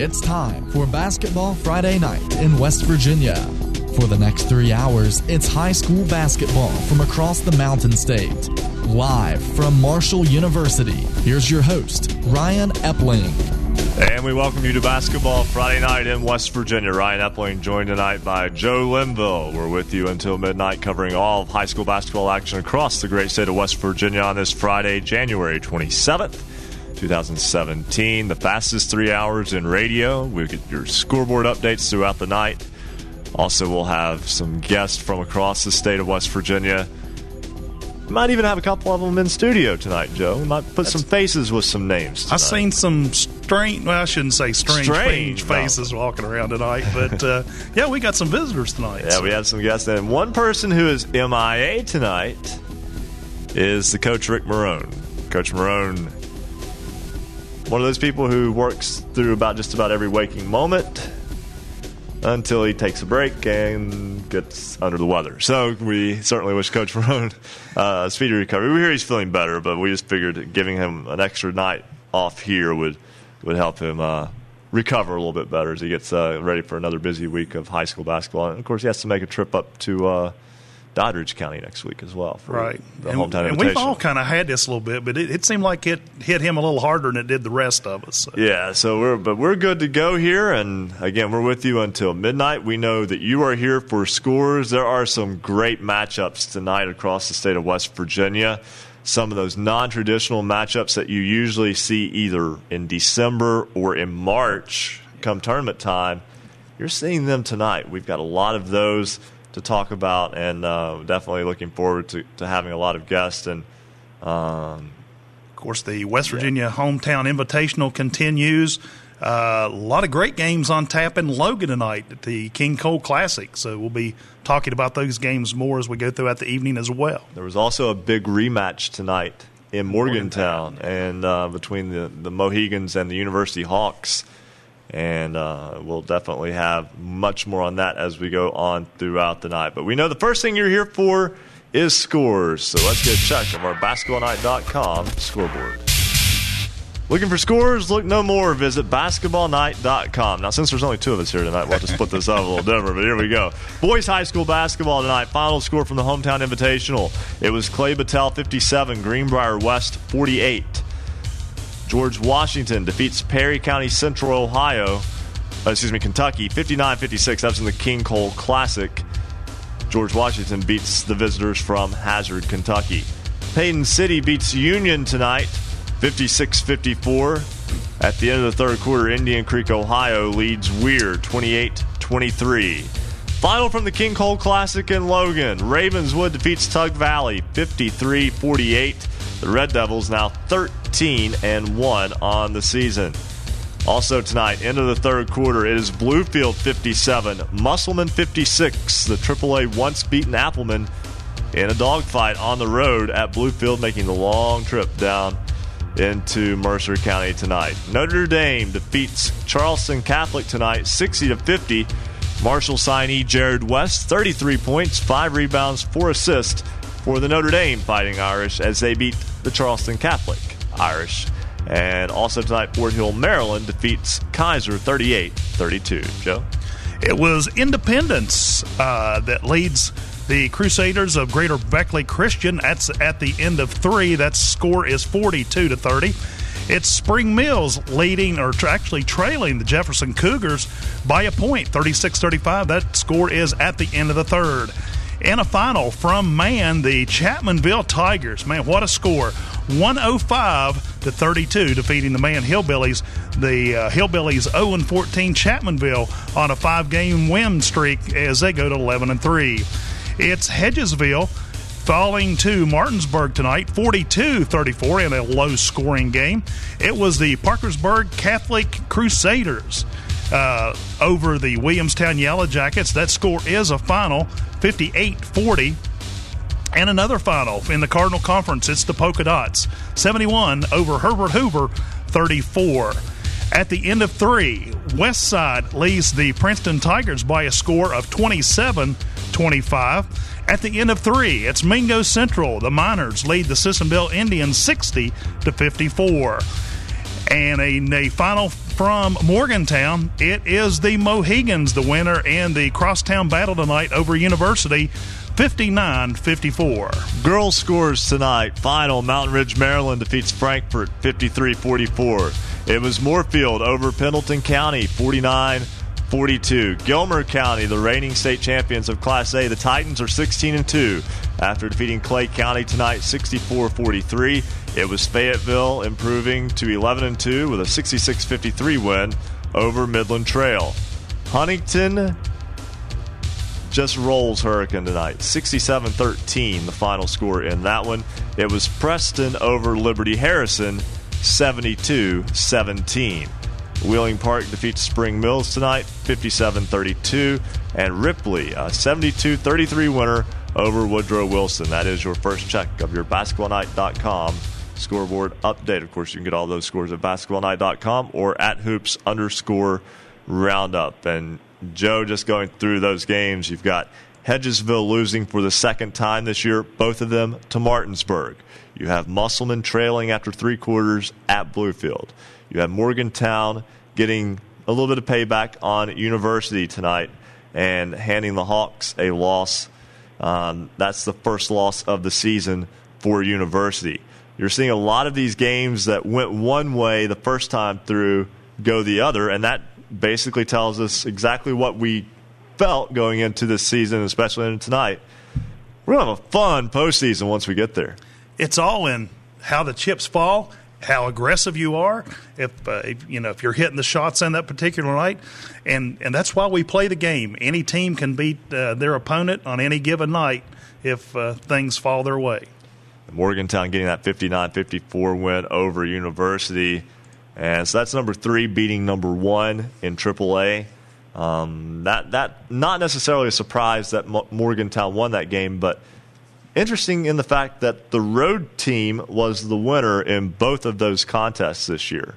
It's time for Basketball Friday Night in West Virginia. For the next three hours, it's high school basketball from across the Mountain State. Live from Marshall University, here's your host, Ryan Epling. And we welcome you to Basketball Friday Night in West Virginia. Ryan Epling joined tonight by Joe Linville. We're with you until midnight, covering all of high school basketball action across the great state of West Virginia on this Friday, January 27th. 2017. The fastest three hours in radio. We get your scoreboard updates throughout the night. Also, we'll have some guests from across the state of West Virginia. Might even have a couple of them in studio tonight, Joe. We might put That's, some faces with some names. Tonight. I've seen some strange, well, I shouldn't say strange, strange, faces no. walking around tonight, but uh, yeah, we got some visitors tonight. Yeah, so. we have some guests. And one person who is MIA tonight is the coach, Rick Marone. Coach Marone one of those people who works through about just about every waking moment until he takes a break and gets under the weather. So we certainly wish Coach Marone uh, speedy recovery. We hear he's feeling better, but we just figured giving him an extra night off here would would help him uh, recover a little bit better as he gets uh, ready for another busy week of high school basketball. And of course, he has to make a trip up to uh, Doddridge County next week as well. right. The and, hometown and we've all kind of had this a little bit, but it, it, seemed like it hit him a little harder than it did the rest of us. So. Yeah. So we're but we're good to go here, and again, we're with you until midnight. We know that you are here for scores. There are some great matchups tonight across the state of West Virginia. Some of those non-traditional matchups that you usually see either in December or in March come tournament time. You're seeing them tonight. We've got a lot of those to talk about, and uh, definitely looking forward to, to having a lot of guests. And um, of course, the West Virginia yeah. Hometown Invitational continues. Uh, a lot of great games on tap in Logan tonight at the King Cole Classic. So we'll be talking about those games more as we go throughout the evening as well. There was also a big rematch tonight in Morgantown, Morgantown. and uh, between the, the Mohigans and the University Hawks and uh, we'll definitely have much more on that as we go on throughout the night. But we know the first thing you're here for is scores, so let's get a check of our basketballnight.com scoreboard. Looking for scores? Look no more. Visit basketballnight.com. Now, since there's only two of us here tonight, we'll just put this up a little different, but here we go. Boys High School basketball tonight. Final score from the Hometown Invitational. It was Clay Battelle 57, Greenbrier West 48. George Washington defeats Perry County Central Ohio, uh, excuse me, Kentucky, 59 56. That's in the King Cole Classic. George Washington beats the visitors from Hazard, Kentucky. Paden City beats Union tonight, 56 54. At the end of the third quarter, Indian Creek, Ohio leads Weir 28 23. Final from the King Cole Classic in Logan. Ravenswood defeats Tug Valley 53 48. The Red Devils now 13 and 1 on the season. Also tonight, end of the third quarter, it is Bluefield 57, Musselman 56. The AAA once beaten Applemen in a dogfight on the road at Bluefield, making the long trip down into Mercer County tonight. Notre Dame defeats Charleston Catholic tonight, 60 to 50. Marshall signee Jared West, 33 points, 5 rebounds, 4 assists for the Notre Dame Fighting Irish as they beat the Charleston Catholic Irish. And also tonight, Fort Hill, Maryland defeats Keyser 38 32. Joe? It was Independence uh, that leads the Crusaders of Greater Beckley Christian. That's at the end of three. That score is 42 to 30. It's Spring Mills leading or actually trailing the Jefferson Cougars by a point, 36 35. That score is at the end of the third and a final from man the Chapmanville Tigers. Man, what a score! 105 to 32, defeating the man Hillbillies. The uh, Hillbillies 0 and 14 Chapmanville on a five-game win streak as they go to 11 and 3. It's Hedgesville falling to Martinsburg tonight, 42 34 in a low scoring game. It was the Parkersburg Catholic Crusaders uh, over the Williamstown Yellow Jackets. That score is a final 58 40. And another final in the Cardinal Conference, it's the Poca Dots 71 over Herbert Hoover 34. At the end of three, West Side leads the Princeton Tigers by a score of 27 25. At the end of three, it's Mingo Central. The Miners lead the Sissonville Indians 60 to 54. And a, a final from Morgantown. It is the Mohigans, the winner in the crosstown battle tonight over University. 59 54. Girls scores tonight. Final Mountain Ridge, Maryland defeats Frankfort 53 44. It was Moorefield over Pendleton County 49 42. Gilmer County, the reigning state champions of Class A, the Titans are 16 and 2 after defeating Clay County tonight 64 43. It was Fayetteville improving to 11 and 2 with a 66 53 win over Midland Trail. Huntington just rolls Hurricane tonight 67 13, the final score in that one. It was Preston over Liberty Harrison 72 17. Wheeling Park defeats Spring Mills tonight, 57 32. And Ripley, a 72 33 winner over Woodrow Wilson. That is your first check of your basketballnight.com scoreboard update. Of course, you can get all those scores at basketballnight.com or at hoops underscore roundup. And Joe, just going through those games, you've got Hedgesville losing for the second time this year, both of them to Martinsburg. You have Musselman trailing after three quarters at Bluefield. You have Morgantown getting a little bit of payback on University tonight and handing the Hawks a loss. Um, that's the first loss of the season for University. You're seeing a lot of these games that went one way the first time through go the other, and that basically tells us exactly what we felt going into this season, especially tonight. We're going to have a fun postseason once we get there. It's all in how the chips fall how aggressive you are, if, uh, if, you know if you're hitting the shots on that particular night, and and that's why we play the game. Any team can beat uh, their opponent on any given night if uh, things fall their way. Morgantown getting that 59-54 win over University, and so that's number three beating number one in AAA. Um, that that not necessarily a surprise that Morgantown won that game, but Interesting in the fact that the road team was the winner in both of those contests this year.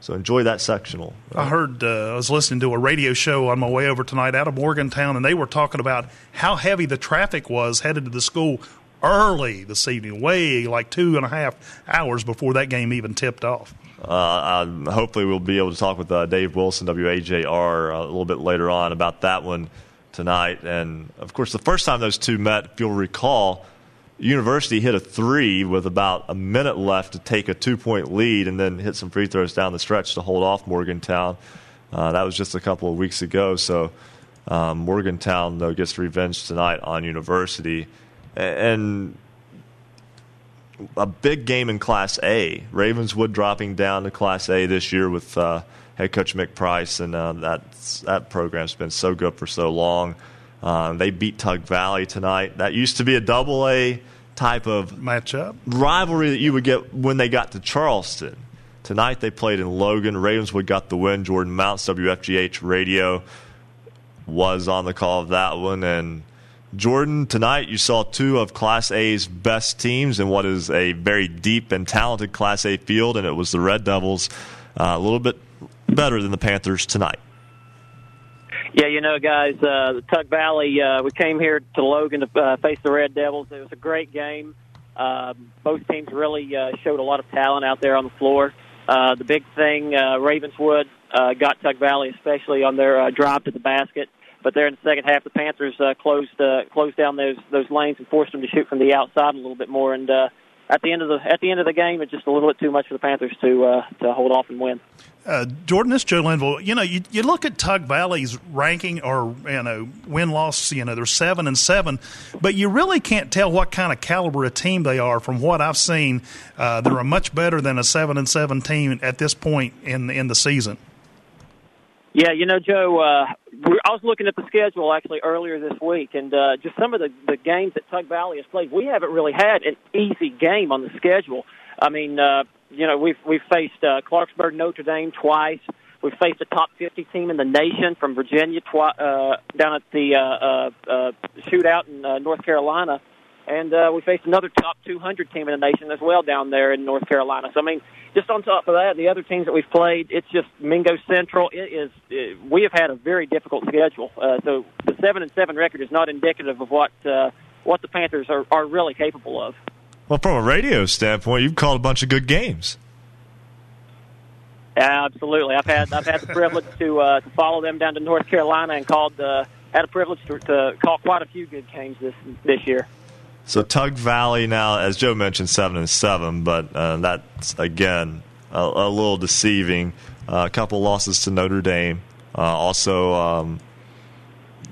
So enjoy that sectional. I heard, uh, I was listening to a radio show on my way over tonight out of Morgantown, and they were talking about how heavy the traffic was headed to the school early this evening, way like two and a half hours before that game even tipped off. Uh, hopefully, we'll be able to talk with uh, Dave Wilson, WAJR, a little bit later on about that one tonight. And of course, the first time those two met, if you'll recall, University hit a three with about a minute left to take a two point lead and then hit some free throws down the stretch to hold off Morgantown. Uh, that was just a couple of weeks ago. So um, Morgantown, though, gets revenge tonight on University. And a big game in Class A. Ravenswood dropping down to Class A this year with uh, head coach Mick Price, and uh, that that program's been so good for so long. Um, they beat Tug Valley tonight. That used to be a double A type of matchup rivalry that you would get when they got to Charleston. Tonight they played in Logan. Ravenswood got the win. Jordan Mounts, WFGH Radio, was on the call of that one. And Jordan, tonight you saw two of Class A's best teams in what is a very deep and talented Class A field, and it was the Red Devils uh, a little bit better than the Panthers tonight. Yeah, you know, guys, uh, the Tug Valley, uh, we came here to Logan to uh, face the Red Devils. It was a great game. Uh, both teams really uh, showed a lot of talent out there on the floor. Uh, the big thing, uh, Ravenswood uh, got Tug Valley, especially on their uh, drive to the basket. But there in the second half, the Panthers uh, closed uh, closed down those those lanes and forced them to shoot from the outside a little bit more. And uh, at the end of the at the end of the game, it's just a little bit too much for the Panthers to uh, to hold off and win. Uh, Jordan, this Joe Linville. You know, you, you look at Tug Valley's ranking or you know win loss. You know, they're seven and seven, but you really can't tell what kind of caliber of team they are from what I've seen. Uh, they're a much better than a seven and seven team at this point in in the season. Yeah, you know, Joe, uh, I was looking at the schedule actually earlier this week, and uh, just some of the the games that Tug Valley has played. We haven't really had an easy game on the schedule. I mean, uh, you know, we've we've faced uh, Clarksburg, Notre Dame twice. We've faced a top 50 team in the nation from Virginia twi- uh, down at the uh, uh, uh, shootout in uh, North Carolina, and uh, we faced another top 200 team in the nation as well down there in North Carolina. So I mean, just on top of that, the other teams that we've played, it's just Mingo Central. It is it, we have had a very difficult schedule. Uh, so the seven and seven record is not indicative of what uh, what the Panthers are, are really capable of. Well, from a radio standpoint, you've called a bunch of good games. Absolutely, I've had I've had the privilege to uh, to follow them down to North Carolina and called uh, had a privilege to, to call quite a few good games this this year. So Tug Valley now, as Joe mentioned, seven and seven, but uh, that's again a, a little deceiving. Uh, a couple losses to Notre Dame, uh, also um,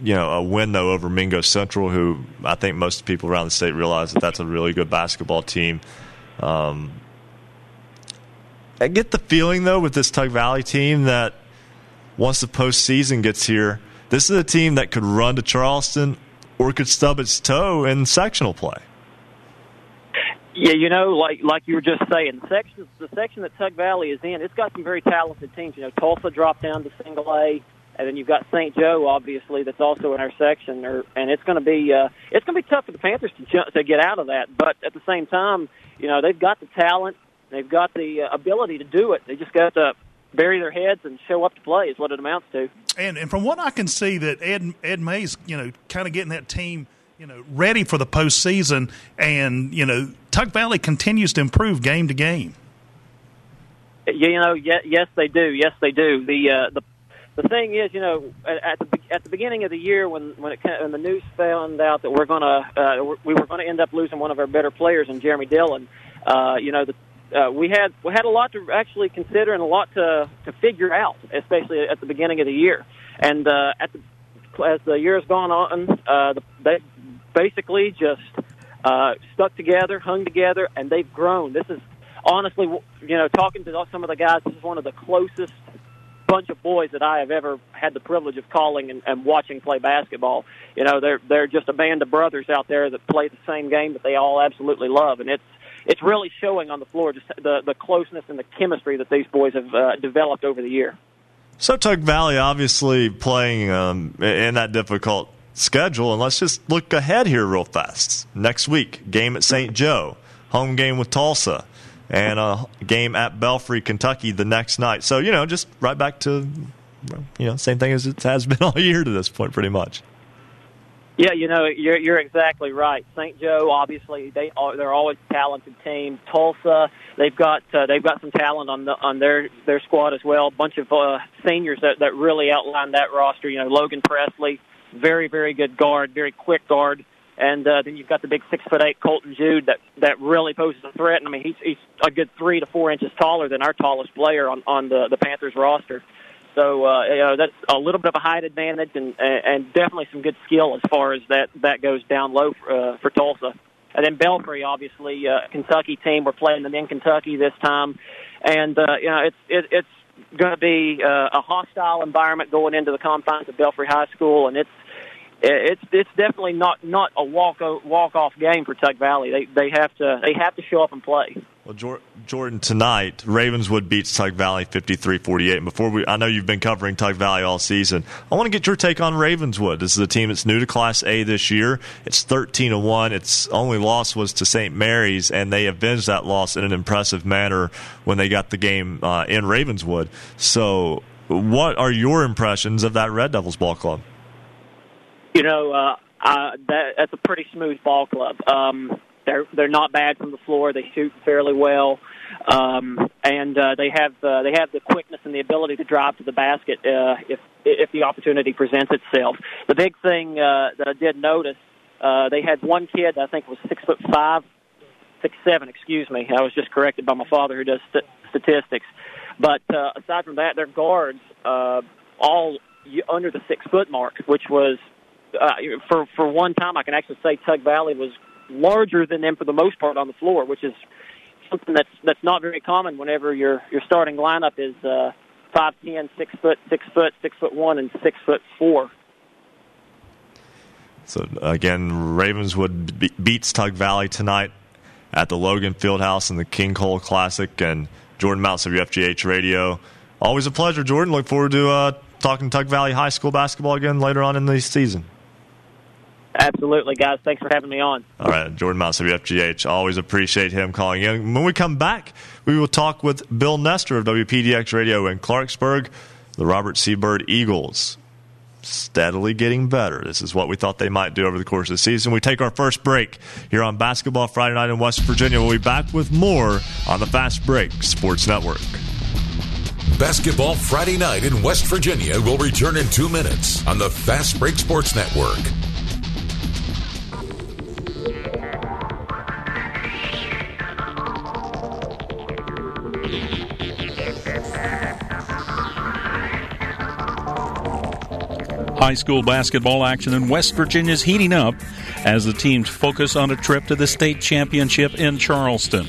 you know a win though over Mingo Central, who I think most people around the state realize that that's a really good basketball team. Um, I get the feeling though with this Tug Valley team that once the postseason gets here, this is a team that could run to Charleston or could stub its toe in sectional play. Yeah, you know, like like you were just saying, the section the section that Tug Valley is in, it's got some very talented teams. You know, Tolsia dropped down to single A, and then you've got St. Joe, obviously, that's also in our section, or, and it's going to be uh, it's going to be tough for the Panthers to jump, to get out of that. But at the same time, you know, they've got the talent, they've got the uh, ability to do it. They just got to bury their heads and show up to play is what it amounts to. And and from what I can see, that Ed Ed May's you know kind of getting that team you know ready for the postseason, and you know Tug Valley continues to improve game to game. You know, yes, yes they do. Yes, they do. The uh, the the thing is, you know, at the at the beginning of the year when when, it, when the news found out that we're gonna uh, we were going to end up losing one of our better players in Jeremy Dillon, uh, you know, the uh, we had we had a lot to actually consider and a lot to to figure out, especially at the beginning of the year. And uh, at the as the year has gone on, uh, the, they basically just uh, stuck together, hung together, and they've grown. This is honestly, you know, talking to some of the guys, this is one of the closest bunch of boys that I have ever had the privilege of calling and, and watching play basketball. You know, they're they're just a band of brothers out there that play the same game that they all absolutely love, and it's it's really showing on the floor just the the closeness and the chemistry that these boys have uh, developed over the year. So Tug Valley obviously playing um, in that difficult schedule, and let's just look ahead here real fast. Next week, game at St. Joe, home game with Tolsia, and a game at Belfry, Kentucky the next night. So you know, just right back to you know same thing as it has been all year to this point, pretty much. Yeah, you know, you're you're exactly right. St. Joe, obviously, they are they're always a talented team. Tolsia, they've got uh, they've got some talent on the on their their squad as well. A bunch of uh, seniors that that really outline that roster. You know, Logan Presley, very very good guard, very quick guard, and uh, then you've got the big six foot eight Colton Jude that that really poses a threat. And I mean, he's he's a good three to four inches taller than our tallest player on on the the Panthers roster. So uh, you know that's a little bit of a height advantage, and and definitely some good skill as far as that that goes down low for, uh, for Tolsia. And then Belfry, obviously, uh, Kentucky team. We're playing them in Kentucky this time, and uh, you know it's it, it's going to be uh, a hostile environment going into the confines of Belfry High School, and it's it's it's definitely not not a walk walk off game for Tug Valley. They they have to they have to show up and play. Well, Jordan, tonight Ravenswood beats Tug Valley 53-48. And before we, I know you've been covering Tug Valley all season. I want to get your take on Ravenswood. This is a team that's new to Class A this year. It's 13 to one. Its only loss was to St. Mary's, and they avenged that loss in an impressive manner when they got the game uh, in Ravenswood. So, what are your impressions of that Red Devils ball club? You know, uh, uh, that, that's a pretty smooth ball club. Um, they're they're not bad from the floor. They shoot fairly well, um, and uh, they have uh, they have the quickness and the ability to drive to the basket uh, if if the opportunity presents itself. The big thing uh, that I did notice, uh, they had one kid I think was six foot five, six seven. Excuse me, I was just corrected by my father who does st- statistics. But uh, aside from that, their guards uh, all under the six foot mark, which was uh, for for one time I can actually say Tug Valley was larger than them for the most part on the floor, which is something that's that's not very common whenever your your starting lineup is uh, five ten, six foot, six foot, six foot one, and six foot four. So again, Ravenswood be- beats Tug Valley tonight at the Logan Fieldhouse in the King Cole Classic. And Jordan Mounts of WFGH Radio. Always a pleasure, Jordan. Look forward to uh, talking Tug Valley High School basketball again later on in the season. Absolutely, guys. Thanks for having me on. All right, Jordan Mounts, WFGH. Always appreciate him calling in. When we come back, we will talk with Bill Nestor of WPDX Radio in Clarksburg, the Robert C. Byrd Eagles. Steadily getting better. This is what we thought they might do over the course of the season. We take our first break here on Basketball Friday Night in West Virginia. We'll be back with more on the Fast Break Sports Network. Basketball Friday night in West Virginia will return in two minutes on the Fast Break Sports Network. High school basketball action in West Virginia is heating up as the teams focus on a trip to the state championship in Charleston.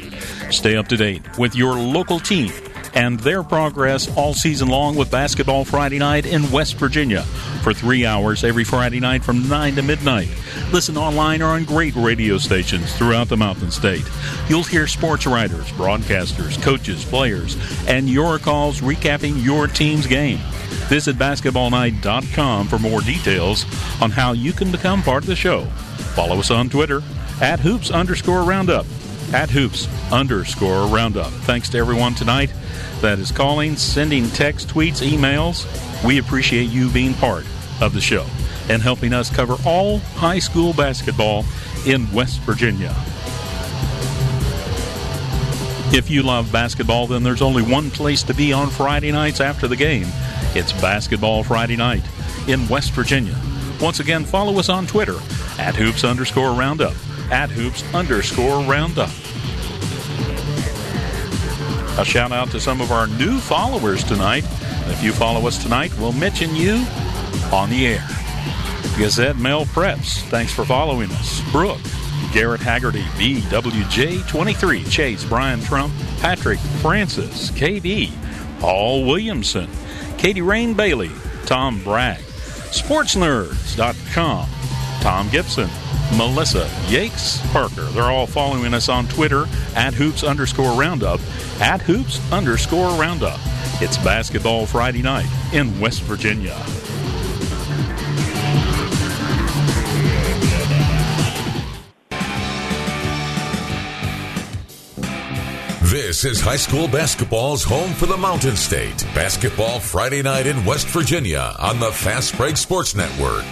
Stay up to date with your local team and their progress all season long with Basketball Friday night in West Virginia for three hours every Friday night from 9 to midnight. Listen online or on great radio stations throughout the Mountain State. You'll hear sports writers, broadcasters, coaches, players, and your calls recapping your team's game. Visit basketballnight.com for more details on how you can become part of the show. Follow us on Twitter at hoops underscore roundup. At hoops underscore roundup. Thanks to everyone tonight that is calling, sending text, tweets, emails. We appreciate you being part of the show and helping us cover all high school basketball in West Virginia. If you love basketball, then there's only one place to be on Friday nights after the game. It's Basketball Friday night in West Virginia. Once again, follow us on Twitter at hoops underscore roundup. At hoops underscore roundup. A shout out to some of our new followers tonight. If you follow us tonight, we'll mention you on the air. Gazette Mail Preps, thanks for following us. Brooke, Garrett Haggerty, BWJ23, Chase, Brian Trump, Patrick, Francis, KD, Paul Williamson, Katie Rain Bailey, Tom Bragg, SportsNerds.com, Tom Gibson, Melissa Yakes Parker. They're all following us on Twitter at hoops underscore roundup, at hoops underscore roundup. It's Basketball Friday night in West Virginia. This is high school basketball's home for the Mountain State. Basketball Friday night in West Virginia on the Fast Break Sports Network.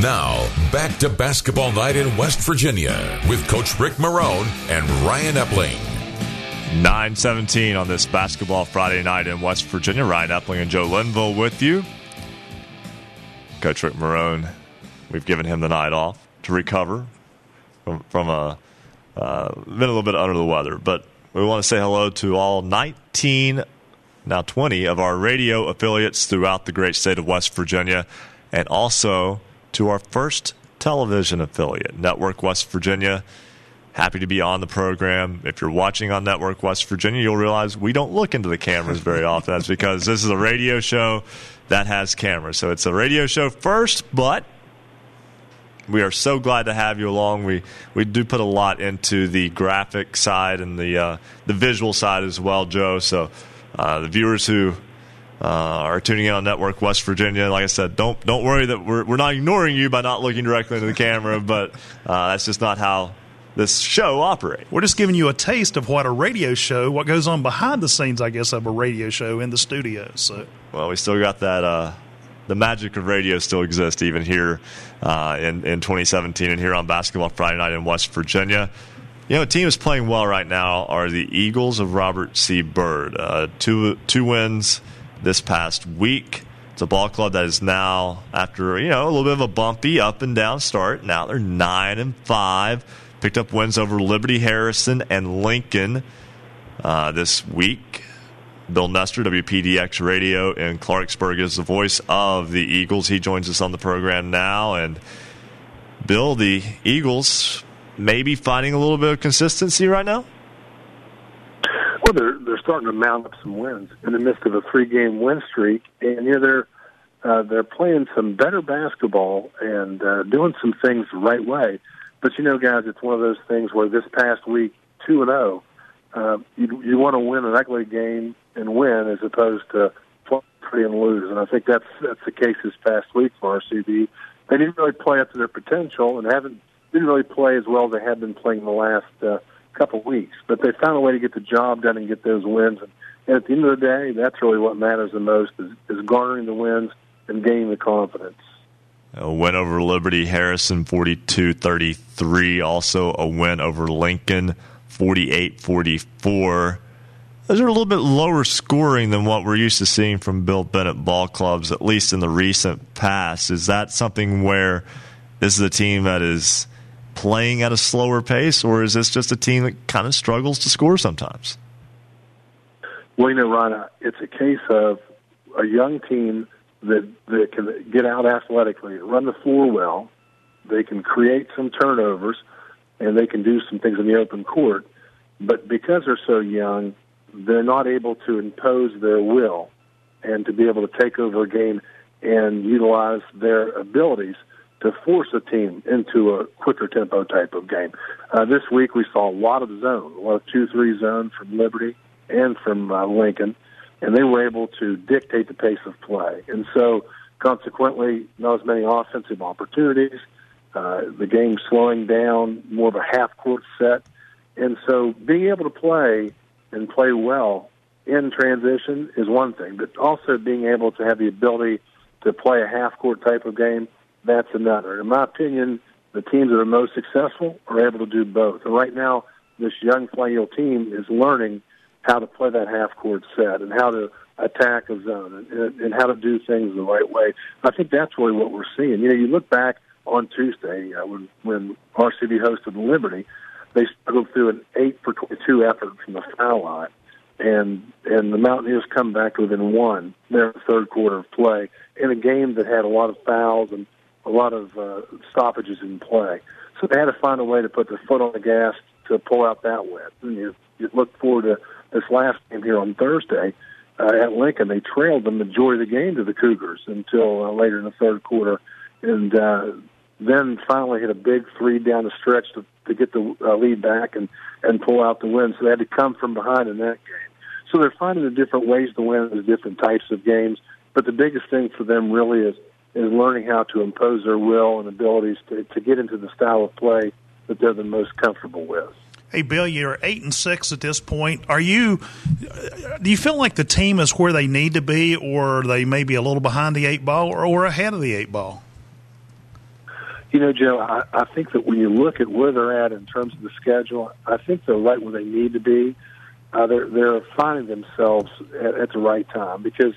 Now, back to basketball night in West Virginia with Coach Rick Marone and Ryan Epling. 917 on this basketball Friday night in West Virginia. Ryan Epling and Joe Linville with you. Coach Rick Marone, we've given him the night off to recover from, from a uh, been a little bit under the weather, but we want to say hello to all 19, now 20 of our radio affiliates throughout the great state of West Virginia, and also to our first television affiliate, Network West Virginia. Happy to be on the program. If you're watching on Network West Virginia, you'll realize we don't look into the cameras very often. That's because this is a radio show that has cameras. So it's a radio show first, but we are so glad to have you along. We we do put a lot into the graphic side and the uh, the visual side as well, Joe. So uh, the viewers who uh, are tuning in on Network West Virginia, like I said, don't don't worry that we're we're not ignoring you by not looking directly into the camera, but uh, that's just not how this show operates. We're just giving you a taste of what a radio show, what goes on behind the scenes, I guess, of a radio show in the studio. So, well, we still got that. Uh, the magic of radio still exists even here uh, in in 2017 and here on Basketball Friday Night in West Virginia. You know, a team is playing well right now are the Eagles of Robert C. Byrd. Uh, two two wins this past week. It's a ball club that is now after you know a little bit of a bumpy up and down start. Now they're nine and five. Picked up wins over Liberty Harrison and Lincoln uh, this week. Bill Nestor, WPDX Radio in Clarksburg, is the voice of the Eagles. He joins us on the program now. And Bill, the Eagles maybe finding a little bit of consistency right now? Well, they're starting to mount up some wins in the midst of a three game win streak, and you know they're uh, they're playing some better basketball and uh, doing some things the right way. But you know, guys, it's one of those things where this past week, two and zero, uh, you you want to win an ugly game and win as opposed to play and lose. And I think that's that's the case this past week for RCB. They didn't really play up to their potential and haven't didn't really play as well as they have been playing the last uh, couple weeks. But they found a way to get the job done and get those wins. And, at the end of the day, that's really what matters the most is, is garnering the wins and gaining the confidence. A win over Liberty Harrison 42 33. Also a win over Lincoln 48 44. those are a little bit lower scoring than what we're used to seeing from Bill Bennett ball clubs, at least in the recent past. Is that something where this is a team that is playing at a slower pace, or is this just a team that kind of struggles to score sometimes? Well, you know, Ron, it's a case of a young team that that can get out athletically, run the floor well. They can create some turnovers, and they can do some things in the open court. But because they're so young, they're not able to impose their will and to be able to take over a game and utilize their abilities to force a team into a quicker tempo type of game. Uh, this week we saw a lot of zone, a lot of two-three zone from Liberty and from uh, Lincoln, and they were able to dictate the pace of play. And so, consequently, not as many offensive opportunities. Uh, the game slowing down, more of a half-court set, and so being able to play and play well in transition is one thing, but also being able to have the ability to play a half court type of game, that's another. In my opinion, the teams that are most successful are able to do both. And right now, this young Flaniel team is learning how to play that half court set and how to attack a zone and, and how to do things the right way. I think that's really what we're seeing. You know, you look back on Tuesday uh, when when RCB hosted Liberty, they struggled through an eight for 22 effort from the foul line, and and the Mountaineers come back within one there in the third quarter of play in a game that had a lot of fouls and a lot of uh, stoppages in play. So they had to find a way to put their foot on the gas to pull out that win. And you, you look forward to this last game here on Thursday uh, at Lincoln. They trailed the majority of the game to the Cougars until uh, later in the third quarter, and uh, then finally hit a big three down the stretch to, to get the uh, lead back and, and pull out the win. So they had to come from behind in that game. So they're finding the different ways to win the different types of games. But the biggest thing for them really is is learning how to impose their will and abilities to, to get into the style of play that they're the most comfortable with. Hey Bill, you're eight and six at this point. Are you? Do you feel like the team is where they need to be, or are they maybe a little behind the eight ball, or, or ahead of the eight ball? You know, Joe, I, I think that when you look at where they're at in terms of the schedule, I think they're right where they need to be. Uh, they're they're finding themselves at, at the right time because,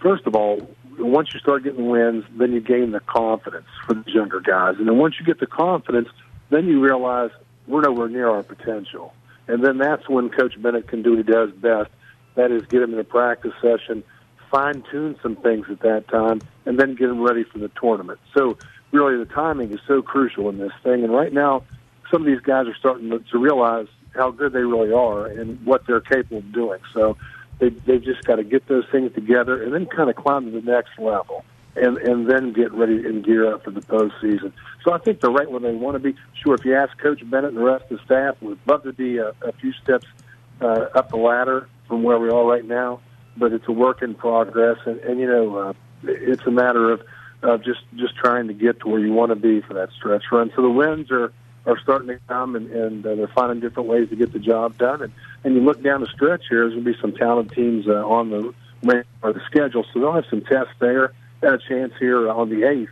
first of all, once you start getting wins, then you gain the confidence for these younger guys, and then once you get the confidence, then you realize we're nowhere near our potential, and then that's when Coach Bennett can do what he does best. That is, get them in a practice session, fine tune some things at that time, and then get them ready for the tournament. So really the timing is so crucial in this thing. And right now, some of these guys are starting to, to realize how good they really are and what they're capable of doing. So they they've just got to get those things together and then kind of climb to the next level. And and then get ready and gear up for the postseason. So I think they're right where they want to be. Sure, if you ask Coach Bennett and the rest of the staff, we'd love to be a, a few steps uh, up the ladder from where we are right now. But it's a work in progress, and, and you know, uh, it's a matter of of just just trying to get to where you want to be for that stretch run. So the wins are are starting to come, and, and uh, they're finding different ways to get the job done. And and you look down the stretch here, there's going to be some talented teams uh, on the or the schedule, so they'll have some tests there. Got a chance here on the eighth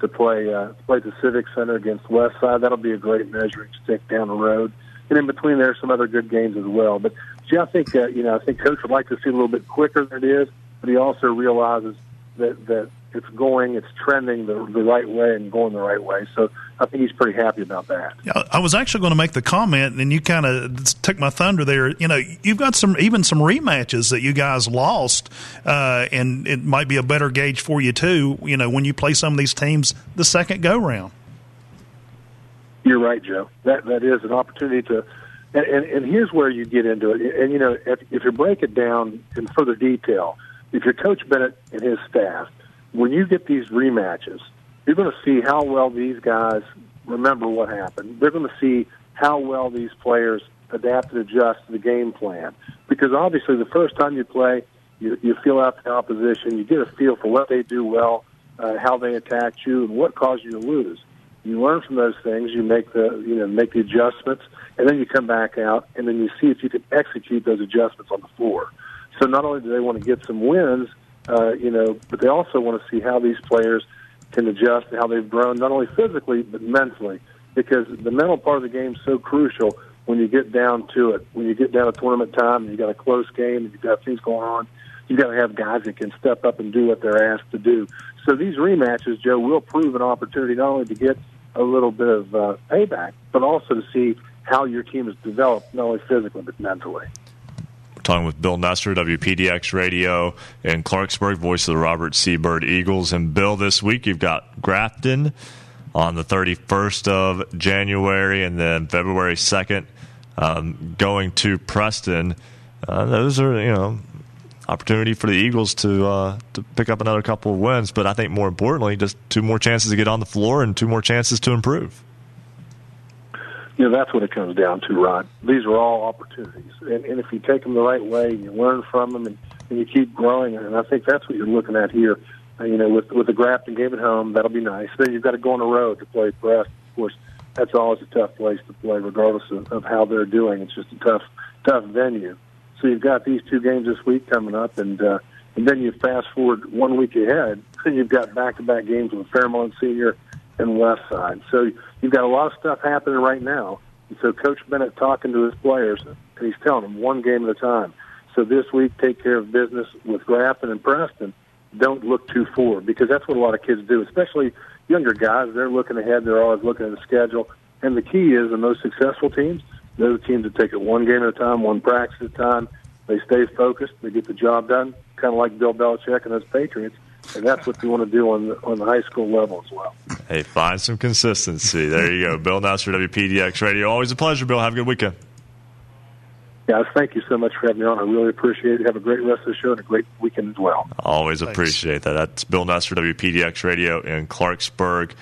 to play uh, play the Civic Center against West Side. That'll be a great measuring stick down the road. And in between there, some other good games as well. But gee, I think uh, you know I think Coach would like to see a little bit quicker than it is, but he also realizes that that it's going, it's trending the, the right way and going the right way. So I think he's pretty happy about that. Yeah, I was actually going to make the comment, and you kind of took my thunder there. You know, you've got some even some rematches that you guys lost, uh, and it might be a better gauge for you too. You know, when you play some of these teams the second go round. You're right, Joe. That that is an opportunity to. And, and, and here's where you get into it. And, you know, if, if you break it down in further detail, if you're Coach Bennett and his staff, when you get these rematches, you're going to see how well these guys remember what happened. They're going to see how well these players adapt and adjust to the game plan. Because obviously, the first time you play, you, you feel out the opposition, you get a feel for what they do well, uh, how they attacked you, and what caused you to lose. You learn from those things. You make the you know make the adjustments, and then you come back out, and then you see if you can execute those adjustments on the floor. So not only do they want to get some wins, uh, you know, but they also want to see how these players can adjust and how they've grown, not only physically but mentally, because the mental part of the game is so crucial. when you get down to it, when you get down to tournament time and you've got a close game and you've got things going on, you've got to have guys that can step up and do what they're asked to do. So these rematches, Joe, will prove an opportunity not only to get a little bit of uh, payback, but also to see how your team has developed, not only physically but mentally. Talking with Bill Nestor, WPDX Radio in Clarksburg, voice of the Robert C. Byrd Eagles. And Bill, this week you've got Grafton on the 31st of January and then February 2nd um, going to Preston. Uh, those are, you know, opportunity for the Eagles to uh, to pick up another couple of wins. But I think more importantly, just two more chances to get on the floor and two more chances to improve. You know, that's what it comes down to, Rod. These are all opportunities. And, and if you take them the right way, you learn from them, and, and you keep growing. And I think that's what you're looking at here. Uh, you know, with, with the Grafton game at home, that'll be nice. Then you've got to go on the road to play Preston. Of course, that's always a tough place to play, regardless of, of how they're doing. It's just a tough, tough venue. So you've got these two games this week coming up, and uh, and then you fast forward one week ahead, and you've got back-to-back games with Fairmont Senior and West Side. So you've got a lot of stuff happening right now. And so Coach Bennett talking to his players, and he's telling them one game at a time. So this week, take care of business with Grafton and Preston. Don't look too forward because that's what a lot of kids do, especially younger guys. They're looking ahead. They're always looking at the schedule. And the key is in those successful teams, they're teams that take it one game at a time, one practice at a time. They stay focused. They get the job done, kind of like Bill Belichick and those Patriots. And that's what you want to do on the, on the high school level as well. Hey, find some consistency. There you go. Bill Nestor, WPDX Radio. Always a pleasure, Bill. Have a good weekend. Guys, thank you so much for having me on. I really appreciate it. Have a great rest of the show and a great weekend as well. Always Thanks. appreciate that. That's Bill Nestor, WPDX Radio in Clarksburg.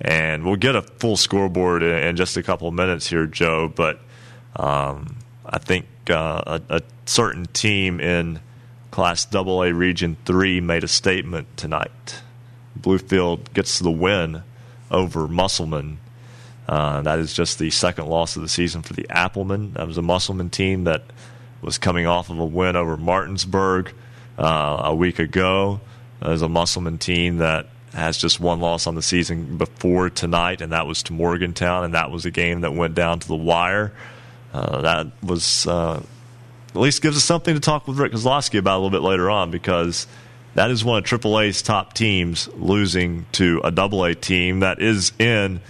And we'll get a full scoreboard in just a couple of minutes here, Joe. But um, I think uh, a, a, certain team in Class AA Region 3 made a statement tonight. Bluefield gets the win over Musselman. Uh, that is just the second loss of the season for the Applemen. That was a Musselman team that was coming off of a win over Martinsburg uh, a week ago. There's a Musselman team that has just one loss on the season before tonight, and that was to Morgantown, and that was a game that went down to the wire. Uh, that was uh, at least gives us something to talk with Rick Kozlowski about a little bit later on because that is one of AAA's top teams losing to a Double A team that is in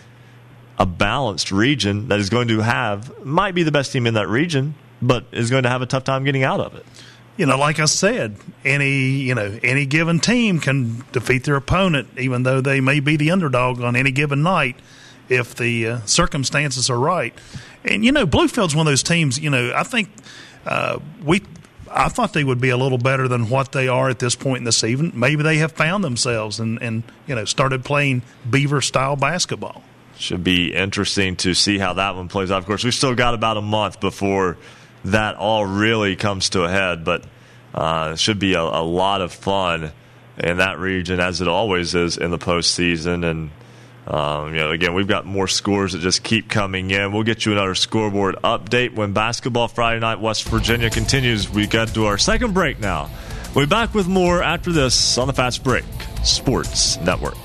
a balanced region that is going to have might be the best team in that region, but is going to have a tough time getting out of it. You know, like I said, any you know any given team can defeat their opponent, even though they may be the underdog on any given night, if the uh, circumstances are right. And you know, Bluefield's one of those teams. You know, I think uh, we. I thought they would be a little better than what they are at this point in the season. Maybe they have found themselves and, and you know started playing Beaver style basketball. Should be interesting to see how that one plays out. Of course, we've still got about a month before that all really comes to a head, but uh, it should be a, a lot of fun in that region as it always is in the postseason. And um, you know, again, we've got more scores that just keep coming in. We'll get you another scoreboard update when basketball Friday night West Virginia continues. We got to our second break now. We'll be back with more after this on the Fast Break Sports Network.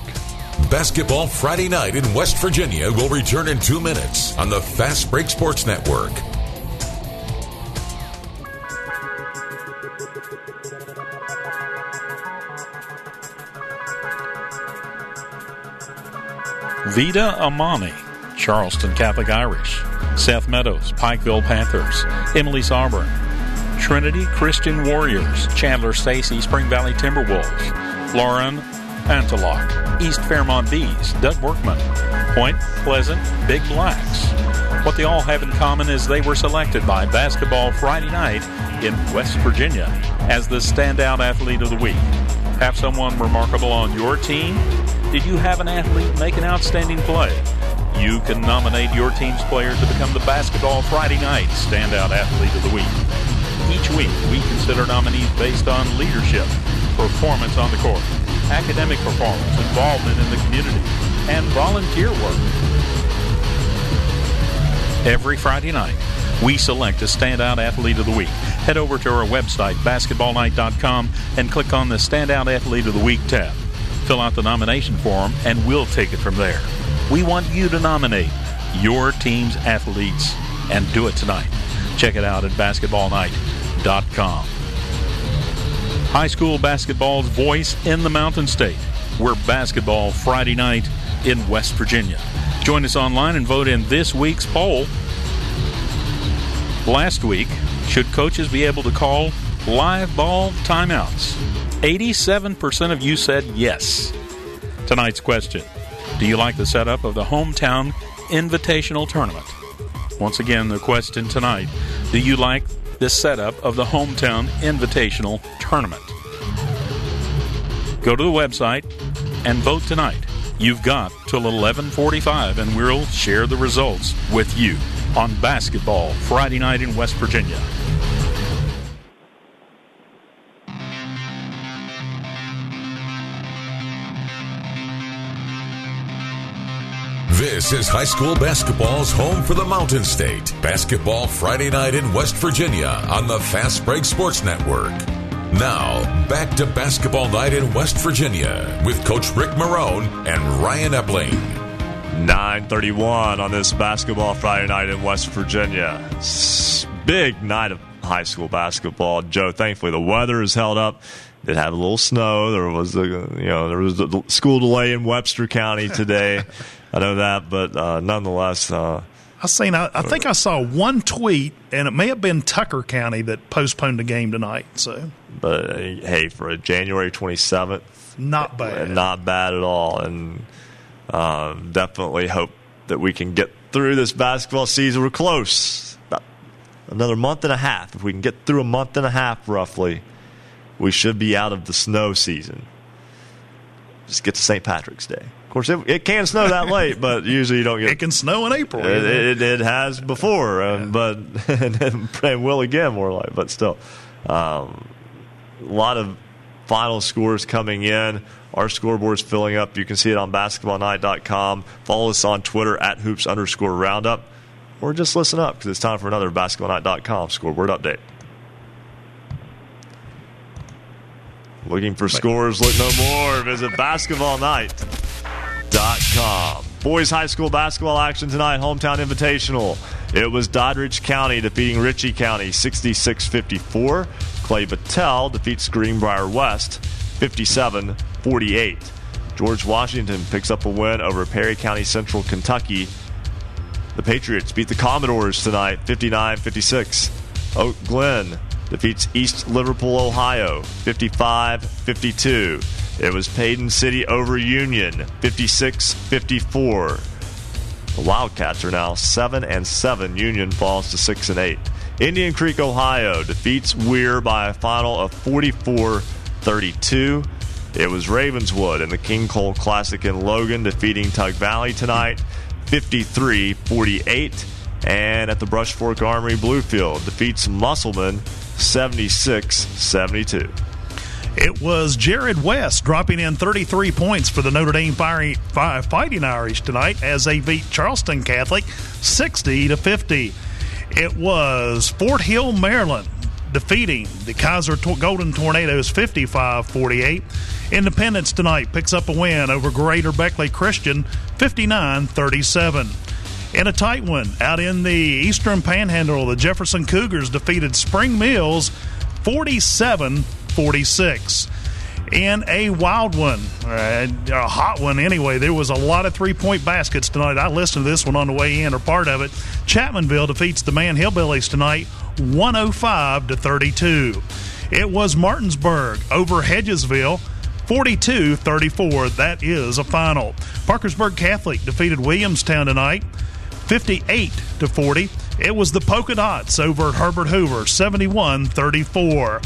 Basketball Friday night in West Virginia will return in two minutes on the Fast Break Sports Network. Vida Amani, Charleston Catholic Irish, Seth Meadows, Pikeville Panthers, Emily Sauber, Trinity Christian Warriors, Chandler Stacy, Spring Valley Timberwolves, Lauren Antelope, East Fairmont Bees, Doug Workman, Point Pleasant Big Blacks. What they all have in common is they were selected by Basketball Friday Night in West Virginia as the standout athlete of the week. Have someone remarkable on your team? Did you have an athlete make an outstanding play? You can nominate your team's player to become the Basketball Friday Night Standout Athlete of the Week. Each week, we consider nominees based on leadership, performance on the court, academic performance, involvement in the community, and volunteer work. Every Friday night, we select a standout athlete of the week. Head over to our website, basketballnight.com, and click on the Standout Athlete of the Week tab fill out the nomination form, and we'll take it from there. We want you to nominate your team's athletes and do it tonight. Check it out at basketballnight.com. High school basketball's voice in the Mountain State. We're basketball Friday night in West Virginia. Join us online and vote in this week's poll. Last week, should coaches be able to call live ball timeouts? 87% of you said yes. Tonight's question Do you like the setup of the hometown invitational tournament? Once again, the question tonight Do you like the setup of the hometown invitational tournament? Go to the website and vote tonight. You've got till 11:45 and we'll share the results with you on basketball Friday night in West Virginia. This is high school basketball's home for the Mountain State. Basketball Friday night in West Virginia on the Fast Break Sports Network. Now, back to basketball night in West Virginia with Coach Rick Marone and Ryan Epling. 9:31 on this basketball Friday night in West Virginia. Big night of high school basketball. Joe, thankfully the weather has held up. Did have a little snow. There was a you know there was a school delay in Webster County today. I know that, but uh, nonetheless. Uh, I seen. I, I, think I saw one tweet, and it may have been Tucker County that postponed the game tonight. So, but uh, hey, for a January twenty seventh, not bad, not bad at all, and um, definitely hope that we can get through this basketball season. We're close, About another month and a half. If we can get through a month and a half, roughly, we should be out of the snow season. Just get to St. Patrick's Day. Of course, it, it, can snow that late, but usually you don't get. It can snow in April. It, it, it has before, um, but and will again more like. But still, um, a lot of final scores coming in. Our scoreboard's filling up. You can see it on basketballnight.com. Follow us on Twitter at hoops underscore roundup, or just listen up because it's time for another basketballnight.com scoreboard update. Looking for scores? Look no more. Visit basketballnight.com. Boys high school basketball action tonight, hometown invitational. It was Doddridge County defeating Ritchie County 66 54. Clay Battelle defeats Greenbrier West 57 48. George Washington picks up a win over Perry County Central Kentucky. The Patriots beat the Commodores tonight 59 56. Oak Glen defeats East Liverpool, Ohio 55 52. It was Paden City over Union 56 54. The Wildcats are now 7 and 7. Union falls to 6 and 8. Indian Creek, Ohio defeats Weir by a final of 44 32. It was Ravenswood in the King Cole Classic in Logan defeating Tug Valley tonight 53 48. And at the Brush Fork Armory, Bluefield defeats Musselman 76 72. It was Jared West dropping in 33 points for the Notre Dame Fighting Irish tonight as they beat Charleston Catholic 60 to 50. It was Fort Hill, Maryland defeating the Keyser Golden Tornadoes 55 48. Independence tonight picks up a win over Greater Beckley Christian 59 37. In a tight one, out in the Eastern Panhandle, the Jefferson Cougars defeated Spring Mills 47 46. In a wild one, uh, a hot one anyway, there was a lot of three point baskets tonight. I listened to this one on the way in, or part of it. Chapmanville defeats the Man Hillbillies tonight 105 to 32. It was Martinsburg over Hedgesville 42 34. That is a final. Parkersburg Catholic defeated Williamstown tonight 58 to 40. It was the Poca Dots over Herbert Hoover 71 34.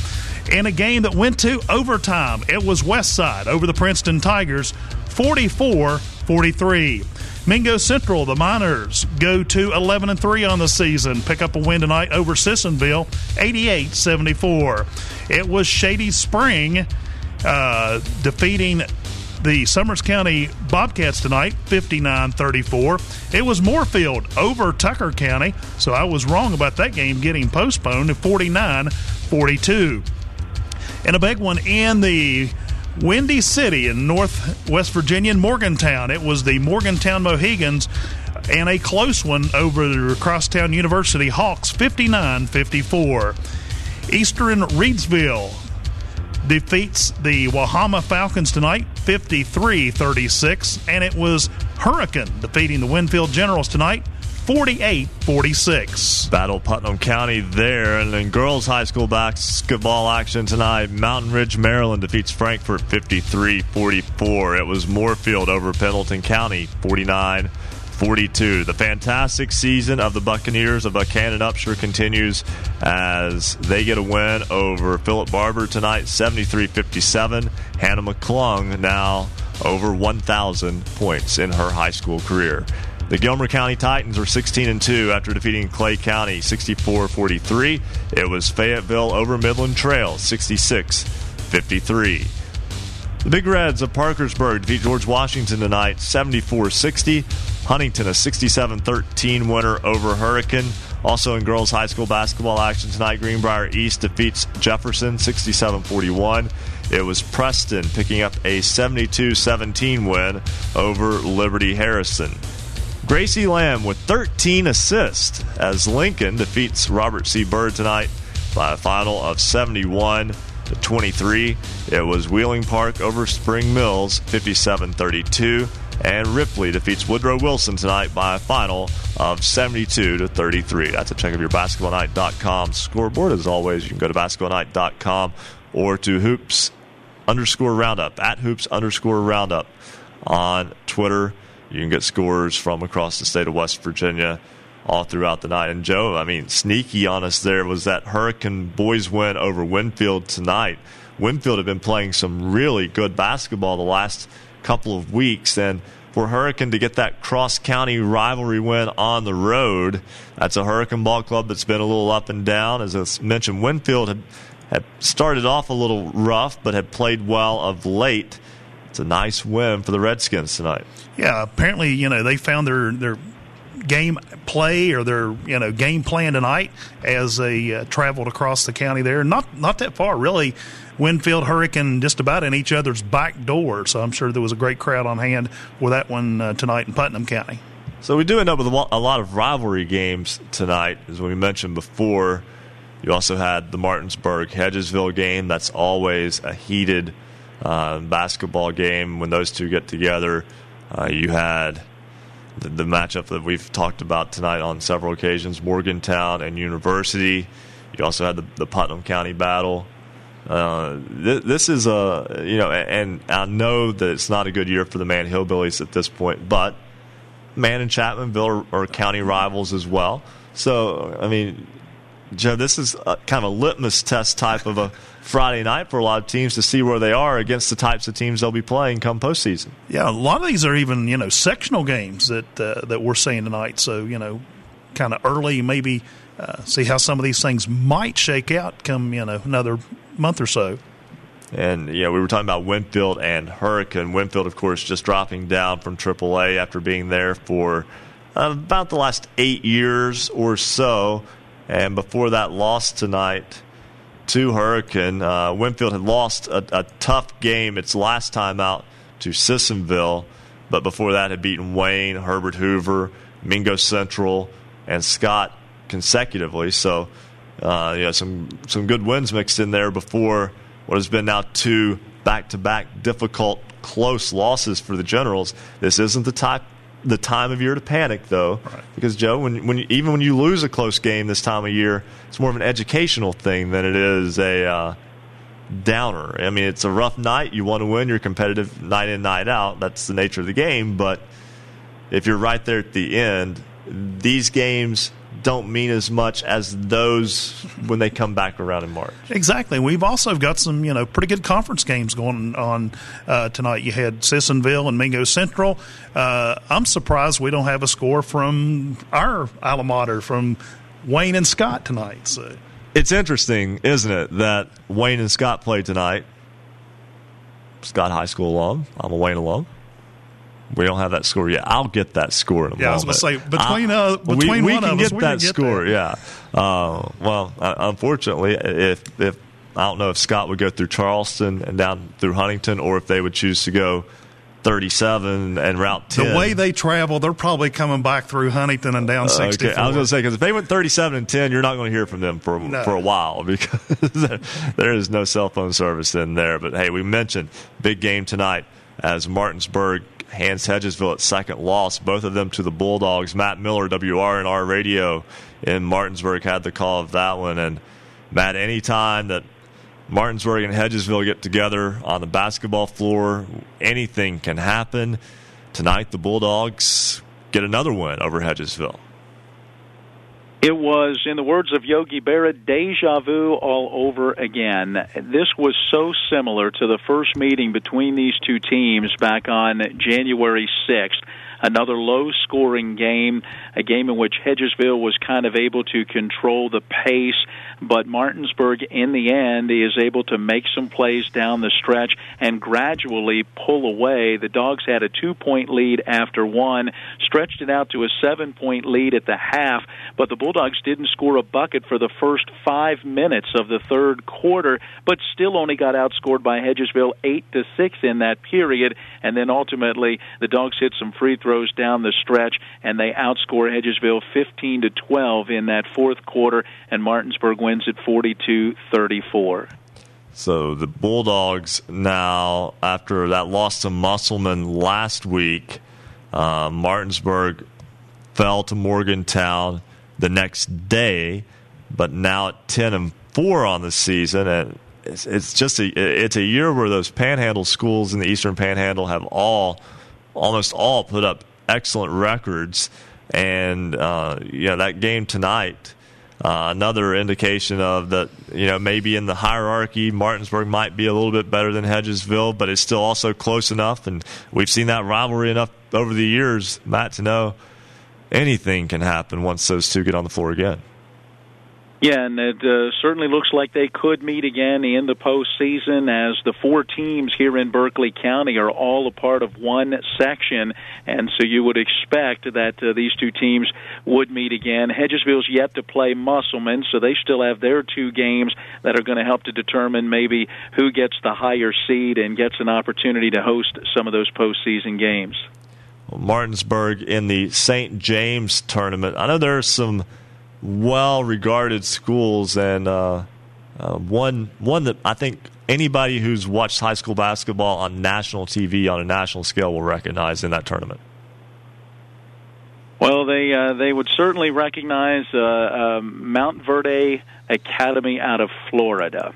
In a game that went to overtime, it was Westside over the Princeton Tigers 44 43. Mingo Central, the Miners, go to 11 and 3 on the season. Pick up a win tonight over Sissonville, 88 74. It was Shady Spring uh, defeating the Summers County Bobcats tonight, 59 34. It was Moorefield over Tucker County, so I was wrong about that game getting postponed to 49 42. And a big one in the Windy City in Northwest Virginia in Morgantown. It was the Morgantown Mohigans and a close one over the Crosstown University Hawks 59 54. Eastern Reedsville defeats the Wahama Falcons tonight 53 36. And it was Hurricane defeating the Winfield Generals tonight 48 46. Battle Putnam County there. And then girls high school basketball action tonight. Mountain Ridge, Maryland defeats Frankfort 53 44. It was Moorefield over Pendleton County 49 42. The fantastic season of the Buccaneers of Buckhannon Upshur continues as they get a win over Philip Barbour tonight 73 57. Hannah McClung now over 1,000 points in her high school career. The Gilmer County Titans are 16 and 2 after defeating Clay County 64-43. It was Fayetteville over Midland Trail 66-53. The Big Reds of Parkersburg defeat George Washington tonight 74-60. Huntington a 67-13 winner over Hurricane. Also in girls high school basketball action tonight, Greenbrier East defeats Jefferson 67-41. It was Preston picking up a 72-17 win over Liberty Harrison. Gracie Lamb with 13 assists as Lincoln defeats Robert C. Byrd tonight by a final of 71 to 23. It was Wheeling Park over Spring Mills 57 32. And Ripley defeats Woodrow Wilson tonight by a final of 72 to 33. That's a check of your basketballnight.com scoreboard. As always, you can go to basketballnight.com or to hoops underscore roundup at hoops underscore roundup on Twitter you can get scores from across the state of West Virginia all throughout the night. And Joe, I mean, sneaky on us there was that Hurricane boys win over Winfield tonight. Winfield had been playing some really good basketball the last couple of weeks, and for Hurricane to get that cross county rivalry win on the road, that's a Hurricane ball club that's been a little up and down. As I mentioned, Winfield had, had started off a little rough, but had played well of late. It's a nice win for the Redskins tonight. Yeah, apparently, you know, they found their their game play or their you know game plan tonight as they uh, traveled across the county there. Not not that far really. Winfield Hurricane just about in each other's back door, so I'm sure there was a great crowd on hand for that one uh, tonight in Putnam County. So we do end up with a lot of rivalry games tonight, as we mentioned before. You also had the Martinsburg Hedgesville game. That's always a heated uh, basketball game when those two get together. Uh, you had the, the, matchup that we've talked about tonight on several occasions Morgantown and University. You also had the, the Putnam County battle. Uh, th- this is a, you know, and I know that it's not a good year for the Man Hillbillies at this point, but Man and Chapmanville are, are county rivals as well. So, I mean, Joe, this is a, kind of a litmus test type of a Friday night for a lot of teams to see where they are against the types of teams they'll be playing come postseason. Yeah, a lot of these are even you know sectional games that uh, that we're seeing tonight. So you know, kind of early, maybe uh, see how some of these things might shake out come you know another month or so. And you know, we were talking about Winfield and Hurricane. Winfield, of course, just dropping down from AAA after being there for uh, about the last eight years or so and before that loss tonight to Hurricane. Uh, Winfield had lost a, a, tough game its last time out to Sissonville, but before that had beaten Wayne, Herbert Hoover, Mingo Central, and Scott consecutively. So, uh, you some some good wins mixed in there before what has been now two back-to-back difficult, close losses for the Generals. This isn't the type the time of year to panic, though, right. because Joe, when when you, even when you lose a close game this time of year, it's more of an educational thing than it is a uh, downer. I mean, it's a rough night. You want to win. You're competitive night in, night out. That's the nature of the game. But if you're right there at the end, these games don't mean as much as those when they come back around in March. Exactly. We've also got some, you know, pretty good conference games going on uh, tonight. You had Sissonville and Mingo Central. Uh, I'm surprised we don't have a score from our alma mater, from Wayne and Scott tonight. So. It's interesting, isn't it, that Wayne and Scott played tonight. Scott High School alum. I'm a Wayne alum. We don't have that score yet. I'll get that score in a yeah, moment. I was going to say between uh, between we, we one can of get us, we that get score. That. Yeah. Uh, well, uh, unfortunately, if if I don't know if Scott would go through Charleston and down through Huntington, or if they would choose to go 37 and Route 10. The way they travel, they're probably coming back through Huntington and down 64. Okay. I was going to say because if they went 37 and 10, you're not going to hear from them for No. for a while because there is no cell phone service in there. But hey, we mentioned big game tonight as Martinsburg hands Hedgesville at second loss, both of them to the Bulldogs. Matt Miller, WRNR Radio in Martinsburg, had the call of that one. And Matt, anytime that Martinsburg and Hedgesville get together on the basketball floor, anything can happen. Tonight, the Bulldogs get another win over Hedgesville. It was, in the words of Yogi Berra, deja vu all over again. This was so similar to the first meeting between these two teams back on January 6th. Another low scoring game, a game in which Hedgesville was kind of able to control the pace, but Martinsburg, in the end, is able to make some plays down the stretch and gradually pull away. The Dogs had a two point lead after one, stretched it out to a seven point lead at the half, but the Bulldogs didn't score a bucket for the first five minutes of the third quarter, but still only got outscored by Hedgesville eight to six in that period, and then ultimately the Dogs hit some free throws down the stretch and they outscore Hedgesville 15 to 12 in that fourth quarter, and Martinsburg wins at 42-34. So the Bulldogs now, after that loss to Musselman last week, uh, Martinsburg fell to Morgantown the next day, but now at ten and four on the season, and it's, it's just a it's a year where those Panhandle schools in the Eastern Panhandle have all almost all put up excellent records, and uh, yeah, that game tonight. Uh, another indication of that, you know, maybe in the hierarchy, Martinsburg might be a little bit better than Hedgesville, but it's still also close enough. And we've seen that rivalry enough over the years, Matt, to know anything can happen once those two get on the floor again. Yeah, and it uh, certainly looks like they could meet again in the postseason as the four teams here in Berkeley County are all a part of one section, and so you would expect that uh, these two teams would meet again. Hedgesville's yet to play Musselman, so they still have their two games that are going to help to determine maybe who gets the higher seed and gets an opportunity to host some of those postseason games. Martinsburg in the St. James tournament. I know there are some well-regarded schools, and uh, uh, one one that I think anybody who's watched high school basketball on national TV on a national scale will recognize in that tournament. Well, they uh, they would certainly recognize uh, um, Montverde Academy out of Florida.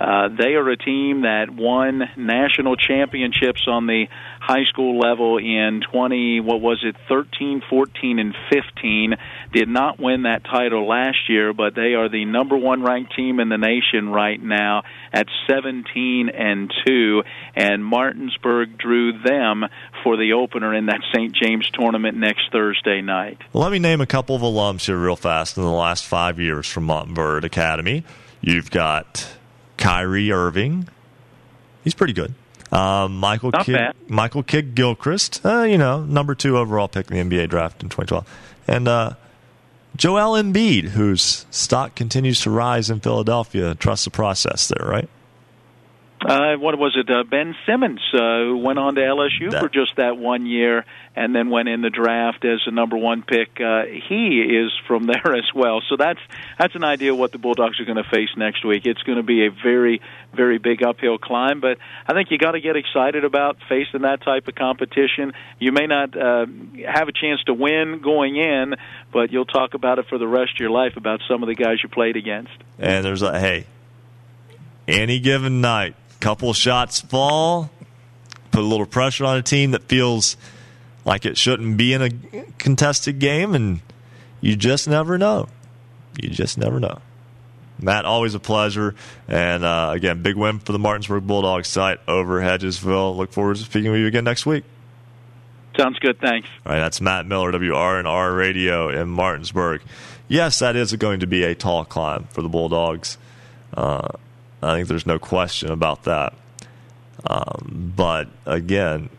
Uh, they are a team that won national championships on the high school level in 20, what was it, 13, 14, and 15. Did not win that title last year, but they are the number one ranked team in the nation right now at 17 and 2. And Martinsburg drew them for the opener in that St. James tournament next Thursday night. Let me name a couple of alums here real fast in the last five years from Montverde Academy. You've got Kyrie Irving. He's pretty good. Um, Michael Not Kidd, bad. Michael Kidd Gilchrist, uh, you know, number two overall pick in the NBA draft in 2012. And uh, Joel Embiid, whose stock continues to rise in Philadelphia. Trust the process there, right? Uh, what was it? Uh, ben Simmons, uh, who went on to LSU That- for just that one year, and then went in the draft as the number one pick. Uh, he is from there as well, so that's that's an idea of what the Bulldogs are going to face next week. It's going to be a very, very big uphill climb, but I think you got to get excited about facing that type of competition. You may not uh, have a chance to win going in, but you'll talk about it for the rest of your life about some of the guys you played against. And there's a hey, any given night, couple shots fall, put a little pressure on a team that feels like it shouldn't be in a contested game, and you just never know. You just never know. Matt, always a pleasure. And uh, again, big win for the Martinsburg Bulldogs tonight over Hedgesville. Look forward to speaking with you again next week. Sounds good. Thanks. All right, that's Matt Miller, WRNR Radio in Martinsburg. Yes, that is going to be a tall climb for the Bulldogs. Uh, I think there's no question about that. Um, but again,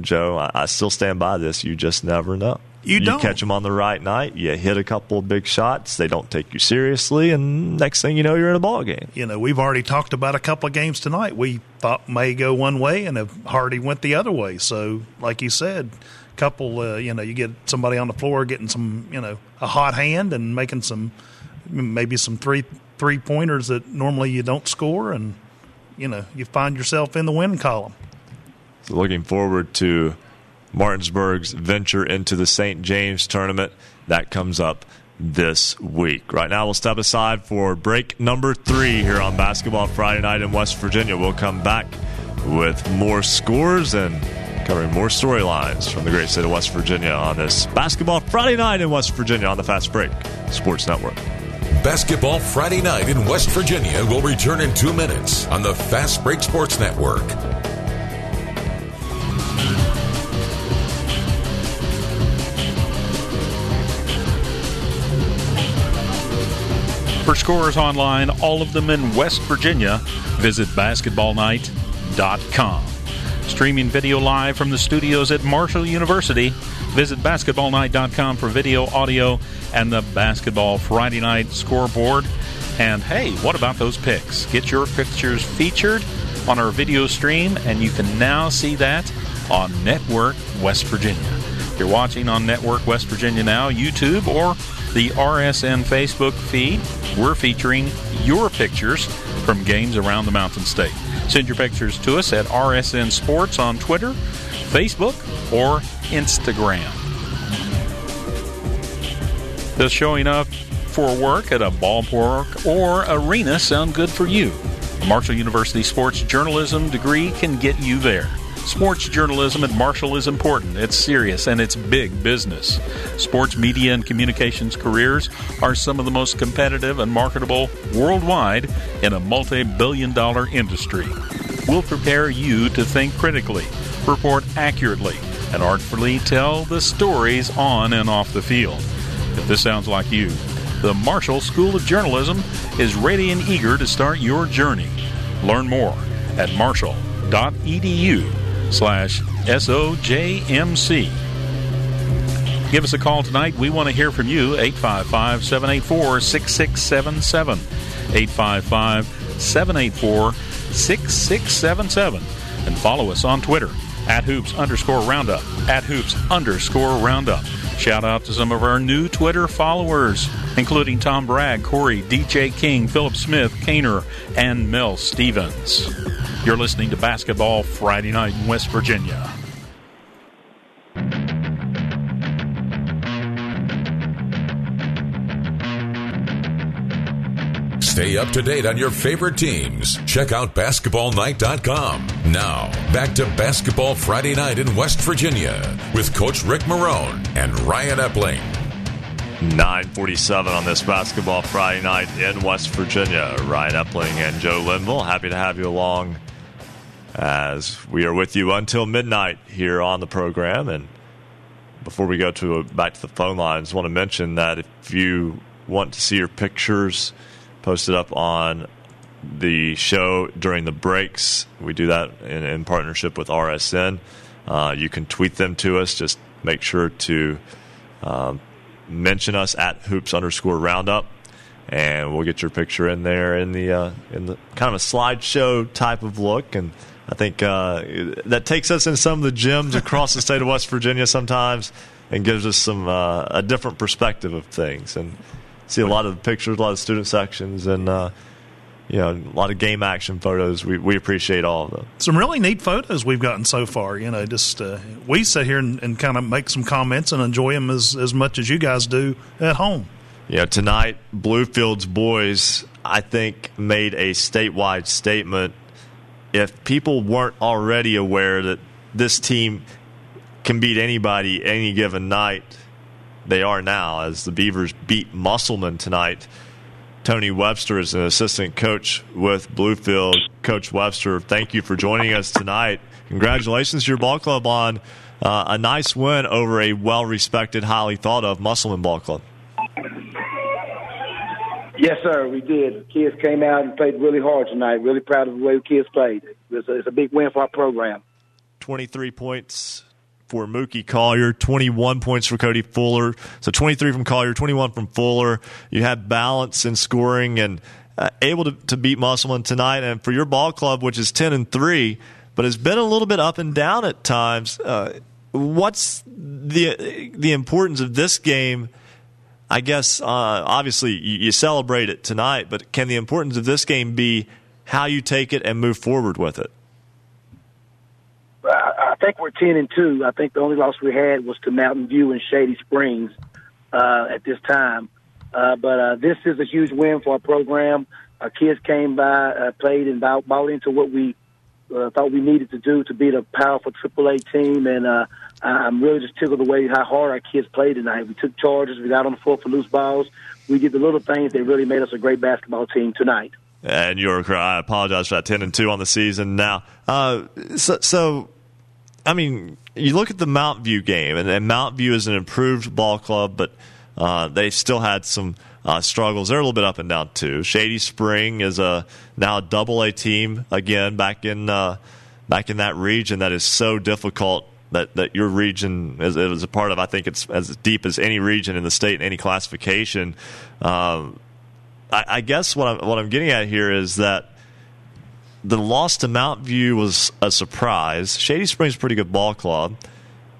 Joe, I, I still stand by this. You just never know. You don't. catch them on the right night. You hit a couple of big shots. They don't take you seriously, and next thing you know, you're in a ball game. You know, we've already talked about a couple of games tonight. We thought may go one way, and have Hardy went the other way. So, like you said, couple, uh, you know, you get somebody on the floor getting some, you know, a hot hand and making some, maybe some three three pointers that normally you don't score, and you know, you find yourself in the win column. So looking forward to Martinsburg's venture into the St. James tournament. That comes up this week. Right now, we'll step aside for break number three here on Basketball Friday night in West Virginia. We'll come back with more scores and covering more storylines from the great state of West Virginia on this Basketball Friday night in West Virginia on the Fast Break Sports Network. Basketball Friday night in West Virginia will return in two minutes on the Fast Break Sports Network. For scores online, all of them in West Virginia, visit basketballnight.com. Streaming video live from the studios at Marshall University, visit basketballnight.com for video, audio, and the Basketball Friday Night scoreboard. And hey, what about those picks? Get your pictures featured on our video stream, and you can now see that on Network West Virginia. If you're watching on Network West Virginia now, YouTube, or the RSN Facebook feed, we're featuring your pictures from games around the Mountain State. Send your pictures to us at RSN Sports on Twitter, Facebook, or Instagram. Does showing up for work at a ballpark or arena sound good for you? Marshall University sports journalism degree can get you there. Sports journalism at Marshall is important, it's serious, and it's big business. Sports media and communications careers are some of the most competitive and marketable worldwide in a multi billion dollar industry. We'll prepare you to think critically, report accurately, and artfully tell the stories on and off the field. If this sounds like you, the Marshall School of Journalism is ready and eager to start your journey. Learn more at marshall.edu slash SOJMC. Give us a call tonight. We want to hear from you. 855 784 6677. 855 784 6677. And follow us on Twitter at hoops underscore roundup. At hoops underscore roundup. Shout out to some of our new Twitter followers, including Tom Bragg, Corey, DJ King, Philip Smith, Kaner, and Mel Stevens. You're listening to Basketball Friday Night in West Virginia. Stay up to date on your favorite teams. Check out basketballnight.com. Now, back to Basketball Friday Night in West Virginia with Coach Rick Marone and Ryan Epling. 947 on this Basketball Friday night in West Virginia. Ryan Epling and Joe Linville, happy to have you along as we are with you until midnight here on the program. And before we go to back to the phone lines, I want to mention that if you want to see your pictures posted up on the show during the breaks, we do that in, in partnership with RSN. Uh, you can tweet them to us. Just make sure to um, mention us at hoops underscore roundup and we'll get your picture in there in the uh, in the kind of a slideshow type of look and I think uh, that takes us in some of the gyms across the state of West Virginia sometimes and gives us some uh, a different perspective of things and see a lot of pictures, a lot of student sections, and uh, you know a lot of game action photos. We we appreciate all of them. Some really neat photos we've gotten so far. You know, just uh, we sit here and, and kind of make some comments and enjoy them as as much as you guys do at home. Yeah, tonight Bluefield's boys I think made a statewide statement if people weren't already aware that this team can beat anybody any given night, they are now as the Beavers beat Musselman tonight. Tony Webster is an assistant coach with Bluefield. Coach Webster, thank you for joining us tonight. Congratulations to your ball club on uh, a nice win over a well respected, highly thought of Musselman Ball Club. Yes, sir, we did. The kids came out and played really hard tonight. Really proud of the way the kids played. It's a, it's a big win for our program. 23 points for Mookie Collier, 21 points for Cody Fuller. So 23 from Collier, 21 from Fuller. You had balance in scoring and uh, able to, to beat Musselman tonight. And for your ball club, which is 10 and 3, but has been a little bit up and down at times, uh, what's the the importance of this game? I guess uh, obviously you, you celebrate it tonight, but can the importance of this game be how you take it and move forward with it? Think we're ten and two. I think the only loss we had was to Mountain View and Shady Springs uh, at this time. Uh, but uh, this is a huge win for our program. Our kids came by, uh, played, and bought, bought into what we uh, thought we needed to do to beat a powerful AAA team. And uh, I'm really just tickled the way how hard our kids played tonight. We took charges. We got on the floor for loose balls. We did the little things that really made us a great basketball team tonight. And you're. I apologize for that. Ten and two on the season now. Uh, so, so, I mean, you look at the Mount View game, and, and Mount View is an improved ball club, but uh, they still had some uh, struggles. They're a little bit up and down too. Shady Spring is a now a double A team again back in uh, back in that region that is so difficult that, that your region is, is, a part of. I think it's as deep as any region in the state in any classification. Um, I, I, guess what I'm what I'm getting at here is that the loss to Mount View was a surprise. Shady Springs pretty good ball club,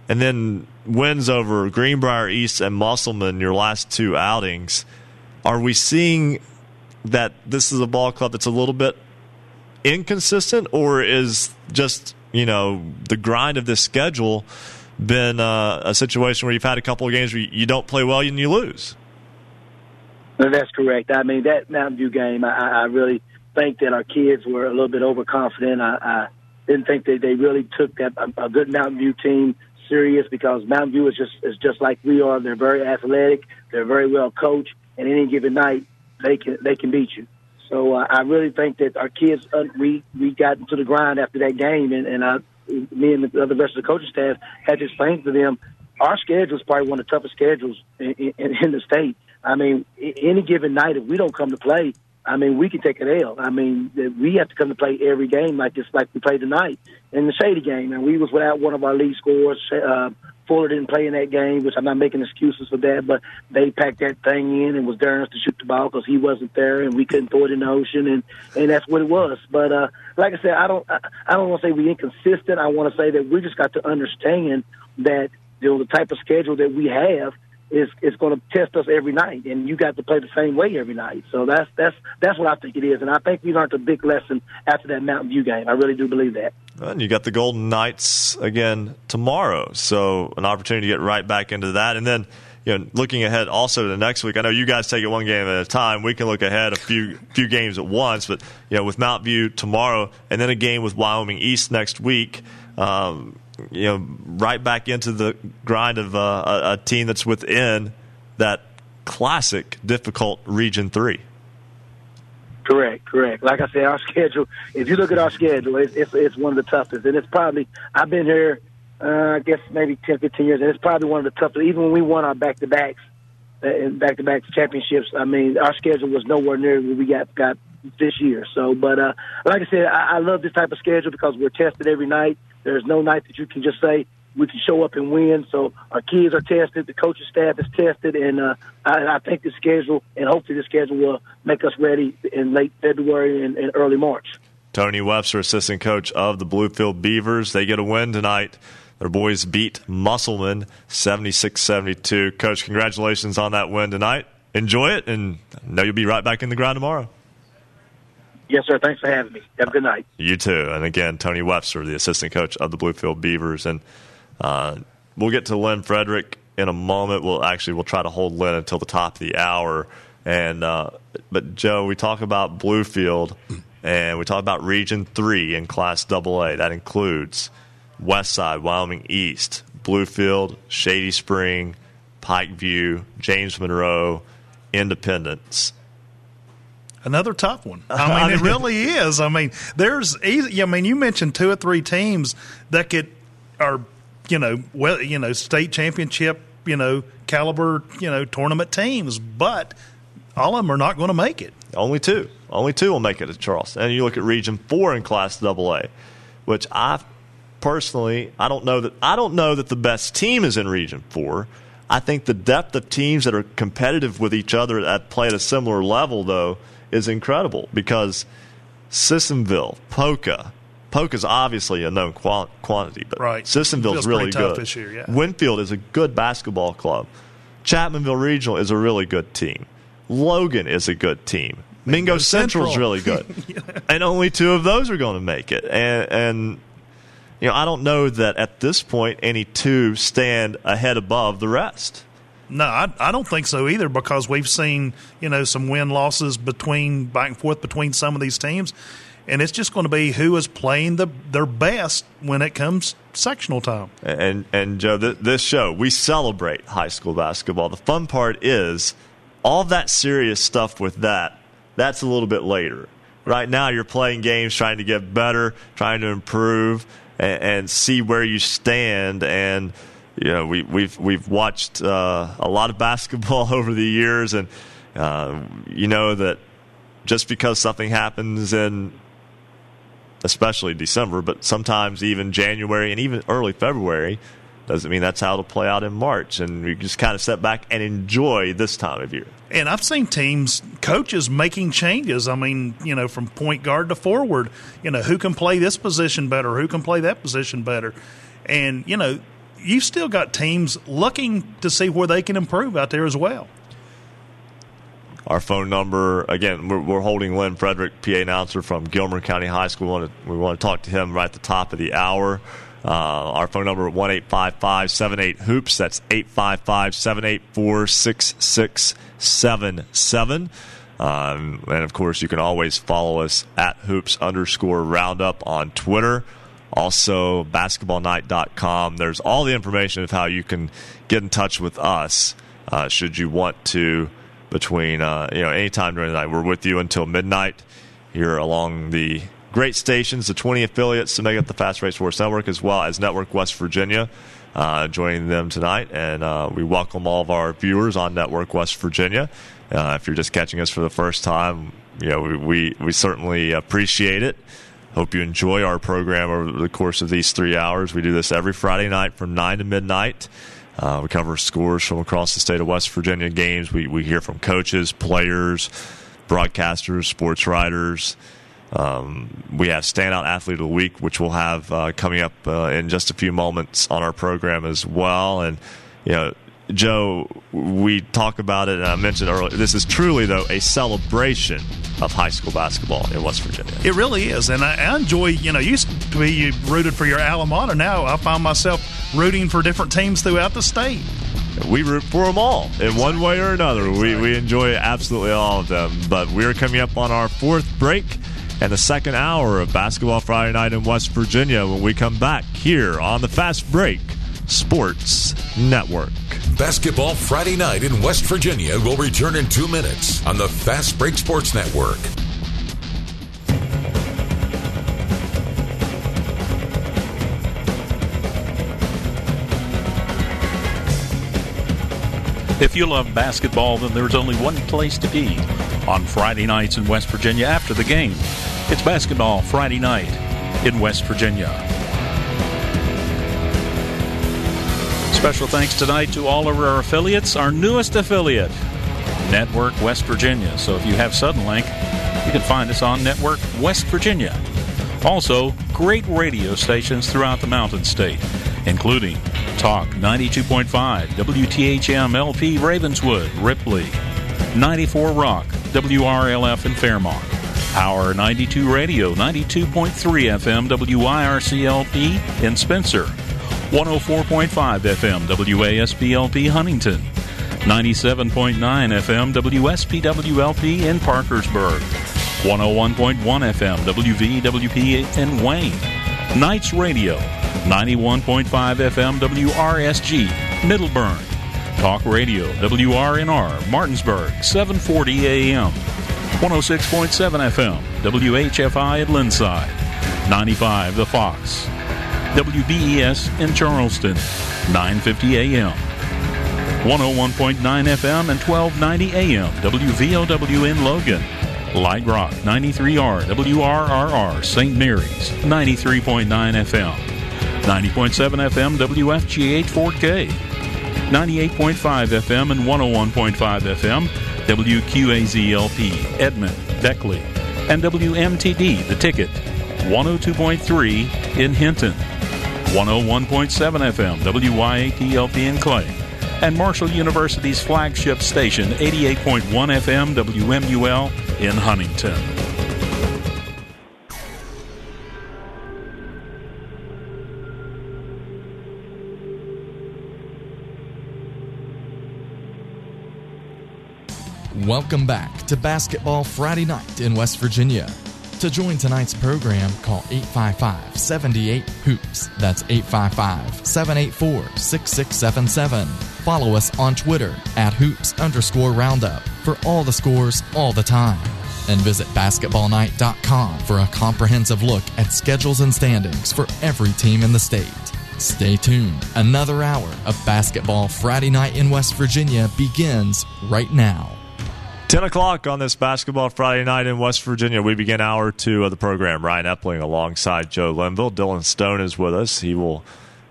and then wins over Greenbrier East and Musselman your last two outings. Are we seeing that this is a ball club that's a little bit inconsistent, or is just you know the grind of this schedule been uh, a situation where you've had a couple of games where you don't play well and you lose? That's correct. I mean that Mountain View game, I, I really think that our kids were a little bit overconfident. I, I didn't think that they really took that a, a good Mountain View team serious because Mountain View is just is just like we are. They're very athletic. They're very well coached, and any given night they can they can beat you. So uh, I really think that our kids uh, we we got into the grind after that game, and, and I, me and the other rest of the coaching staff had to explain to them our schedule is probably one of the toughest schedules in, in, in the state. I mean, any given night if we don't come to play, I mean, we can take an L. I mean, we have to come to play every game like this, like we played tonight in the Shady game. And we was without one of our lead scorers. Uh, Fuller didn't play in that game, which I'm not making excuses for that, but they packed that thing in and was daring us to shoot the ball because he wasn't there and we couldn't throw it in the ocean, and and that's what it was. But uh, like I said, I don't I, I don't want to say we inconsistent. I want to say that we just got to understand that you know the type of schedule that we have is is going to test us every night, and you got to play the same way every night. So that's that's that's what I think it is, and I think we learned a big lesson after that Mountain View game. I really do believe that. And you got the Golden Knights again tomorrow, so an opportunity to get right back into that, and then. You know, looking ahead also to next week, I know you guys take it one game at a time. We can look ahead a few few games at once, but you know, with Mount View tomorrow, and then a game with Wyoming East next week. Um, you know, right back into the grind of uh, a, a team that's within that classic difficult Region Three. Correct, correct. Like I said, our schedule. If you look at our schedule, it's it's, it's one of the toughest, and it's probably I've been here, uh, I guess maybe 10, 15 years, and it's probably one of the toughest. Even when we won our back to backs, and back to back championships, I mean, our schedule was nowhere near what we got got this year. So, but uh, like I said, I, I love this type of schedule because we're tested every night. There's no night that you can just say we can show up and win. So our kids are tested, the coaching staff is tested, and uh, I, I think the schedule and hopefully the schedule will make us ready in late February and, and early March. Tony Webster, assistant coach of the Bluefield Beavers, they get a win tonight. Their boys beat Musselman 76 72. Coach, congratulations on that win tonight. Enjoy it, and I know you'll be right back in the ground tomorrow. Yes, sir. Thanks for having me. Have a good night. You too. And again, Tony Webster, the assistant coach of the Bluefield Beavers, and uh, we'll get to Lynn Frederick in a moment. We'll actually we'll try to hold Lynn until the top of the hour. And uh, but Joe, we talk about Bluefield, and we talk about Region Three in Class AA. That includes West Side, Wyoming East, Bluefield, Shady Spring, Pikeview, James Monroe, Independence another tough one. I mean, it really is. I mean, there's easy. I mean, you mentioned two or three teams that could are you know well you know state championship you know caliber you know tournament teams, but all of them are not going to make it. Only two. Only two will make it at Charleston. And you look at Region Four in Class AA, which I personally, I don't know that I don't know that the best team is in Region Four. I think the depth of teams that are competitive with each other that play at a similar level, though, is incredible because Sissonville, Poca, Poca's obviously a known quantity, but right. Sissonville's really good. This year, yeah. Winfield is a good basketball club. Chapmanville Regional is a really good team. Logan is a good team. Mingo, Mingo Central is really good, yeah. and only two of those are going to make it. And, and you know, I don't know that at this point any two stand ahead above the rest. No, I, I don't think so either because we've seen you know some win losses between back and forth between some of these teams, and it's just going to be who is playing the their best when it comes sectional time. And and Joe, th- this show we celebrate high school basketball. The fun part is all that serious stuff with that. That's a little bit later. Right now, you're playing games, trying to get better, trying to improve, and, and see where you stand and you know, we, we've we've watched uh, a lot of basketball over the years, and uh, you know that just because something happens in, especially December, but sometimes even January and even early February, doesn't mean that's how it'll play out in March. And we just kind of step back and enjoy this time of year. And I've seen teams, coaches making changes. I mean, you know, from point guard to forward, you know, who can play this position better, who can play that position better. And, you know, you've still got teams looking to see where they can improve out there as well. Our phone number again. We're, we're holding Lynn Frederick, PA announcer from Gilmer County High School. We want to, we want to talk to him right at the top of the hour. Uh, our phone number one eight five five seven eight hoops. That's eight five five seven eight four six six seven seven. Um, and of course, you can always follow us at hoops underscore roundup on Twitter. Also, basketballnight.com. There's all the information of how you can get in touch with us uh, should you want to between, uh, you know, anytime during the night. We're with you until midnight here along the great stations, the 20 affiliates to make up the Fast Break Sports Network, as well as Network West Virginia. Uh, joining them tonight, and uh, we welcome all of our viewers on Network West Virginia. Uh, if you're just catching us for the first time, you know we, we, we certainly appreciate it. Hope you enjoy our program over the course of these three hours. We do this every Friday night from 9 to midnight. Uh, we cover scores from across the state of West Virginia games. We, we hear from coaches, players, broadcasters, sports writers. Um, we have Standout Athlete of the Week, which we'll have uh, coming up uh, in just a few moments on our program as well. And, you know, Joe, we talk about it, and I mentioned earlier, this is truly, though, a celebration of high school basketball in West Virginia. It really is. And I, I enjoy, you know, used to be you rooted for your alma mater. Now I find myself rooting for different teams throughout the state. We root for them all in one way or another. We, we enjoy absolutely all of them. But we're coming up on our fourth break and the second hour of Basketball Friday Night in West Virginia when we come back here on the Fast Break Sports Network. Basketball Friday night in West Virginia will return in two minutes on the Fast Break Sports Network. If you love basketball, then there's only one place to be on Friday nights in West Virginia after the game. It's Basketball Friday night in West Virginia. Special thanks tonight to all of our affiliates, our newest affiliate, Network West Virginia. So if you have Suddenlink, you can find us on Network West Virginia. Also, great radio stations throughout the Mountain State, including Talk 92.5, WTHM LP Ravenswood, Ripley, 94 Rock, WRLF in Fairmont, Power 92 Radio, 92.3 FM, WIRCLP in Spencer, 104.5 FM WASPLP Huntington, 97.9 FM WSPWLP in Parkersburg, 101.1 FM WVWP in Wayne, Knights Radio, 91.5 FM WRSG Middlebourne, Talk Radio WRNR Martinsburg, 740 AM, 106.7 FM WHFI at Lindside, 95 The Fox, WBES in Charleston, 950 AM. 101.9 FM and 1290 AM, WVOW in Logan. Light Rock, 93R, WRRR, St. Mary's, 93.9 FM. 90.7 FM WFGH Fort Gay, 98.5 FM and 101.5 FM WQAZLP Edmond, Beckley, and WMTD The Ticket 102.3 in Hinton, 101.7 FM WYATLP in Clay, and Marshall University's flagship station 88.1 FM WMUL in Huntington. Welcome back to Basketball Friday Night in West Virginia. To join tonight's program, call 855 78 Hoops. That's 855 784 6677. Follow us on Twitter at hoops underscore roundup for all the scores all the time. And visit basketballnight.com for a comprehensive look at schedules and standings for every team in the state. Stay tuned. Another hour of Basketball Friday Night in West Virginia begins right now. 10 o'clock on this Basketball Friday night in West Virginia. We begin hour two of the program. Ryan Epling alongside Joe Linville. Dylan Stone is with us. He will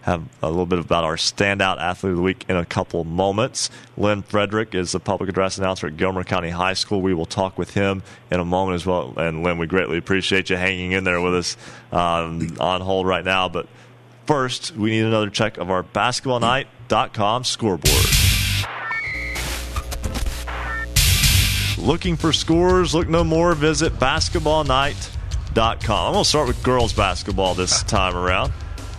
have a little bit about our standout athlete of the week in a couple moments. Lynn Frederick is the public address announcer at Gilmer County High School. We will talk with him in a moment as well. And Lynn, we greatly appreciate you hanging in there with us um, on hold right now. But first, we need another check of our basketballnight.com scoreboard. Looking for scores? Look no more. Visit basketballnight.com. I'm going to start with girls basketball this time around.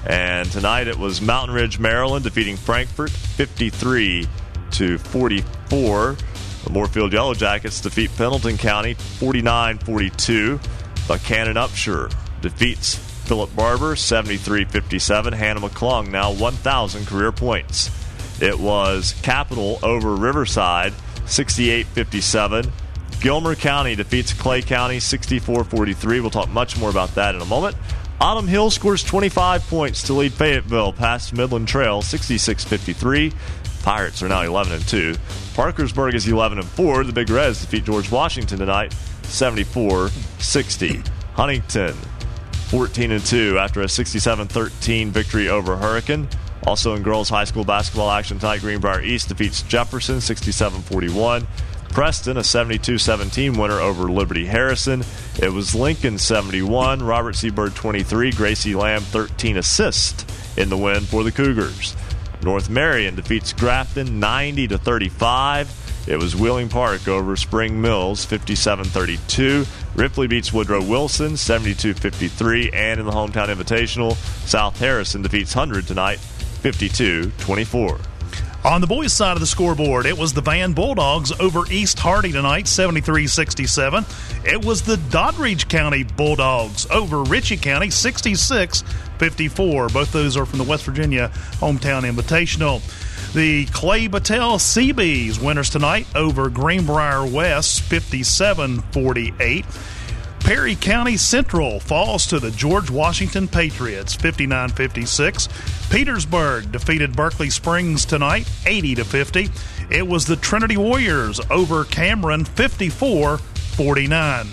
And tonight it was Mountain Ridge, Maryland defeating Frankfort 53 to 44. The Moorefield Yellow Jackets defeat Pendleton County 49 42. Buckhannon Upshur defeats Philip Barbour 73 57. Hannah McClung now 1,000 career points. It was Capital over Riverside 68 57. Gilmer County defeats Clay County 64 43. We'll talk much more about that in a moment. Autumn Hill scores 25 points to lead Fayetteville past Midland Trail 66 53. Pirates are now 11 and 2. Parkersburg is 11 and 4. The Big Reds defeat George Washington tonight 74 60. Huntington 14 and 2 after a 67 13 victory over Hurricane. Also in girls high school basketball action tonight, Greenbrier East defeats Jefferson 67 41. Preston, a 72 17 winner over Liberty Harrison. It was Lincoln 71, Robert C. Byrd 23, Gracie Lamb 13 assists in the win for the Cougars. North Marion defeats Grafton 90 to 35. It was Wheeling Park over Spring Mills 57 32. Ripley beats Woodrow Wilson 72 53. And in the hometown invitational, South Harrison defeats 100 tonight 52 24. On the boys' side of the scoreboard, it was the Van Bulldogs over East Hardy tonight, 73 67. It was the Doddridge County Bulldogs over Ritchie County, 66 54. Both those are from the West Virginia Hometown Invitational. The Clay Battelle Seabees winners tonight over Greenbrier West, 57 48. Perry County Central falls to the George Washington Patriots 59 56. Petersburg defeated Berkeley Springs tonight 80 50. It was the Trinity Warriors over Cameron 54 49.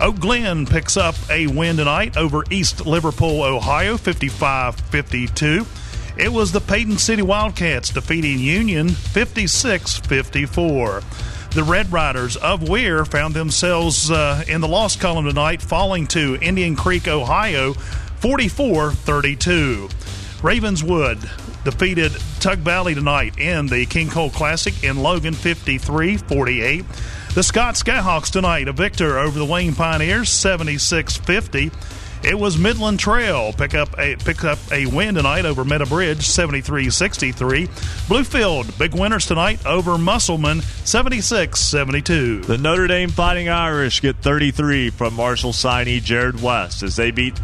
Oak Glen picks up a win tonight over East Liverpool, Ohio 55 52. It was the Paden City Wildcats defeating Union 56 54. The Red Riders of Weir found themselves uh, in the loss column tonight, falling to Indian Creek, Ohio, 44 32. Ravenswood defeated Tug Valley tonight in the King Cole Classic in Logan, 53 48. The Scott Skyhawks tonight, a victor over the Wayne Pioneers, 76 50. It was Midland Trail pick up a pick up a win tonight over Meadow Bridge 73-63. Bluefield big winners tonight over Musselman 76-72. The Notre Dame Fighting Irish get 33 from Marshall signee Jared West as they beat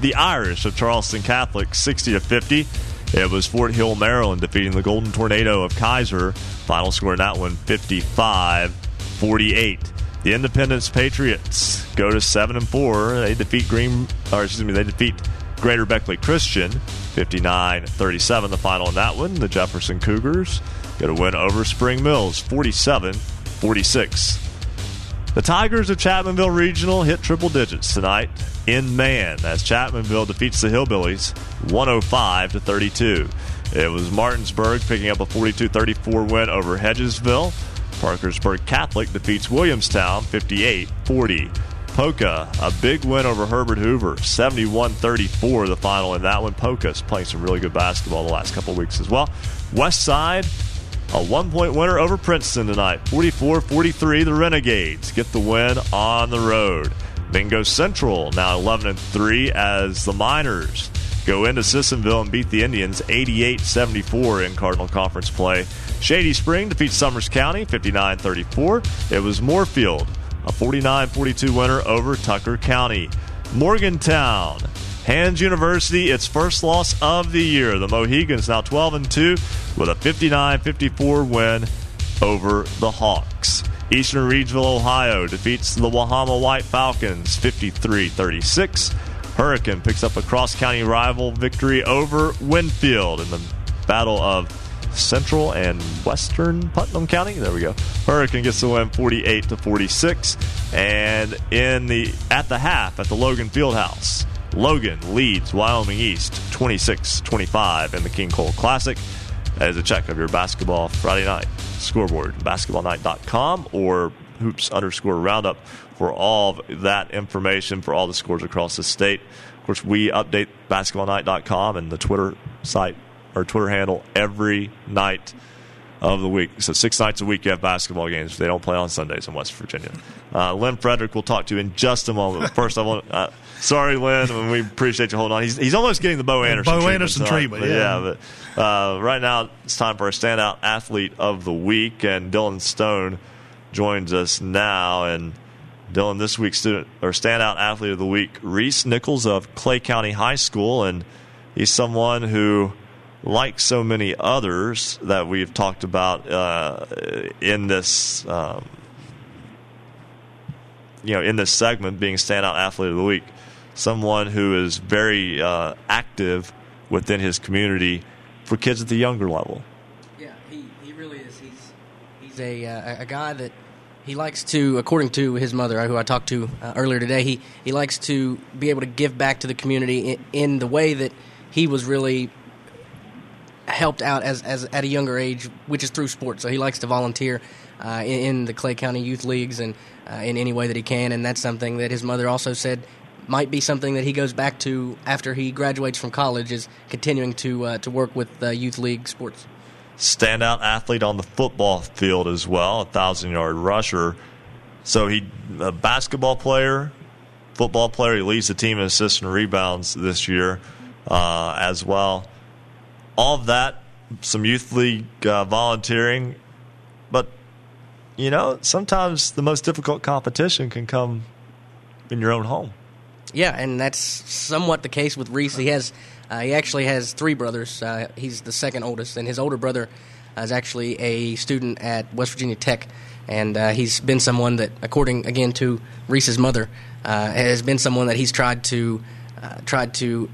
the Irish of Charleston Catholic 60 to 50. It was Fort Hill, Maryland defeating the Golden Tornado of Keyser. Final score in that one 55 48. The Independence Patriots go to seven and four. They defeat Green, or excuse me, they defeat Greater Beckley Christian, 59-37. The final in that one. The Jefferson Cougars get a win over Spring Mills, 47-46. The Tigers of Chapmanville Regional hit triple digits tonight in man as Chapmanville defeats the Hillbillies 105 to 32. It was Martinsburg picking up a 42-34 win over Hedgesville. Parkersburg Catholic defeats Williamstown 58-40. Poca, a big win over Herbert Hoover, 71-34 the final in that one. Poca's playing some really good basketball the last couple weeks as well. West Side, a one-point winner over Princeton tonight, 44-43 the Renegades get the win on the road. Mingo Central now 11 and 3 as the Miners go into Sissonville and beat the Indians 88 74 in Cardinal Conference play. Shady Spring defeats Summers County 59 34. It was Moorefield, a 49 42 winner over Tucker County. Morgantown Hands University, its first loss of the year. The Mohigans now 12 and 2 with a 59 54 win over the Hawks. Eastern Reedsville, Ohio defeats the Wahama White Falcons 53 36. Hurricane picks up a cross county rival victory over Winfield in the Battle of Central and Western Putnam County. There we go. Hurricane gets the win 48 to 46. And in the at the half at the Logan Fieldhouse, Logan leads Wyoming East 26-25 in the King Cole Classic. Is a check of your basketball Friday night scoreboard, basketballnight.com or hoops underscore roundup for all of that information for all the scores across the state. Of course, we update basketballnight.com and the Twitter site or Twitter handle every night of the week. So six nights a week you have basketball games. They don't play on Sundays in West Virginia. Uh, Lynn Frederick will talk to you in just a moment. First, I want. Uh, sorry, Lynn. and we appreciate you holding on. He's, he's almost getting the Bo Anderson. Bo treatment Anderson treatment, but yeah. but uh, right now it's time for a standout athlete of the week, and Dylan Stone joins us now. And Dylan, this week's student or standout athlete of the week, Reese Nichols of Clay County High School, and he's someone who like so many others that we've talked about uh, in this, um, you know, in this segment, being standout athlete of the week, someone who is very uh, active within his community for kids at the younger level. Yeah, he, he really is. He's he's a uh, a guy that he likes to, according to his mother, who I talked to uh, earlier today, he he likes to be able to give back to the community in, in the way that he was really helped out as, as at a younger age, which is through sports. So he likes to volunteer uh, in, in, the Clay County youth leagues and uh, in any way that he can, and that's something that his mother also said might be something that he goes back to after he graduates from college is continuing to uh, to work with youth league sports. Standout athlete on the football field as well, a thousand yard rusher. So he a basketball player, football player. He leads the team in assists and rebounds this year uh, as well all of that, some youth league uh, volunteering, but you know sometimes the most difficult competition can come in your own home. Yeah, and that's somewhat the case with Reese. He has uh, he actually has three brothers. Uh, he's the second oldest, and his older brother is actually a student at West Virginia Tech, and uh, he's been someone that, according again to Reese's mother, uh, has been someone that he's tried to uh, tried to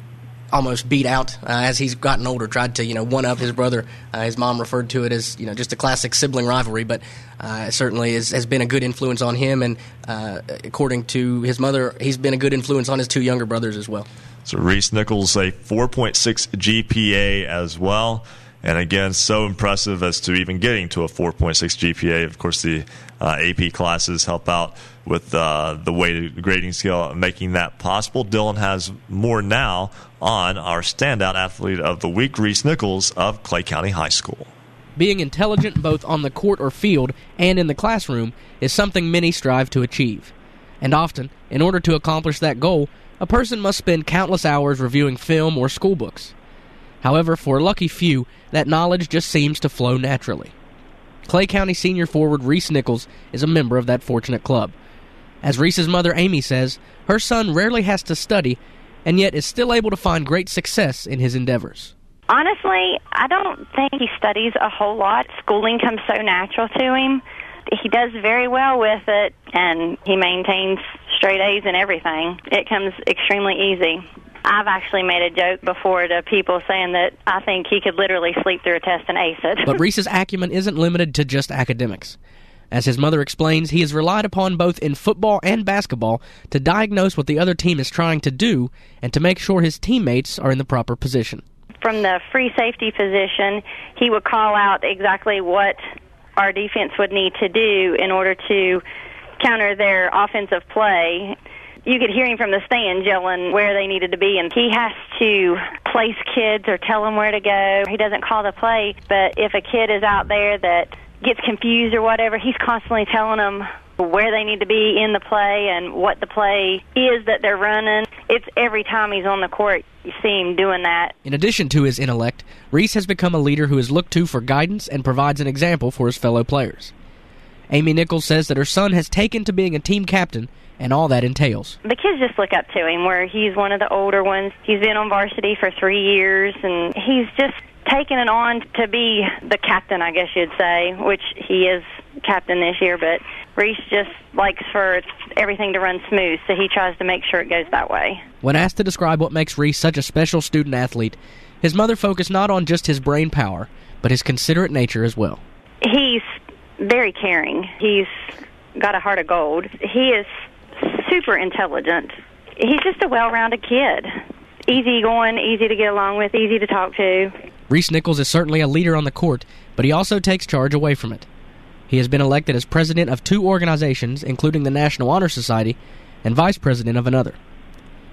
almost beat out uh, as he's gotten older. Tried to you know one up his brother. Uh, his mom referred to it as you know just a classic sibling rivalry, but uh, certainly is, has been a good influence on him. And uh, according to his mother, he's been a good influence on his two younger brothers as well. So Reese Nichols a 4.6 GPA as well. And again, so impressive as to even getting to a 4.6 GPA. Of course, the uh, AP classes help out with uh, the weighted grading scale, making that possible. Dylan has more now on our standout athlete of the week, Reese Nichols of Clay County High School. Being intelligent both on the court or field and in the classroom is something many strive to achieve. And often, in order to accomplish that goal, a person must spend countless hours reviewing film or school books. However, for a lucky few, that knowledge just seems to flow naturally. Clay County senior forward Reese Nichols is a member of that fortunate club. As Reese's mother Amy says, her son rarely has to study and yet is still able to find great success in his endeavors. Honestly, I don't think he studies a whole lot. Schooling comes so natural to him. He does very well with it, and he maintains straight A's and everything. It comes extremely easy. I've actually made a joke before to people saying that I think he could literally sleep through a test and ace it. but Reese's acumen isn't limited to just academics. As his mother explains, he is relied upon both in football and basketball to diagnose what the other team is trying to do and to make sure his teammates are in the proper position. From the free safety position, he would call out exactly what our defense would need to do in order to counter their offensive play. You could hear him from the stand yelling where they needed to be, and he has to place kids or tell them where to go. He doesn't call the play, but if a kid is out there that gets confused or whatever, he's constantly telling them where they need to be in the play and what the play is that they're running. It's every time he's on the court, you see him doing that. In addition to his intellect, Reese has become a leader who is looked to for guidance and provides an example for his fellow players. Amy Nichols says that her son has taken to being a team captain and all that entails. The kids just look up to him where he's one of the older ones. He's been on varsity for three years and he's just taken it on to be the captain, I guess you'd say, which he is captain this year, but Reese just likes for everything to run smooth, so he tries to make sure it goes that way. When asked to describe what makes Reese such a special student athlete, his mother focused not on just his brain power, but his considerate nature as well. He's very caring. He's got a heart of gold. He is super intelligent. He's just a well-rounded kid. Easy going, easy to get along with, easy to talk to. Reese Nichols is certainly a leader on the court, but he also takes charge away from it. He has been elected as president of two organizations, including the National Honor Society, and vice president of another.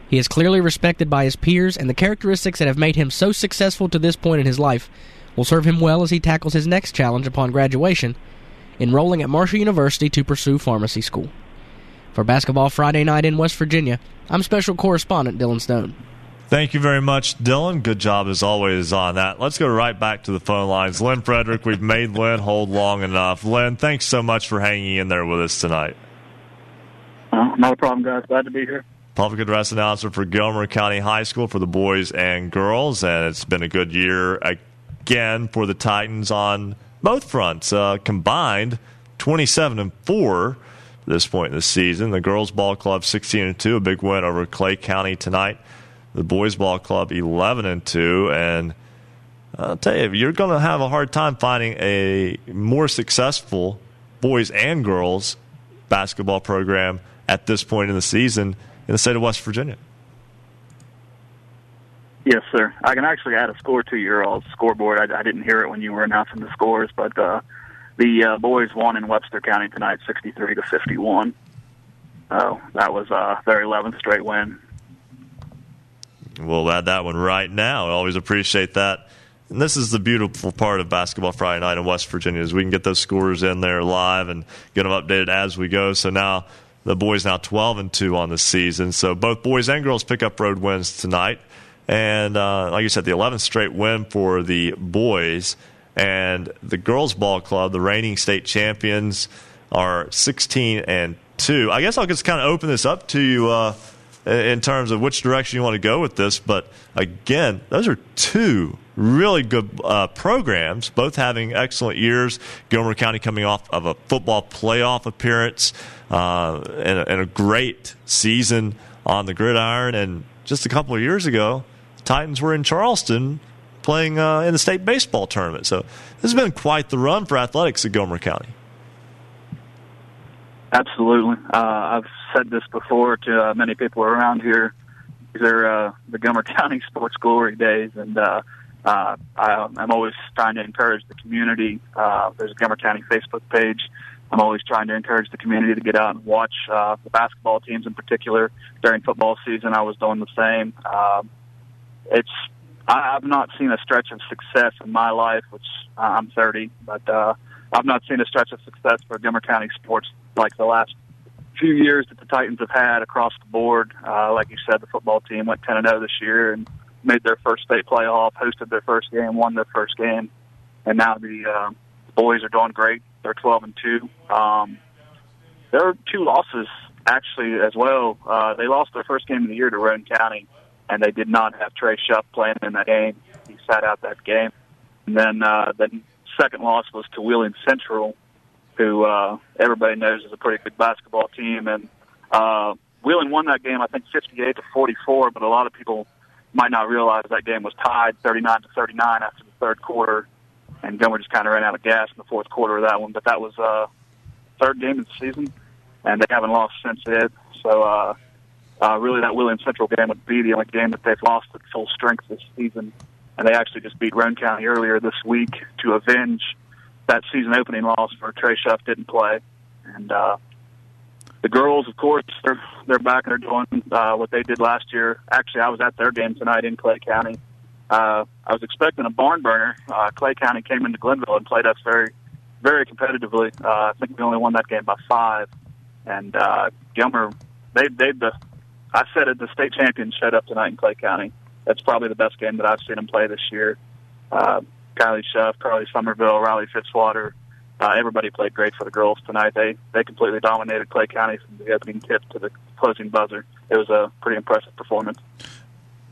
He is clearly respected by his peers, and the characteristics that have made him so successful to this point in his life will serve him well as he tackles his next challenge upon graduation, enrolling at Marshall University to pursue pharmacy school. For Basketball Friday night in West Virginia, I'm special correspondent Dylan Stone. Thank you very much, Dylan. Good job as always on that. Let's go right back to the phone lines. Lynn Frederick, we've made Lynn hold long enough. Lynn, thanks so much for hanging in there with us tonight. Uh, not a problem, guys. Glad to be here. Public address announcer for Gilmer County High School for the boys and girls, and it's been a good year again for the Titans on both fronts. Uh, combined, twenty-seven and four at this point in the season. The girls ball club sixteen and two, a big win over Clay County tonight the boys ball club 11 and 2 and I'll tell you you're going to have a hard time finding a more successful boys and girls basketball program at this point in the season in the state of West Virginia. Yes, sir. I can actually add a score to your all scoreboard. I, I didn't hear it when you were announcing the scores, but uh, the uh, boys won in Webster County tonight, 63 to 51. So that was uh, their 11th straight win. We'll add that one right now. I always appreciate that. And this is the beautiful part of Basketball Friday Night in West Virginia is we can get those scores in there live and get them updated as we go. So now the boys now 12 and 2 on the season. So both boys and girls pick up road wins tonight. And uh, like you said, the 11th straight win for the boys. And the girls ball club, the reigning state champions, are 16 and 2. I guess I'll just kind of open this up to you. Uh, in terms of which direction you want to go with this. But again, those are two really good uh, programs, both having excellent years. Gilmer County coming off of a football playoff appearance uh, and, a, and, a, great season on the gridiron. And just a couple of years ago, Titans were in Charleston playing uh, in the state baseball tournament. So this has been quite the run for athletics at Gilmer County. Absolutely. Uh, I've said this before to uh, many people around here. These are uh, the Gilmer County sports glory days, and uh, uh, I'm always trying to encourage the community. Uh, there's a Gilmer County Facebook page. I'm always trying to encourage the community to get out and watch uh, the basketball teams in particular during football season. I was doing the same. Uh, it's I, I've not seen a stretch of success in my life, which uh, I'm 30, but uh, I've not seen a stretch of success for Gilmer County sports like the last few years that the Titans have had across the board. Uh, like you said, the football team went 10 and 0 this year and made their first state playoff, hosted their first game, won their first game, and now the uh, boys are doing great. They're 12 and 2. Um, there are two losses actually as well. Uh, they lost their first game of the year to Roane County, and they did not have Trey Shuff playing in that game. He sat out that game. And then uh, the second loss was to Wheeling Central, who uh, everybody knows is a pretty good basketball team. And uh, Wheeling won that game, I think, 58 to 44. But a lot of people might not realize that game was tied 39 to 39 after the third quarter, and Gilmer just kind of ran out of gas in the fourth quarter of that one. But that was uh, third game of the season, and they haven't lost since then. So, uh, uh, really, that Wheeling Central game would be the only game that they've lost at full strength this season. And they actually just beat Roane County earlier this week to avenge that season opening loss where Trey Shuff didn't play. And uh, the girls, of course, they're they're back and they're doing uh, what they did last year. Actually, I was at their game tonight in Clay County. Uh, I was expecting a barn burner. Uh, Clay County came into Glenville and played us very, very competitively. Uh, I think we only won that game by five. And uh, Gilmer, they they the I said it. The state champions showed up tonight in Clay County. That's probably the best game that I've seen them play this year. Uh, Kylie Shuff, Carly Somerville, Riley Fitzwater, uh, everybody played great for the girls tonight. They they completely dominated Clay County from the opening tip to the closing buzzer. It was a pretty impressive performance.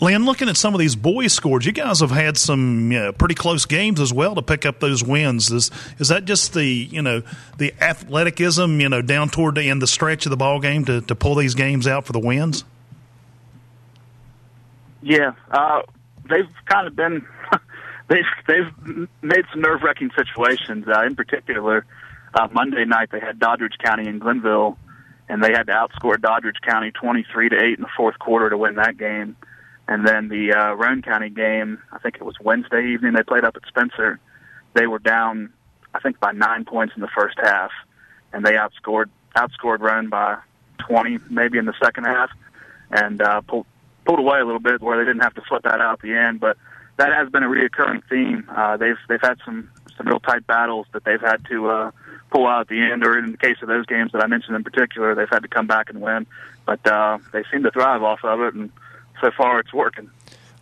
Lynn, looking at some of these boys' scores, you guys have had some you know, pretty close games as well to pick up those wins. Is is that just the you know the athleticism you know down toward the end the stretch of the ball game to, to pull these games out for the wins? Yeah, uh, they've kind of been they've they've made some nerve wracking situations. Uh, in particular, uh, Monday night they had Doddridge County and Glenville, and they had to outscore Doddridge County twenty three to eight in the fourth quarter to win that game. And then the uh, Roane County game, I think it was Wednesday evening. They played up at Spencer. They were down, I think, by nine points in the first half, and they outscored outscored Roane by twenty, maybe in the second half, and uh, pulled pulled away a little bit where they didn't have to flip that out at the end. But that has been a reoccurring theme. Uh, they've they've had some some real tight battles that they've had to uh, pull out at the end, or in the case of those games that I mentioned in particular, they've had to come back and win. But uh, they seem to thrive off of it, and so far it's working.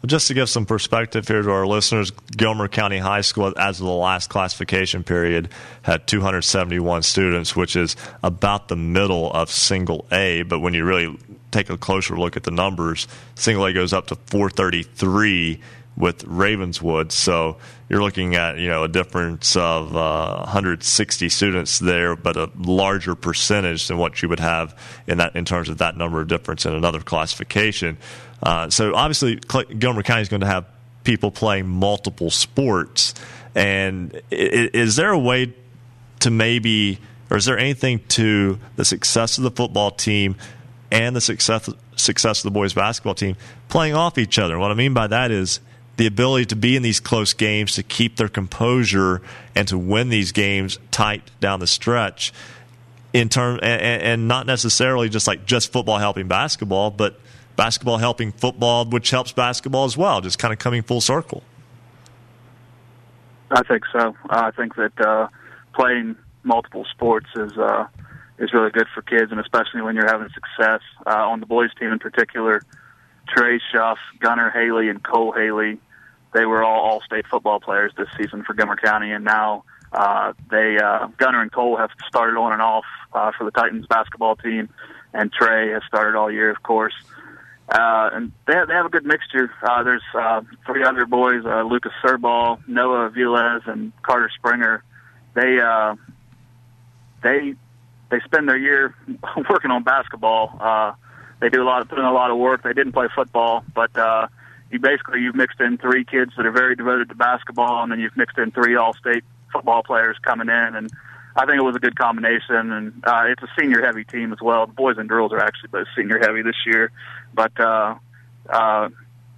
Just to give some perspective here to our listeners, Gilmer County High School, as of the last classification period, had 271 students, which is about the middle of single A. But when you really take a closer look at the numbers, single A goes up to 433 with Ravenswood. So you're looking at you know a difference of uh, 160 students there, but a larger percentage than what you would have in that in terms of that number of difference in another classification. Uh, so obviously, Gilmer County is going to have people playing multiple sports. And is there a way to maybe, or is there anything to the success of the football team and the success success of the boys basketball team playing off each other? What I mean by that is the ability to be in these close games, to keep their composure, and to win these games tight down the stretch. In term, and, and not necessarily just like just football helping basketball, but basketball helping football, which helps basketball as well, just kind of coming full circle. I think so. I think that uh, playing multiple sports is uh, is really good for kids, and especially when you're having success uh, on the boys' team in particular. Trey Shuff, Gunnar Haley, and Cole Haley, they were all all-state football players this season for Gilmer County, and now uh, they uh, Gunnar and Cole have started on and off uh, for the Titans basketball team, and Trey has started all year, of course. Uh, and they have, they have a good mixture. Uh, there's uh, three other boys, uh, Lucas Serball, Noah Viles, and Carter Springer. They uh, they they spend their year working on basketball. Uh, they do a lot of put in a lot of work. They didn't play football, but uh, you basically you've mixed in three kids that are very devoted to basketball, and then you've mixed in three all-state football players coming in, and I think it was a good combination, and uh, it's a senior heavy team as well. The boys and girls are actually both senior heavy this year, but uh, uh,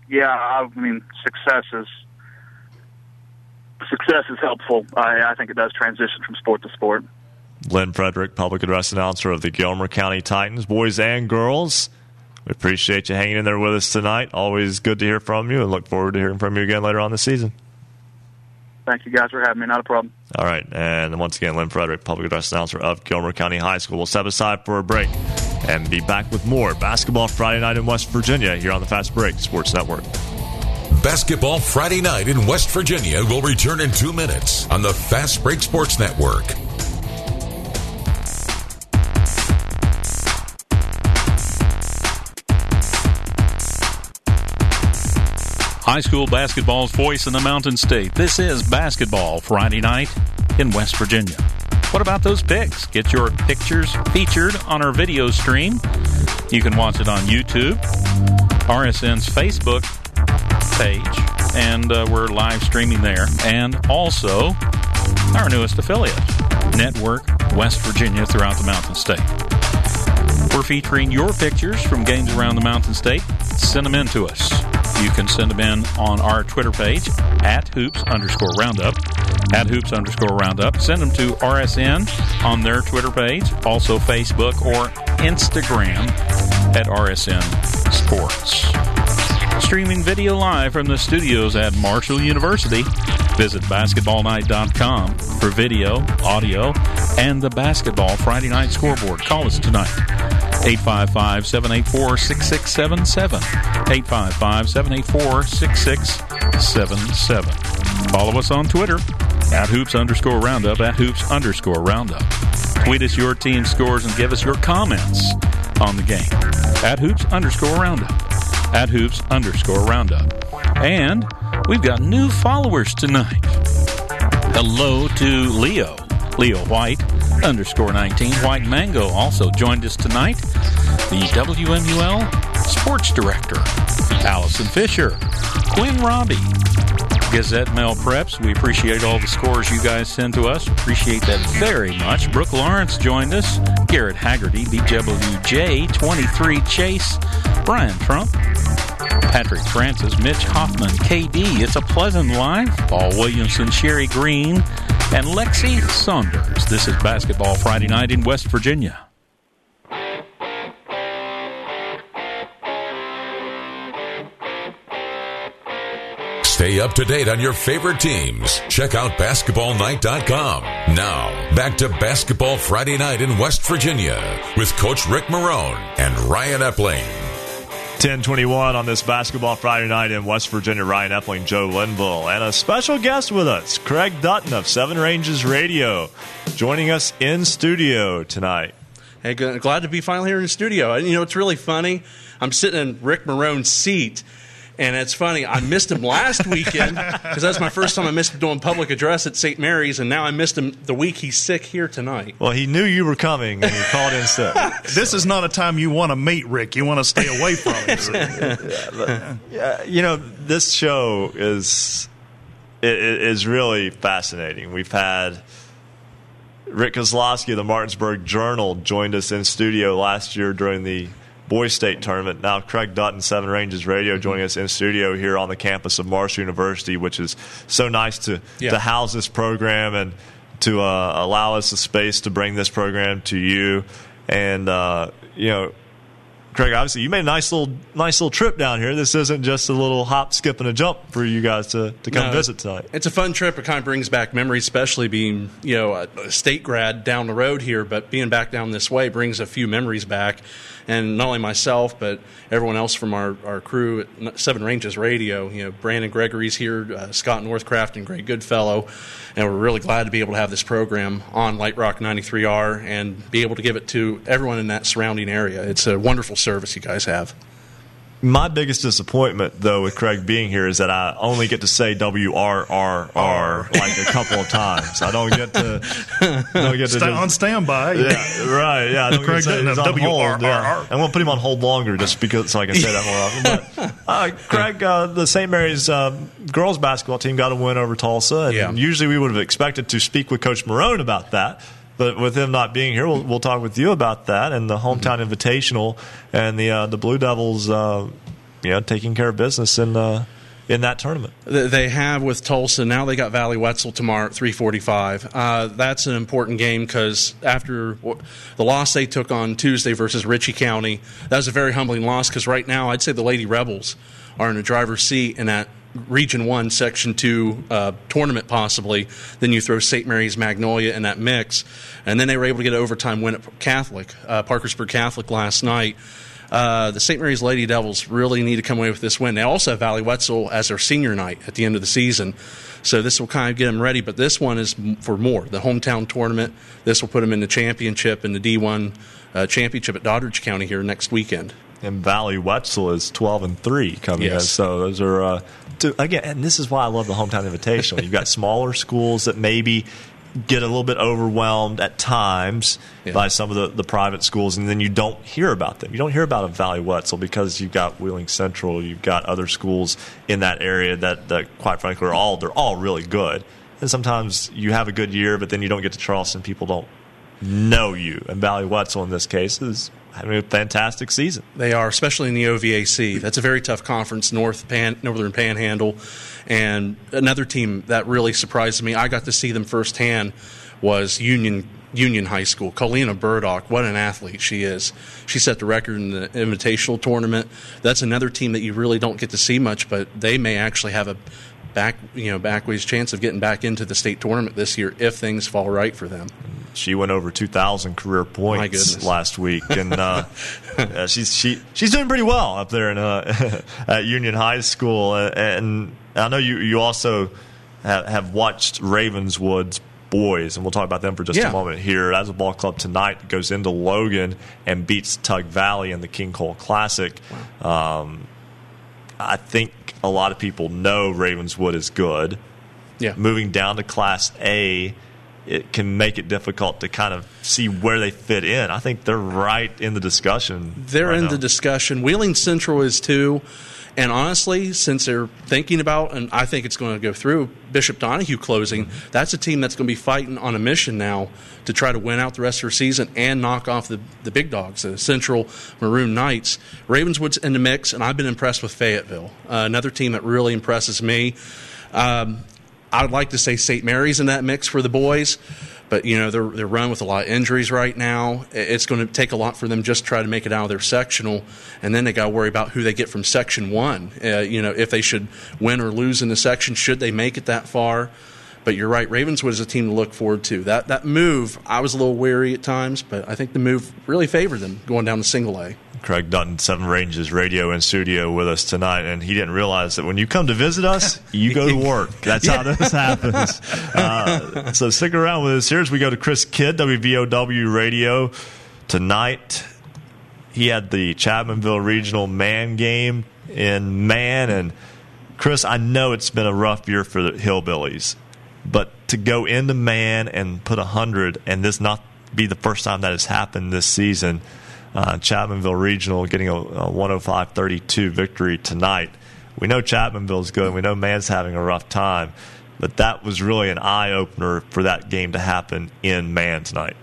yeah, I mean success is success is helpful. I, I think it does transition from sport to sport. Lynn Frederick, public address announcer of the Gilmer County Titans, boys and girls. We appreciate you hanging in there with us tonight. Always good to hear from you, and look forward to hearing from you again later on this season. Thank you guys for having me. Not a problem. All right. And once again, Lynn Frederick, public address announcer of Gilmer County High School. We'll step aside for a break and be back with more basketball Friday night in West Virginia here on the Fast Break Sports Network. Basketball Friday night in West Virginia will return in two minutes on the Fast Break Sports Network. High school basketball's voice in the Mountain State. This is Basketball Friday night in West Virginia. What about those pics? Get your pictures featured on our video stream. You can watch it on YouTube, RSN's Facebook page, and uh, we're live streaming there. And also our newest affiliate, Network West Virginia, throughout the Mountain State. We're featuring your pictures from games around the Mountain State. Send them in to us. You can send them in on our Twitter page at hoops underscore roundup. At hoops underscore roundup. Send them to RSN on their Twitter page, also Facebook or Instagram at RSN Sports. Streaming video live from the studios at Marshall University. Visit basketballnight.com for video, audio, and the basketball Friday night scoreboard. Call us tonight. 855 784 6677. 855 784 6677. Follow us on Twitter at hoops underscore roundup, at hoops underscore roundup. Tweet us your team scores and give us your comments on the game at hoops underscore roundup. At hoops underscore roundup. And we've got new followers tonight. Hello to Leo. Leo White underscore 19. White Mango also joined us tonight. The WMUL sports director, Allison Fisher, Quinn Robbie, Gazette Mail Preps. We appreciate all the scores you guys send to us. Appreciate that very much. Brooke Lawrence joined us. Garrett Haggerty, BWJ 23 Chase, Brian Trump, Patrick Francis, Mitch Hoffman, KD, It's a Pleasant Life, Paul Williamson, Sherry Green, and Lexi Saunders. This is Basketball Friday night in West Virginia. Stay up to date on your favorite teams. Check out basketballnight.com. Now, back to Basketball Friday night in West Virginia with Coach Rick Marone and Ryan Epling. 1021 on this Basketball Friday night in West Virginia. Ryan Epling, Joe Linville, and a special guest with us, Craig Dutton of Seven Ranges Radio, joining us in studio tonight. Hey, glad to be finally here in the studio. And you know, it's really funny. I'm sitting in Rick Marone's seat and it's funny, I missed him last weekend because that's my first time I missed him doing public address at St. Mary's, and now I missed him the week he's sick here tonight. Well, he knew you were coming and he called in sick. this is not a time you want to meet Rick. You want to stay away from him. yeah, yeah, you know, this show is it, it is really fascinating. We've had. Rick Kozlowski of the Martinsburg Journal joined us in studio last year during the Boys State tournament. Now, Craig Dutton, Seven Ranges Radio, joining us in studio here on the campus of Marshall University, which is so nice to, yeah. to house this program and to uh, allow us the space to bring this program to you. And, uh, you know, Craig, obviously you made a nice little nice little trip down here. This isn't just a little hop, skip, and a jump for you guys to, to come no, visit tonight. It's a fun trip. It kind of brings back memories, especially being you know a state grad down the road here, but being back down this way brings a few memories back and not only myself but everyone else from our, our crew at Seven Ranges Radio. You know, Brandon Gregory's here, uh, Scott Northcraft, and Greg Goodfellow, and we're really glad to be able to have this program on Light Rock 93R and be able to give it to everyone in that surrounding area. It's a wonderful service you guys have. My biggest disappointment, though, with Craig being here is that I only get to say WRRR like a couple of times. I don't get to don't get to Stay on standby. Yeah, right. Yeah, I don't Craig get to say on hold. Yeah. And we'll put him on hold longer just because so I can say that more often. But uh, Craig, uh, the St. Mary's uh, girls basketball team got a win over Tolsia, and yeah. usually we would have expected to speak with Coach Marone about that. But with him not being here, we'll, we'll talk with you about that and the hometown mm-hmm. invitational and the uh, the Blue Devils, uh, you know, taking care of business in uh, in that tournament. They have with Tolsia. Now they got Valley Wetzel tomorrow at 3:45. Uh, that's an important game because after the loss they took on Tuesday versus Ritchie County, that was a very humbling loss. Because right now, I'd say the Lady Rebels are in a driver's seat in that Region 1, Section 2 uh, tournament, possibly. Then you throw St. Mary's Magnolia in that mix. And then they were able to get an overtime win at Catholic, uh, Parkersburg Catholic last night. Uh, the St. Mary's Lady Devils really need to come away with this win. They also have Valley Wetzel as their senior night at the end of the season. So this will kind of get them ready. But this one is for more. The hometown tournament. This will put them in the championship in the D1 uh, championship at Doddridge County here next weekend and Valley Wetzel is 12 and 3 coming yes. in. So those are, uh, again, and this is why I love the Hometown Invitational. You've got smaller schools that maybe get a little bit overwhelmed at times yeah. by some of the, the private schools, and then you don't hear about them. You don't hear about a Valley Wetzel because you've got Wheeling Central, you've got other schools in that area that, that quite frankly, are all, they're all really good. And sometimes you have a good year, but then you don't get to Charleston. People don't know you. And Valley Wetzel, in this case, is having a fantastic season. They are, especially in the OVAC. That's a very tough conference, North Pan, Northern Panhandle. And another team that really surprised me, I got to see them firsthand, was Union Union High School. Colina Burdock, what an athlete she is. She set the record in the invitational tournament. That's another team that you really don't get to see much, but they may actually have a back you know backways chance of getting back into the state tournament this year if things fall right for them. She went over 2,000 career points last week, and uh, uh, she's she she's doing pretty well up there in uh, at Union High School. And I know you you also have, have watched Ravenswood's boys, and we'll talk about them for just Yeah. a moment here. As a ball club tonight goes into Logan and beats Tug Valley in the King Cole Classic. Um, I think a lot of people know Ravenswood is good. Yeah. Moving down to Class A, it can make it difficult to kind of see where they fit in. I think they're right in the discussion. They're right in now. the discussion. Wheeling Central is too. And honestly, since they're thinking about, and I think it's going to go through Bishop Donahue closing, that's a team that's going to be fighting on a mission now to try to win out the rest of their season and knock off the, the big dogs, the Central Maroon Knights. Ravenswood's in the mix, and I've been impressed with Fayetteville, uh, another team that really impresses me. Um, I would like to say St. Mary's in that mix for the boys, but you know they're they're run with a lot of injuries right now. It's going to take a lot for them just to try to make it out of their sectional, and then they got to worry about who they get from section one. Uh, you know if they should win or lose in the section, should they make it that far? But you're right, Ravenswood is a team to look forward to. That that move, I was a little weary at times, but I think the move really favored them going down to single A. Craig Dutton, Seven Ranges Radio in studio with us tonight, and he didn't realize that when you come to visit us, you go to work. That's how this happens. Uh, so stick around with us here as we go to Chris Kidd, WVOW Radio tonight. He had the Chapmanville Regional Man game in Man, and Chris, I know it's been a rough year for the Hillbillies, but to go into Man and put a hundred, and this not be the first time that has happened this season uh, Chapmanville Regional getting a, a 105-32 victory tonight. We know Chapmanville's good. and We know Man's having a rough time, but that was really an eye opener for that game to happen in Man tonight.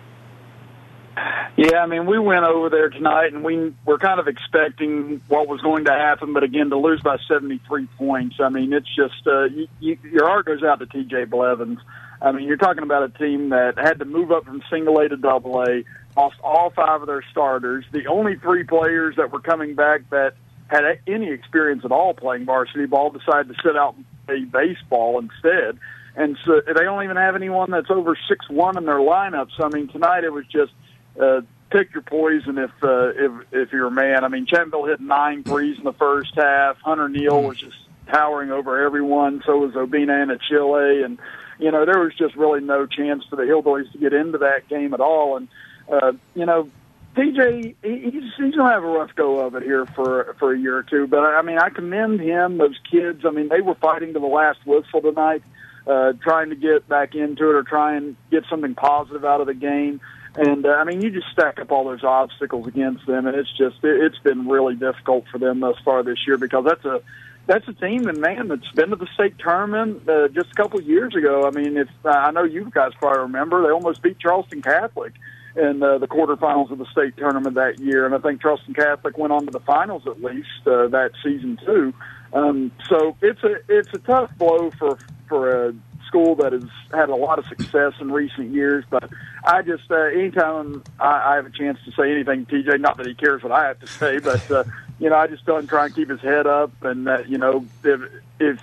Yeah, I mean, we went over there tonight, and we were kind of expecting what was going to happen, but again, to lose by 73 points, I mean, it's just uh, you, you, your heart goes out to T.J. Blevins. I mean, you're talking about a team that had to move up from single A to double A, lost all five of their starters. The only three players that were coming back that had any experience at all playing varsity ball decided to sit out and play baseball instead. And so they don't even have anyone that's over six one in their lineup. So I mean, tonight it was just uh, pick your poison if uh, if if you're a man. I mean, Chapmanville hit nine threes in the first half. Hunter Neal was just towering over everyone. So was Obina and Chile, and you know there was just really no chance for the Hillbillies to get into that game at all. And uh, you know, DJ, he's he's gonna have a rough go of it here for for a year or two. But I mean, I commend him. Those kids. I mean, they were fighting to the last whistle tonight, uh, trying to get back into it or try and get something positive out of the game. And uh, I mean, you just stack up all those obstacles against them, and it's just it, it's been really difficult for them thus far this year because that's a that's a team, and man, that's been to the state tournament uh, just a couple years ago. I mean, if I know you guys probably remember, they almost beat Charleston Catholic in uh, the quarterfinals of the state tournament that year, and I think Charleston Catholic went on to the finals at least uh, that season too. Um, so it's a it's a tough blow for for a school that has had a lot of success in recent years. But I just uh, anytime I, I have a chance to say anything, TJ, not that he cares what I have to say, but uh, you know I just don't try and keep his head up, and uh, you know if if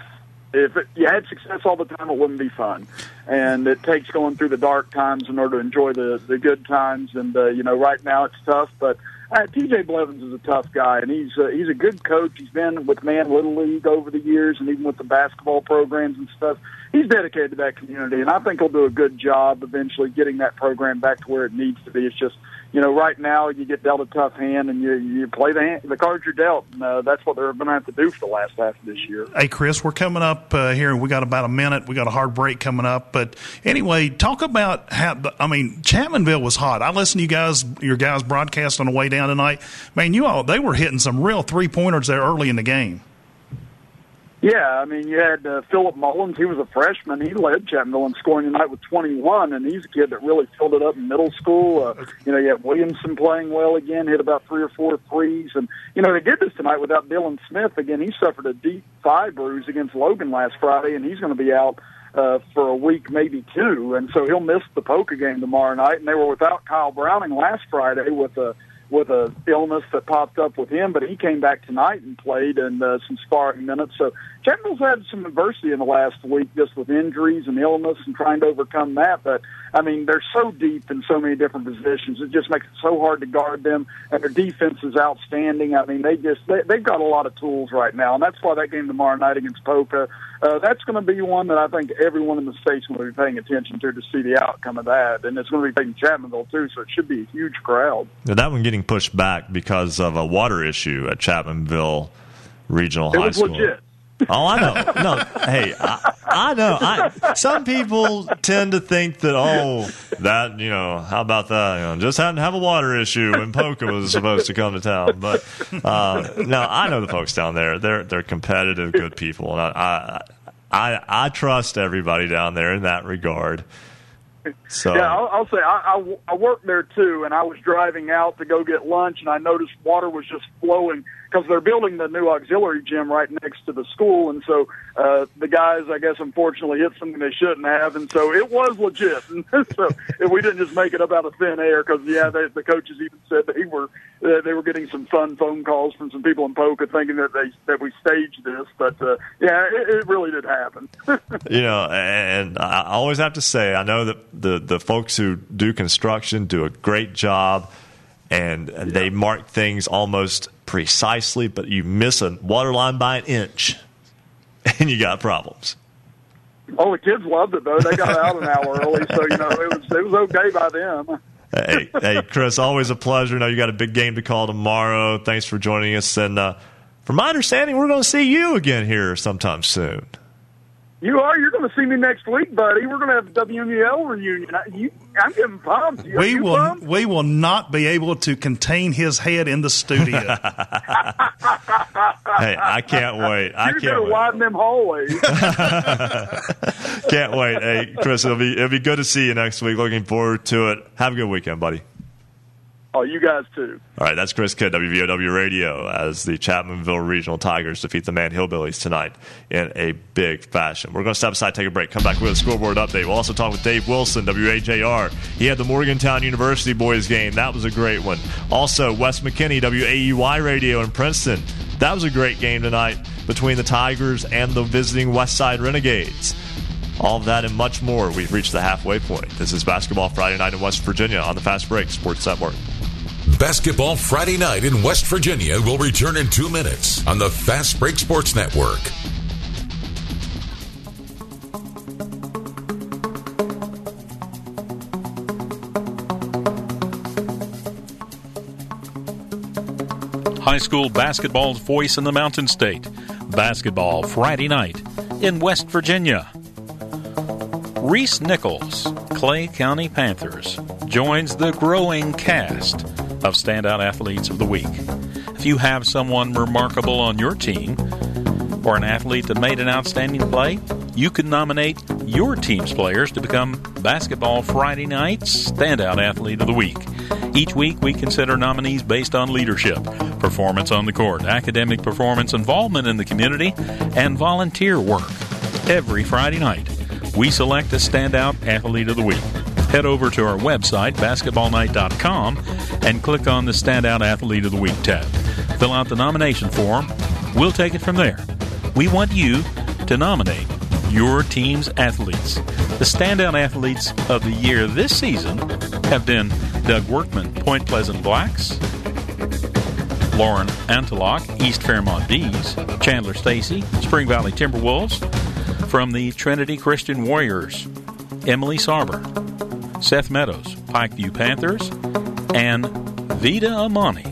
if it, you had success all the time, it wouldn't be fun. And it takes going through the dark times in order to enjoy the the good times. And uh, you know, right now it's tough, but uh, TJ Blevins is a tough guy, and he's uh, he's a good coach. He's been with Man Little League over the years, and even with the basketball programs and stuff. He's dedicated to that community, and I think he'll do a good job eventually getting that program back to where it needs to be. It's just you know, right now you get dealt a tough hand, and you you play the hand, the cards you're dealt, and uh, that's what they're going to have to do for the last half of this year. Hey, Chris, we're coming up uh, here, and we got about a minute. We got a hard break coming up, but anyway, talk about how. I mean, Chapmanville was hot. I listened to you guys, your guys' broadcast on the way down tonight. Man, you all they were hitting some real three pointers there early in the game. Yeah, I mean, you had uh, Philip Mullins. He was a freshman. He led Chapmanville in scoring tonight with 21, and he's a kid that really filled it up in middle school. Uh, you know, you have Williamson playing well again, hit about three or four threes, and you know they did this tonight without Dylan Smith. Again, he suffered a deep thigh bruise against Logan last Friday, and he's going to be out uh, for a week, maybe two, and so he'll miss the Poca game tomorrow night. And they were without Kyle Browning last Friday with a with a illness that popped up with him, but he came back tonight and played and uh, some sparring minutes. So Chapmanville's had some adversity in the last week, just with injuries and illness and trying to overcome that. But I mean, they're so deep in so many different positions; it just makes it so hard to guard them. And their defense is outstanding. I mean, they just they, they've got a lot of tools right now, and that's why that game tomorrow night against Poca, uh, that's going to be one that I think everyone in the state's going to be paying attention to to see the outcome of that, and it's going to be taking Chapmanville too, so it should be a huge crowd. Now, that one getting pushed back because of a water issue at Chapmanville Regional It High School. legit. Oh, I know. No, hey, I, I know. I, some people tend to think that, oh, that you know, how about that? You know, just had to have a water issue when Poca was supposed to come to town. But uh, no, I know the folks down there. They're they're competitive, good people, and I I I, I trust everybody down there in that regard. So Yeah, I'll, I'll say I, I, I worked there too, and I was driving out to go get lunch, and I noticed water was just flowing because they're building the new auxiliary gym right next to the school, and so uh, the guys, I guess, unfortunately hit something they shouldn't have, and so it was legit. And so we didn't just make it up out of thin air, because yeah, they, the coaches even said they were uh, they were getting some fun phone calls from some people in Poca thinking that they that we staged this, but uh, yeah, it, it really did happen. you know, and I always have to say, I know that the the folks who do construction do a great job, and, and they mark things almost precisely, but you miss a water line by an inch, and you got problems. Oh, the kids loved it though. They got out an hour early, so you know it was it was okay by them. hey, hey, Chris, always a pleasure. Now you got a big game to call tomorrow. Thanks for joining us, and uh, from my understanding, we're going to see you again here sometime soon. You are. You're going to see me next week, buddy. We're going to have a WMUL reunion. I, you, I'm getting pumped. You, We you will pumped? we will not be able to contain his head in the studio. hey, I can't wait. I You're can't going to wait. widen them hallways. Can't wait. Hey, Chris, it'll be it'll be good to see you next week. Looking forward to it. Have a good weekend, buddy. Oh, you guys too. All right, that's Chris Kidd, WVOW Radio, as the Chapmanville Regional Tigers defeat the Man Hillbillies tonight in a big fashion. We're going to step aside, take a break, come back with a scoreboard update. We'll also talk with Dave Wilson, WAJR. He had the Morgantown University boys game. That was a great one. Also, Wes McKinney, WAEY Radio in Princeton. That was a great game tonight between the Tigers and the visiting West Side Renegades. All that and much more. We've reached the halfway point. This is Basketball Friday night in West Virginia on the Fast Break Sports Network. Basketball Friday night in West Virginia will return in two minutes on the Fast Break Sports Network. High school basketball's voice in the Mountain State. Basketball Friday night in West Virginia. Reese Nichols, Clay County Panthers, joins the growing cast of Standout Athletes of the Week. If you have someone remarkable on your team or an athlete that made an outstanding play, you can nominate your team's players to become Basketball Friday Night's Standout Athlete of the Week. Each week, we consider nominees based on leadership, performance on the court, academic performance, involvement in the community, and volunteer work. Every Friday night, we select a Standout Athlete of the Week. Head over to our website, basketballnight.com, and click on the Standout Athlete of the Week tab. Fill out the nomination form. We'll take it from there. We want you to nominate your team's athletes. The standout athletes of the year this season have been Doug Workman, Point Pleasant Blacks, Lauren Antelock, East Fairmont Bees, Chandler Stacy, Spring Valley Timberwolves, from the Trinity Christian Warriors, Emily Sarber, Seth Meadows, Pikeview Panthers, and Vida Amani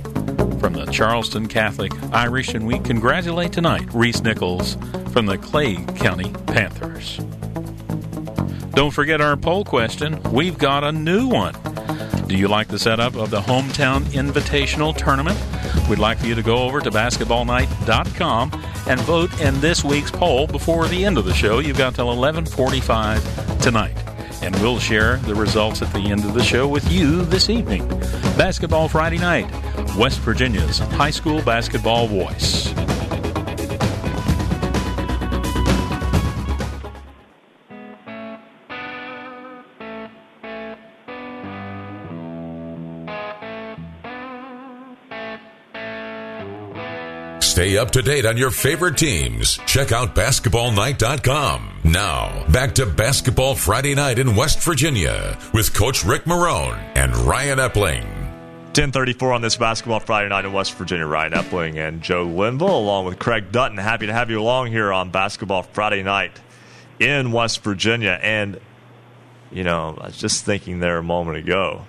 from the Charleston Catholic Irish, and we congratulate tonight Reese Nichols from the Clay County Panthers. Don't forget our poll question. We've got a new one. Do you like the setup of the Hometown Invitational Tournament? We'd like for you to go over to basketballnight.com and vote in this week's poll before the end of the show. You've got till 11:45 tonight, and we'll share the results at the end of the show with you this evening. Basketball Friday night, West Virginia's high school basketball voice. Stay up to date on your favorite teams. Check out basketballnight.com. Now, back to Basketball Friday night in West Virginia with Coach Rick Marone and Ryan Epling. 1034 on this Basketball Friday night in West Virginia. Ryan Epling and Joe Linville along with Craig Dutton. Happy to have you along here on Basketball Friday night in West Virginia. And, you know, I was just thinking there a moment ago.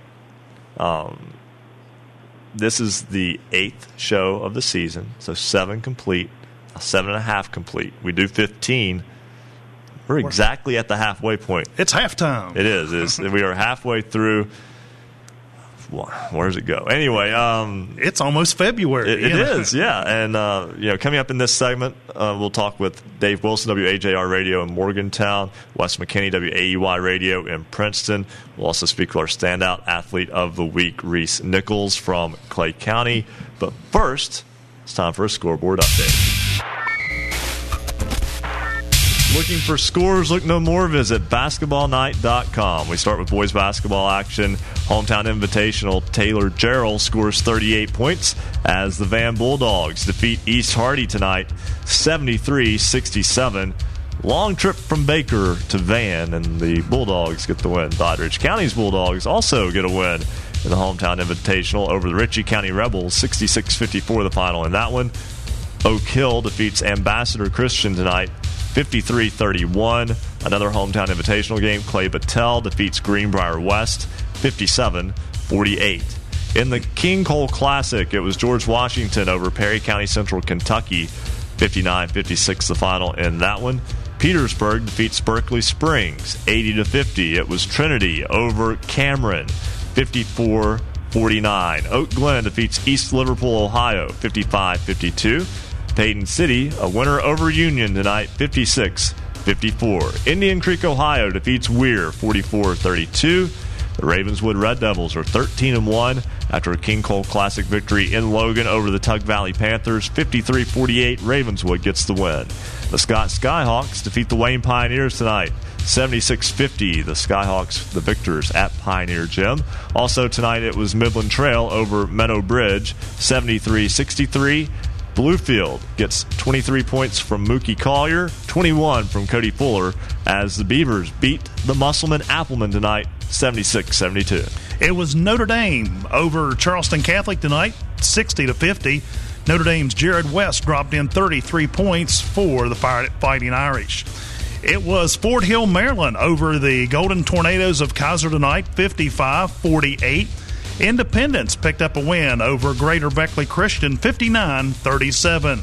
Um, this is the eighth show of the season, so seven complete, seven and a half complete. We do 15. We're exactly at the halfway point. It's halftime. It is. It's, we are halfway through. Where does it go? Anyway, um, it's almost February. It, it is, yeah. And uh, you know, coming up in this segment, uh, we'll talk with Dave Wilson, WAJR Radio in Morgantown, Wes McKinney, WAEY Radio in Princeton. We'll also speak with our standout athlete of the week, Reese Nichols from Clay County. But first, it's time for a scoreboard update. Looking for scores? Look no more. Visit basketballnight.com. We start with boys basketball action. Hometown Invitational Taylor Jarrell scores 38 points as the Van Bulldogs defeat East Hardy tonight 73 67. Long trip from Baker to Van, and the Bulldogs get the win. Doddridge County's Bulldogs also get a win in the Hometown Invitational over the Ritchie County Rebels 66 54 the final in that one. Oak Hill defeats Ambassador Christian tonight 53 31. Another hometown invitational game. Clay Battelle defeats Greenbrier West 57 48. In the King Cole Classic, it was George Washington over Perry County Central Kentucky 59 56 the final in that one. Petersburg defeats Berkeley Springs 80 to 50. It was Trinity over Cameron 54 49. Oak Glen defeats East Liverpool, Ohio 55 52. Paden City, a winner over Union tonight, 56 54. Indian Creek, Ohio defeats Weir 44 32. The Ravenswood Red Devils are 13 and 1 after a King Cole Classic victory in Logan over the Tug Valley Panthers 53 48. Ravenswood gets the win. The Scott Skyhawks defeat the Wayne Pioneers tonight 76 50. The Skyhawks, the victors at Pioneer Gym. Also tonight it was Midland Trail over Meadow Bridge 73 63. Bluefield gets 23 points from Mookie Collier, 21 from Cody Fuller, as the Beavers beat the Musselman Applemen tonight, 76 72. It was Notre Dame over Charleston Catholic tonight, 60 to 50. Notre Dame's Jared West dropped in 33 points for the Fighting Irish. It was Fort Hill, Maryland over the Golden Tornadoes of Keyser tonight, 55 48. Independence picked up a win over Greater Beckley Christian 59 37.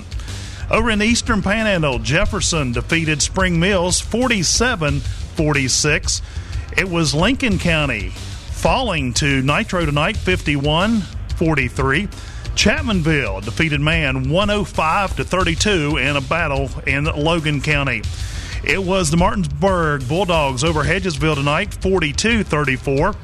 Over in the Eastern Panhandle, Jefferson defeated Spring Mills 47 46. It was Lincoln County falling to Nitro tonight 51 43. Chapmanville defeated Man 105 to 32 in a battle in Logan County. It was the Martinsburg Bulldogs over Hedgesville tonight 42 34.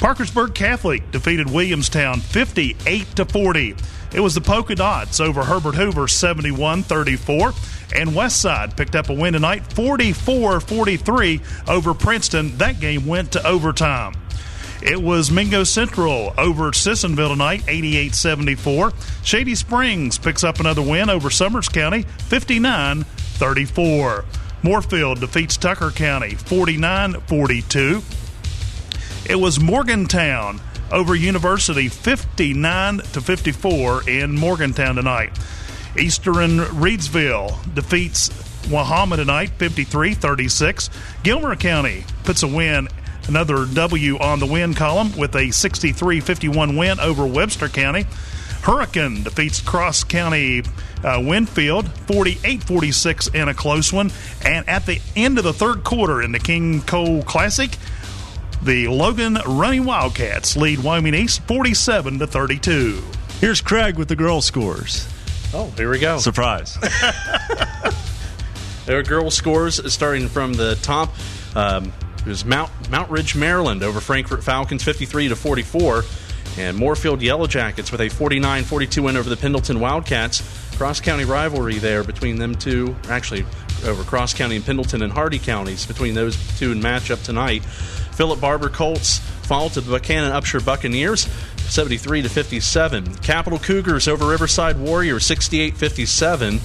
Parkersburg Catholic defeated Williamstown 58 to 40. It was the Poca Dots over Herbert Hoover 71 34. And Westside picked up a win tonight 44 43 over Princeton. That game went to overtime. It was Mingo Central over Sissonville tonight, 88 74. Shady Springs picks up another win over Summers County, 59 34. Moorefield defeats Tucker County, 49 42. It was Morgantown over University 59 to 54 in Morgantown tonight. Eastern Reedsville defeats Wahama tonight 53 36. Gilmer County puts a win, another W on the win column with a 63 51 win over Webster County. Hurricane defeats Cross County uh, Winfield 48 46 in a close one. And at the end of the third quarter in the King Cole Classic, the Logan Running Wildcats lead Wyoming East 47 to 32. Here's Craig with the girls' scores. Oh, here we go. Surprise. There are girls' scores starting from the top. Um, it was Mount Mount Ridge, Maryland, over Frankfort Falcons, 53 to 44, and Moorefield Yellow Jackets with a 49-42 win over the Pendleton Wildcats. Cross county rivalry there between them two. Actually, over Cross County and Pendleton and Hardy counties between those two in matchup tonight. Philip Barbour Colts fall to the Buckhannon Upshur Buccaneers. 73 to 57. Capital Cougars over Riverside Warriors 68 57.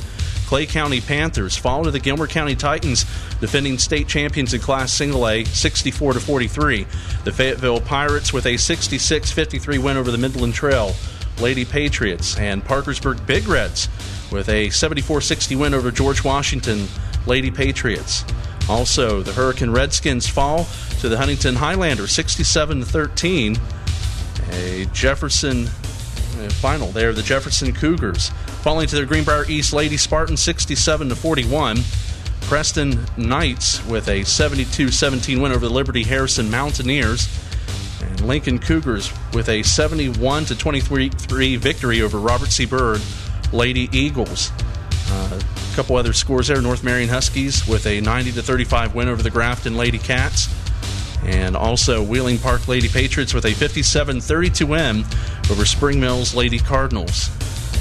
Clay County Panthers fall to the Gilmer County Titans, defending state champions in Class Single A, 64 to 43. The Fayetteville Pirates with a 66-53 win over the Midland Trail. Lady Patriots and Parkersburg Big Reds with a 74-60 win over George Washington Lady Patriots. Also, the Hurricane Redskins fall to the Huntington Highlanders, 67 to 13. A Jefferson uh, final there. The Jefferson Cougars falling to the Greenbrier East Lady Spartans 67 to 41. Preston Knights with a 72-17 win over the Liberty Harrison Mountaineers. And Lincoln Cougars with a 71 to 23 victory over Robert C. Byrd Lady Eagles. Uh, a couple other scores there. North Marion Huskies with a 90 to 35 win over the Grafton Lady Cats. And also Wheeling Park Lady Patriots with a 57 32 win over Spring Mills Lady Cardinals.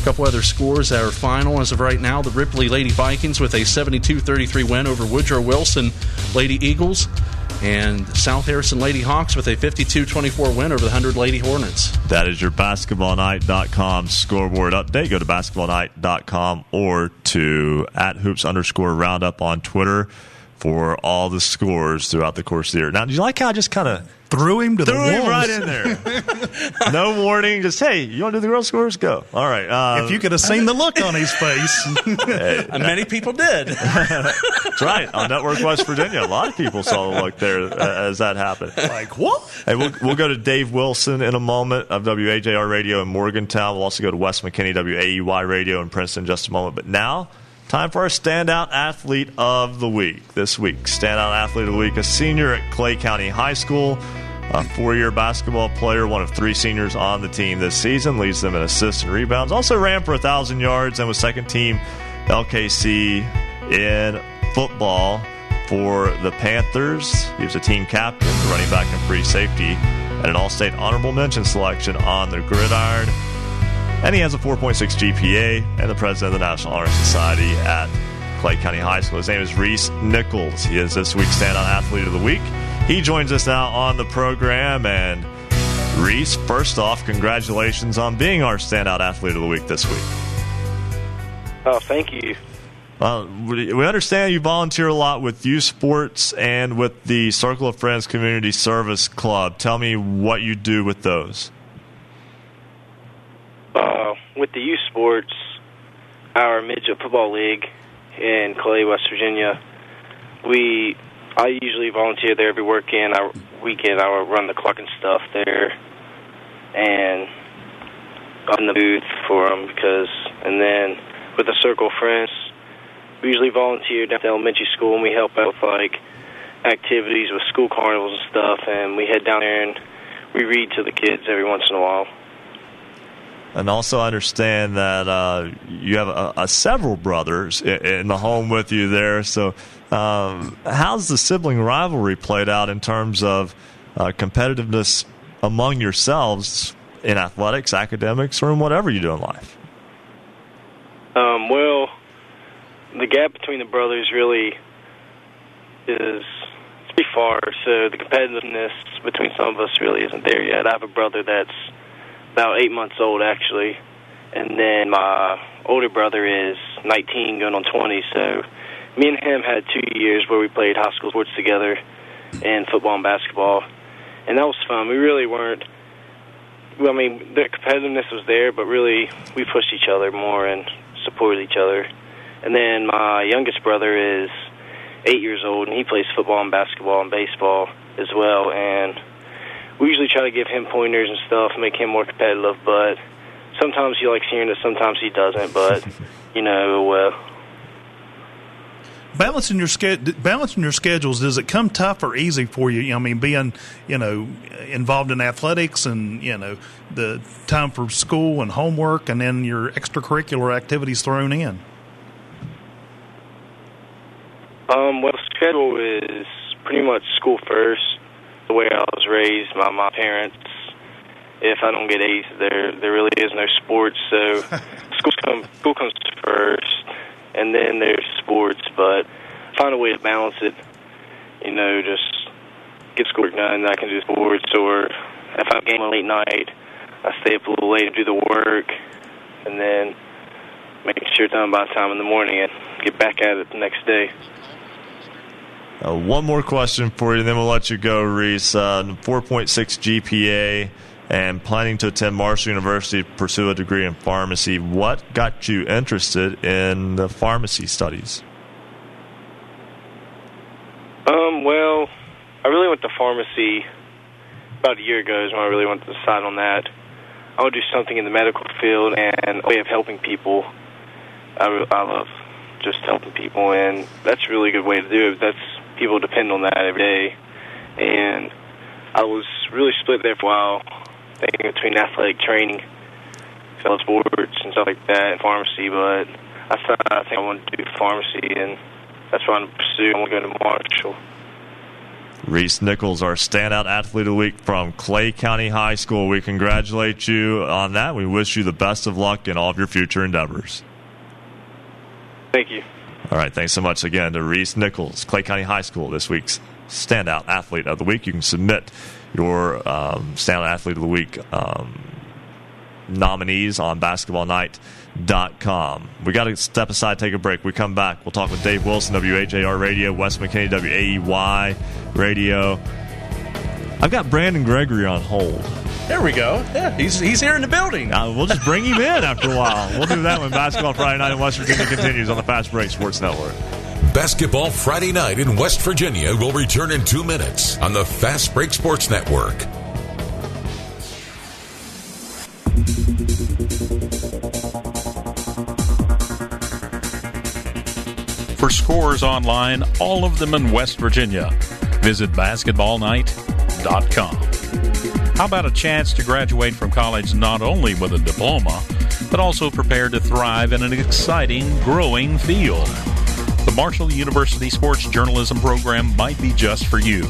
A couple other scores that are final as of right now. The Ripley Lady Vikings with a 72 33 win over Woodrow Wilson Lady Eagles. And South Harrison Lady Hawks with a 52 24 win over the Hundred Lady Hornets. That is your basketballnight.com scoreboard update. Go to basketballnight.com or to at hoops underscore roundup on Twitter for all the scores throughout the course of the year. Now, do you like how I just kind of threw him to threw the him right in there? no warning. Just hey, you want to do the girls' scores? Go. All right. Uh, If you could have seen the look on his face. And many people did. That's right. On Network West Virginia, a lot of people saw the look there uh, as that happened. like, what? Hey, we'll, we'll go to Dave Wilson in a moment of WAJR Radio in Morgantown. We'll also go to Wes McKinney WAEY Radio in Princeton in just a moment. But now, time for our standout athlete of the week. This week, standout athlete of the week, a senior at Clay County High School, a four-year basketball player, one of three seniors on the team this season, leads them in assists and rebounds. Also ran for a thousand yards and was second team LKC in football for the Panthers. He was a team captain, running back and free safety, and an All-State honorable mention selection on the gridiron. And he has a 4.6 GPA and the president of the National Honor Society at Clay County High School. His name is Reese Nichols. He is this week's standout athlete of the week. He joins us now on the program. And Reese, first off, congratulations on being our standout athlete of the week this week. Oh, thank you. Uh, we we understand you volunteer a lot with youth sports and with the Circle of Friends Community Service Club. Tell me what you do with those. Uh, with the youth sports, our midget football league in Clay, West Virginia, we I usually volunteer there every weekend. I weekend I run the clock and stuff there, and I'm the booth for them because. And then with the Circle Friends, we usually volunteer down at the elementary school and we help out with like activities with school carnivals and stuff. And we head down there and we read to the kids every once in a while. And also I understand that uh, you have a, a several brothers in, in the home with you there. So, um, how's the sibling rivalry played out in terms of uh, competitiveness among yourselves in athletics, academics, or in whatever you do in life? Um, well, the gap between the brothers really is pretty far. So the competitiveness between some of us really isn't there yet. I have a brother that's about eight months old actually, and then my older brother is 19, going on 20. So me and him had two years where we played high school sports together in football and basketball, and that was fun. We really weren't. Well, I mean, the competitiveness was there, but really we pushed each other more and supported each other. And then my youngest brother is eight years old, and he plays football and basketball and baseball as well. And we usually try to give him pointers and stuff, make him more competitive. But sometimes he likes hearing it, sometimes he doesn't. But you know, uh, balancing your ske- balancing your schedules does it come tough or easy for you? I mean being you know involved in athletics and you know the time for school and homework and then your extracurricular activities thrown in Um, well, schedule is pretty much school first. The way I was raised, by my parents, if I don't get A's, there there really is no sports. So school come school comes first, and then there's sports. But find a way to balance it. You know, just get schoolwork done. I can do sports, or if I have a game late night, I stay up a little late and do the work, and then make sure it's done by the time in the morning and get back at it the next day. Uh, one more question for you, and then we'll let you go, Reese. Uh, 4.6 GPA and planning to attend Marshall University to pursue a degree in pharmacy. What got you interested in the pharmacy studies? Um, well, I really went to pharmacy about a year ago is when I really went to decide on that. I want to do something in the medical field and a way of helping people. I, I love just helping people, and that's a really good way to do it. That's people depend on that every day, and I was really split there for a while, thinking between athletic training, fellow sports, and stuff like that, and pharmacy. But I thought I think I wanted to do pharmacy, and that's what I'm pursuing. I want to go to Marshall. Reese Nichols, our standout athlete of the week from Clay County High School. We congratulate you on that. We wish you the best of luck in all of your future endeavors. Thank you. All right, thanks so much again to Reese Nichols, Clay County High School, this week's standout athlete of the week. You can submit your um, standout athlete of the week um, nominees on basketballnight.com. We got to step aside, take a break. We come back. We'll talk with Dave Wilson, WHAR Radio, Wes McKinney, WAEY Radio. I've got Brandon Gregory on hold. There we go. Yeah, he's he's here in the building. Uh, we'll just bring him in after a while. We'll do that when Basketball Friday Night in West Virginia continues on the Fast Break Sports Network. Basketball Friday night in West Virginia will return in two minutes on the Fast Break Sports Network. For scores online, all of them in West Virginia, visit basketballnight.com. How about a chance to graduate from college not only with a diploma, but also prepared to thrive in an exciting, growing field? The Marshall University Sports Journalism program might be just for you.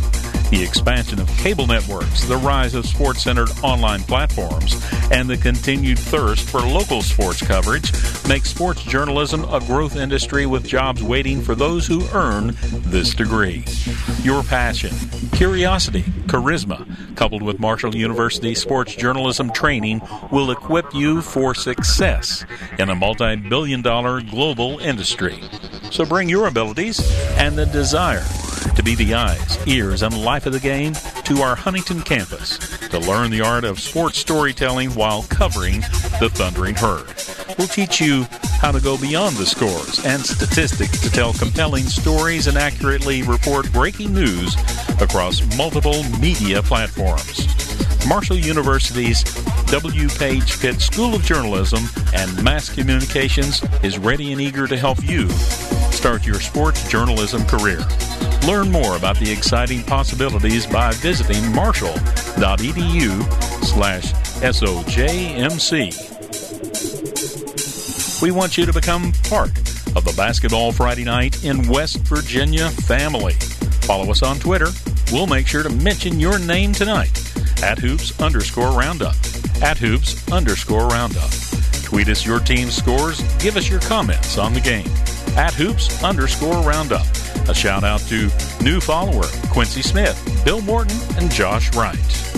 The expansion of cable networks, the rise of sports centered online platforms, and the continued thirst for local sports coverage make sports journalism a growth industry with jobs waiting for those who earn this degree. Your passion, curiosity, charisma, coupled with Marshall University sports journalism training, will equip you for success in a multi billion dollar global industry. So bring your abilities and the desire to be the eyes, ears, and life of the game to our Huntington campus to learn the art of sports storytelling while covering the Thundering Herd. We'll teach you how to go beyond the scores and statistics to tell compelling stories and accurately report breaking news across multiple media platforms. Marshall University's W. Page Pitt School of Journalism and Mass Communications is ready and eager to help you start your sports journalism career. Learn more about the exciting possibilities by visiting marshall.edu slash SOJMC. We want you to become part of the Basketball Friday Night in West Virginia family. Follow us on Twitter. We'll make sure to mention your name tonight at hoops underscore roundup. At hoops underscore roundup. Tweet us your team's scores. Give us your comments on the game. At hoops underscore roundup. A shout out to new follower Quincy Smith, Bill Morton, and Josh Wright.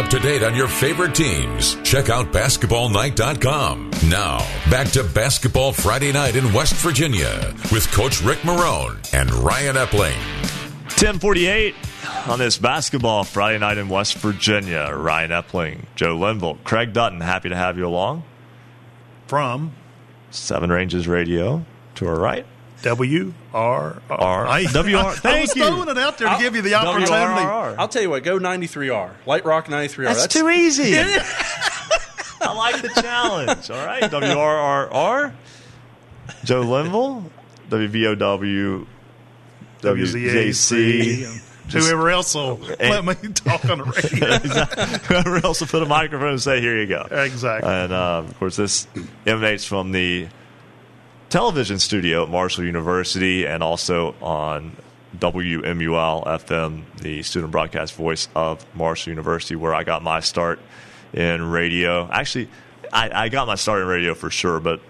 Up to date on your favorite teams. Check out basketballnight.com. Now, back to Basketball Friday night in West Virginia with Coach Rick Marone and Ryan Epling. 1048 on this basketball Friday night in West Virginia. Ryan Epling, Joe Linville, Craig Dutton, happy to have you along. From Seven Ranges Radio to our right. W R R. R W R. I Thank I was you. throwing it out there to give you the opportunity. WRR. I'll tell you what. Go 93R. Light Rock 93R. That's, too easy. I like the challenge. All right, W R R R. Joe Linville, WVOW, WZAC. Whoever else will let me talk on the radio. Whoever else will put a microphone and say, "Here you go." Exactly. And uh, of course, this emanates from the television studio at Marshall University, and also on WMUL FM, the student broadcast voice of Marshall University, where I got my start in radio. Actually, I, I got my start in radio for sure, but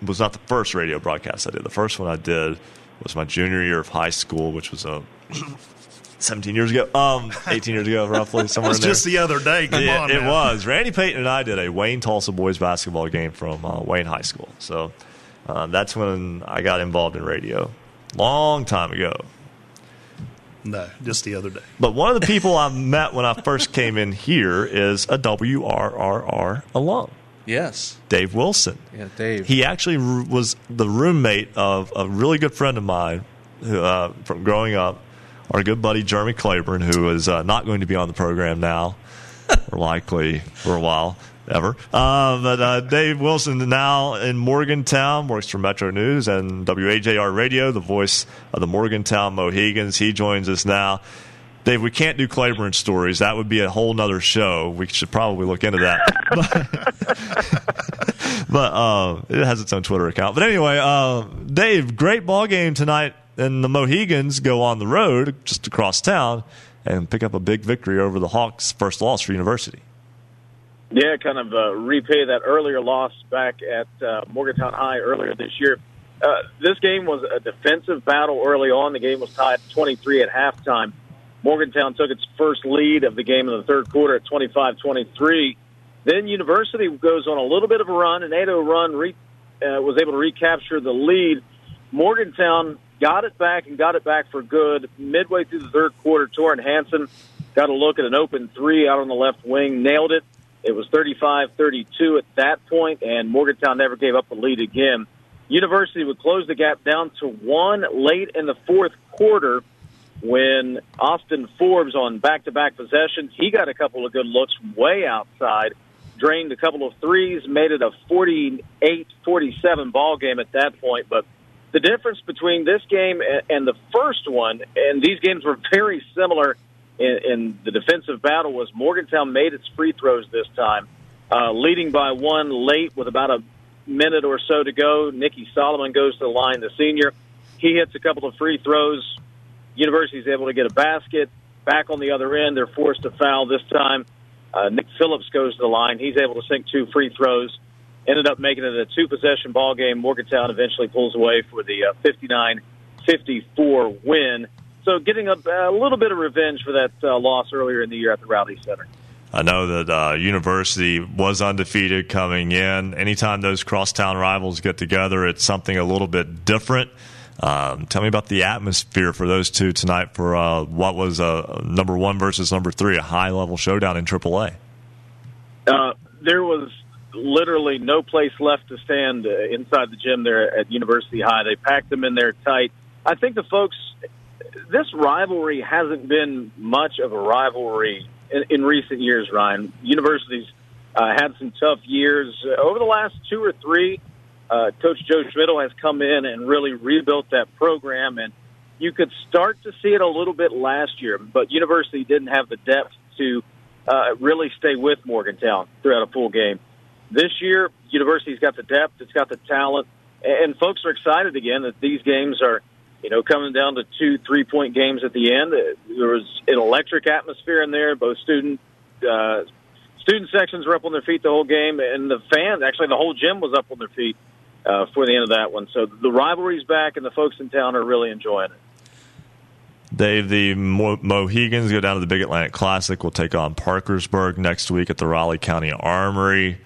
it was not the first radio broadcast I did. The first one I did was my junior year of high school, which was a 17 years ago, um, 18 years ago, roughly somewhere was in there. just the other day. Come it, on, it was. Randy Payton and I did a Wayne Tolsia boys basketball game from uh, Wayne High School. So uh, that's when I got involved in radio, long time ago. No, just the other day. But one of the people I met when I first came in here is a WRRR alum. Yes. Dave Wilson. Yeah, Dave. He actually r- was the roommate of a really good friend of mine who, uh, from growing up, our good buddy Jeremy Claiborne, who is uh, not going to be on the program now, or likely for a while, ever. Uh, but uh, Dave Wilson now in Morgantown works for Metro News and WAJR Radio, the voice of the Morgantown Mohigans. He joins us now. Dave, we can't do Claiborne stories. That would be a whole nother show. We should probably look into that. but uh, it has its own Twitter account. But anyway, uh, Dave, great ball game tonight, and the Mohigans go on the road just across town and pick up a big victory over the Hawks' first loss for University. Yeah, kind of uh, repay that earlier loss back at uh, Morgantown High earlier this year. Uh, this game was a defensive battle early on. The game was tied 23 at halftime. Morgantown took its first lead of the game in the third quarter at 25-23. Then University goes on a little bit of a run, an 8-0 run, re, uh, was able to recapture the lead. Morgantown got it back and got it back for good. Midway through the third quarter, Torrin Hansen got a look at an open three out on the left wing, nailed it. It was 35-32 at that point, and Morgantown never gave up the lead again. University would close the gap down to one late in the fourth quarter when Austin Forbes on back-to-back possessions, he got a couple of good looks way outside, drained a couple of threes, made it a 48-47 ball game at that point. But the difference between this game and, and the first one, and these games were very similar in, in the defensive battle, was Morgantown made its free throws this time, uh, leading by one late with about a minute or so to go. Nicky Solomon goes to the line, the senior. He hits a couple of free throws. University is able to get a basket. Back on the other end, they're forced to foul this time. Uh, Nick Phillips goes to the line. He's able to sink two free throws. Ended up making it a two possession ball game. Morgantown eventually pulls away for the uh, 54 win. So getting a, a little bit of revenge for that uh, loss earlier in the year at the Rowley Center. I know that uh, University was undefeated coming in. Anytime those crosstown rivals get together, it's something a little bit different. Um, tell me about the atmosphere for those two tonight for uh, what was a number one versus number three, a high level showdown in AAA. Uh, there was literally no place left to stand uh, inside the gym there at University High. They packed them in there tight. I think the folks, this rivalry hasn't been much of a rivalry in, in recent years, Ryan. Universities uh, had some tough years. Uh, over the last two or three, uh, Coach Joe Schmidl has come in and really rebuilt that program, and you could start to see it a little bit last year, but University didn't have the depth to uh, really stay with Morgantown throughout a full game. This year, University's got the depth, it's got the talent, and folks are excited again that these games are, you know, coming down to two, three point games at the end. There was an electric atmosphere in there. Both student uh, student sections were up on their feet the whole game, and the fans, actually, the whole gym was up on their feet uh, for the end of that one. So the rivalry's back, and the folks in town are really enjoying it. Dave, the Mo- Mohigans go down to the Big Atlantic Classic. We'll take on Parkersburg next week at the Raleigh County Armory.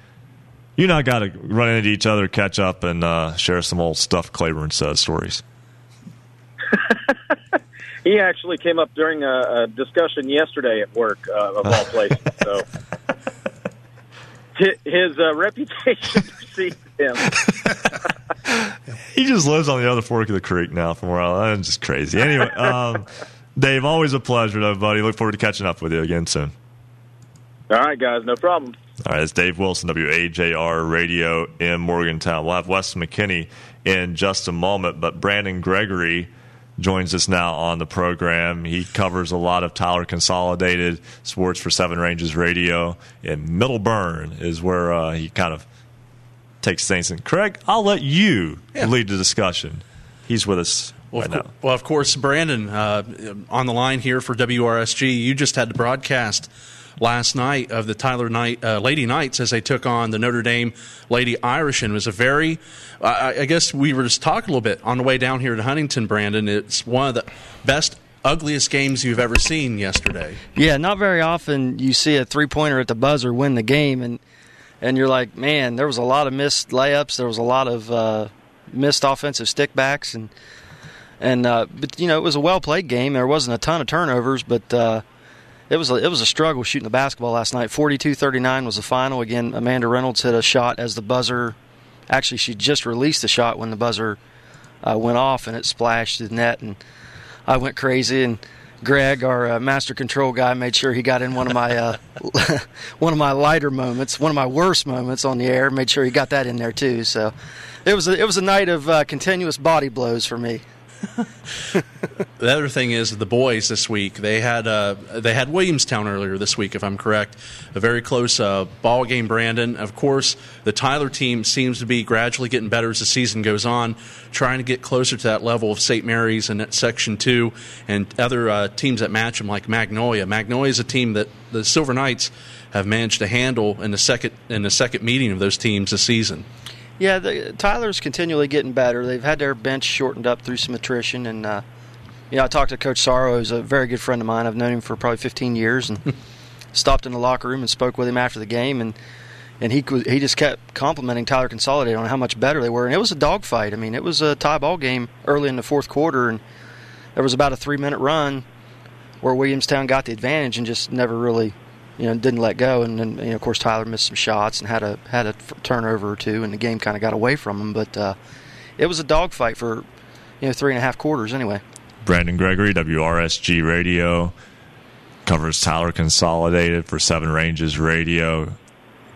You and I got to run into each other, catch up, and uh, share some old stuff Claiborne says stories. He actually came up during a, a discussion yesterday at work, uh, of all places. So his uh, reputation see him. he just lives on the other fork of the creek now from where I live. It's just crazy. Anyway, um, Dave, always a pleasure, though, buddy. Look forward to catching up with you again soon. All right, guys, no problem. All right, it's Dave Wilson, WAJR Radio in Morgantown. We'll have Wes McKinney in just a moment, but Brandon Gregory joins us now on the program. He covers a lot of Tyler Consolidated Sports for Seven Ranges Radio. In Middlebourne is where uh, he kind of takes things. And Craig, I'll let you Yeah. lead the discussion. He's with us Well, right of, now. well, of course, Brandon, uh, on the line here for WRSG. You just had to broadcast last night of the Tyler Knight uh, Lady Knights as they took on the Notre Dame Lady Irish, and it was a very. I I guess we were just talking a little bit on the way down here to Huntington, Brandon. It's one of the best, ugliest games you've ever seen yesterday. Yeah, not very often you see a three pointer at the buzzer win the game, and and you're like, man, there was a lot of missed layups, there was a lot of uh, missed offensive stickbacks, and and uh, but you know it was a well played game. There wasn't a ton of turnovers, but uh, it was a, it was a struggle shooting the basketball last night. 42-39 was the final. Again, Amanda Reynolds hit a shot as the buzzer. Actually, she just released the shot when the buzzer uh, went off, and it splashed the net, and I went crazy and. Greg, our uh, master control guy, made sure he got in one of my uh, one of my lighter moments, one of my worst moments on the air. Made sure he got that in there too. So it was a, it was a night of uh, continuous body blows for me. The other thing is the boys this week. They had uh, they had Williamstown earlier this week, if I'm correct. A very close uh, ball game. Brandon, of course, the Tyler team seems to be gradually getting better as the season goes on, trying to get closer to that level of St. Mary's and Section Two and other uh, teams that match them, like Magnolia. Magnolia is a team that the Silver Knights have managed to handle in the second in the second meeting of those teams this season. Yeah, the, Tyler's continually getting better. They've had their bench shortened up through some attrition, and uh, you know, I talked to Coach Sorrow, who's a very good friend of mine. I've known him for probably 15 years, and stopped in the locker room and spoke with him after the game, and and he he just kept complimenting Tyler Consolidated on how much better they were, and it was a dogfight. I mean, it was a tie ball game early in the fourth quarter, and there was about a three minute run where Williamstown got the advantage and just never really, you know, didn't let go. And then, you know, of course, Tyler missed some shots and had a had a turnover or two, and the game kind of got away from him. But uh, it was a dogfight for, you know, three and a half quarters anyway. Brandon Gregory, WRSG Radio, covers Tyler Consolidated for Seven Ranges Radio.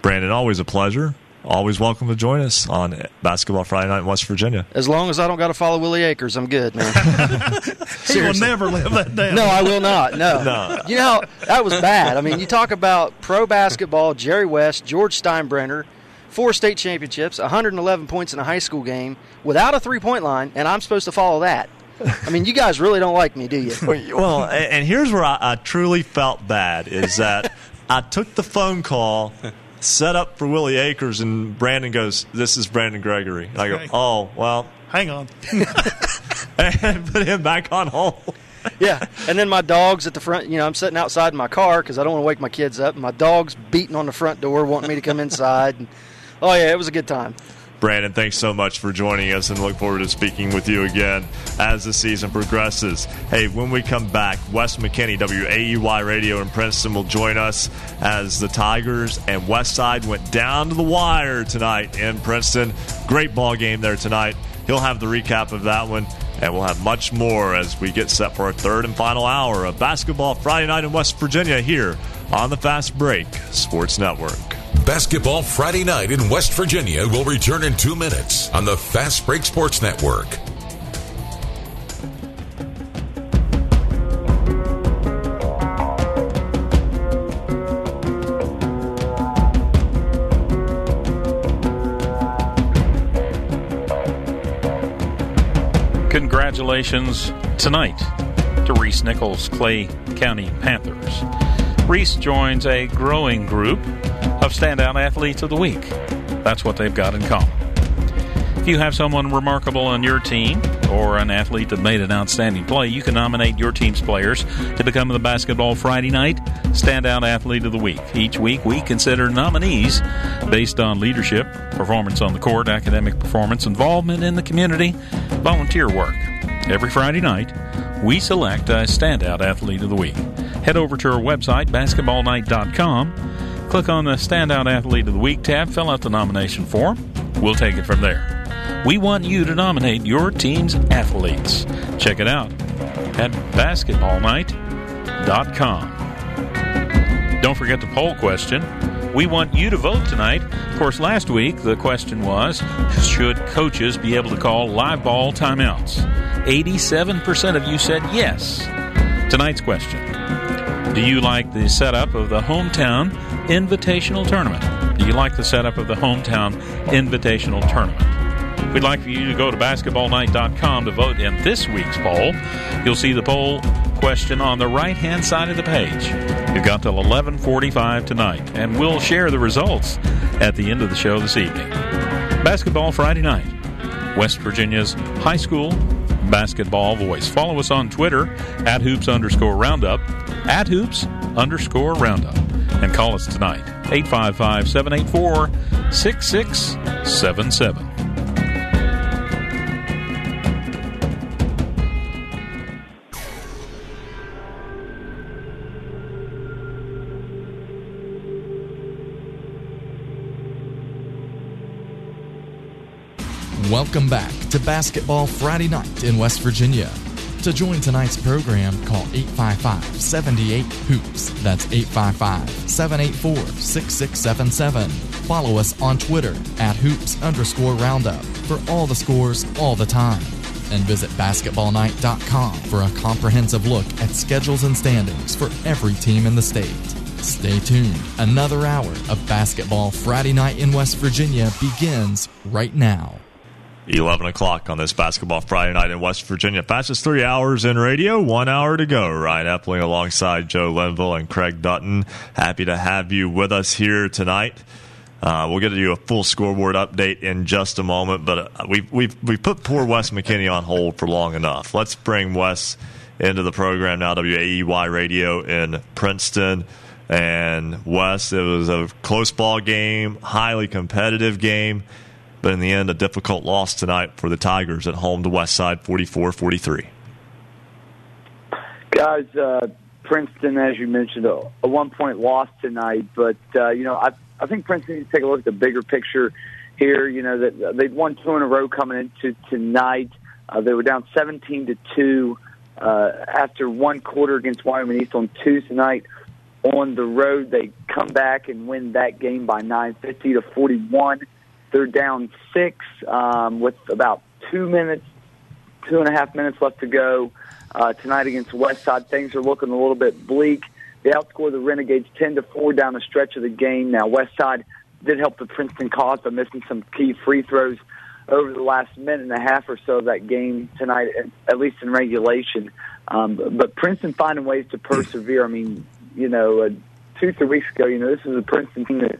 Brandon, always a pleasure. Always welcome to join us on Basketball Friday Night in West Virginia. As long as I don't got to follow Willie Akers, I'm good, man. He will never live that down. No, I will not. No. No. You know, that was bad. I mean, you talk about pro basketball, Jerry West, George Steinbrenner, four state championships, 111 points in a high school game without a three point line, and I'm supposed to follow that. I mean, you guys really don't like me, do you? Well, and here's where I, I truly felt bad is that I took the phone call, set up for Willie Akers, and Brandon goes, "This is Brandon Gregory." And I go, "Oh, well," Hang on. and put him back on hold. yeah. And then my dog's at the front. You know, I'm sitting outside in my car because I don't want to wake my kids up. And my dog's beating on the front door, wanting me to come inside. And, oh yeah, it was a good time. Brandon, thanks so much for joining us and look forward to speaking with you again as the season progresses. Hey, when we come back, Wes McKinney, WAEY Radio in Princeton, will join us as the Tigers and West Side went down to the wire tonight in Princeton. Great ball game there tonight. He'll have the recap of that one, and we'll have much more as we get set for our third and final hour of basketball Friday night in West Virginia here on the Fast Break Sports Network. Basketball Friday night in West Virginia will return in two minutes on the Fast Break Sports Network. Congratulations tonight to Reese Nichols, Clay County Panthers. Reese joins a growing group of standout athletes of the week. That's what they've got in common. If you have someone remarkable on your team or an athlete that made an outstanding play, you can nominate your team's players to become the Basketball Friday Night Standout Athlete of the Week. Each week, we consider nominees based on leadership, performance on the court, academic performance, involvement in the community, volunteer work. Every Friday night, we select a Standout Athlete of the Week. Head over to our website, basketballnight.com. Click on the Standout Athlete of the Week tab, fill out the nomination form, We'll take it from there. We want you to nominate your team's athletes. Check it out at basketballnight.com. Don't forget the poll question. We want you to vote tonight. Of course, last week the question was Should coaches be able to call live ball timeouts? 87% of you said yes. Tonight's question Do you like the setup of the hometown invitational tournament? Do you like the setup of the hometown invitational tournament? We'd like for you to go to basketballnight.com to vote in this week's poll. You'll see the poll question on the right hand side of the page. You've got till 11:45 tonight, and we'll share the results at the end of the show this evening. Basketball Friday night. West Virginia's high school basketball voice. Follow us on Twitter at hoops underscore roundup, at hoops underscore roundup, and call us tonight 855 784 6677. Welcome back to Basketball Friday Night in West Virginia. To join tonight's program, call 855 78 Hoops. That's 855 784 6677. Follow us on Twitter at hoops underscore roundup for all the scores all the time. And visit basketballnight.com for a comprehensive look at schedules and standings for every team in the state. Stay tuned. Another hour of Basketball Friday Night in West Virginia begins right now. 11 o'clock on this basketball Friday night in West Virginia. Fastest three hours in radio, one hour to go. Ryan Epling alongside Joe Linville and Craig Dutton. Happy to have you with us here tonight. Uh, we'll get to you a full scoreboard update in just a moment, but uh, we've, we've, we've put poor Wes McKinney on hold for long enough. Let's bring Wes into the program now, WAEY Radio in Princeton. And Wes, it was a close ball game, highly competitive game. But in the end, a difficult loss tonight for the Tigers at home to West Side, 44-43. Guys, uh, Princeton, as you mentioned, a, a one-point loss tonight. But uh, you know, I I think Princeton needs to take a look at the bigger picture here. You know that they've won two in a row coming into tonight. Uh, they were down 17 to two uh, after one quarter against Wyoming East on Tuesday night. On the road, they come back and win that game by 950 to 41. They're down six um, with about two minutes, two and a half minutes left to go uh, tonight against West Side. Things are looking a little bit bleak. They outscore the Renegades ten to four down the stretch of the game. Now West Side did help the Princeton cause by missing some key free throws over the last minute and a half or so of that game tonight, at least in regulation. Um, but Princeton finding ways to persevere. I mean, you know, uh, two three weeks ago, you know, this is a Princeton team that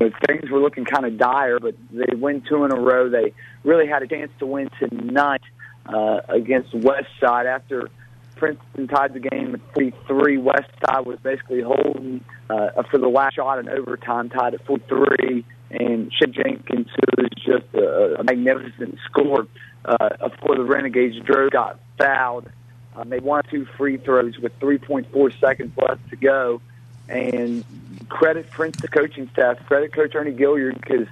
know, things were looking kind of dire, but they win two in a row. They really had a chance to win tonight uh, against West Side after Princeton tied the game at 43. West Side was basically holding uh, for the last shot in overtime, tied at 43. And Shea Jenkins, who just a, a magnificent score uh, for the Renegades, Drew got fouled. Uh, made one or two free throws with 3.4 seconds left to go. And credit Princeton coaching staff, credit Coach Ernie Gilliard because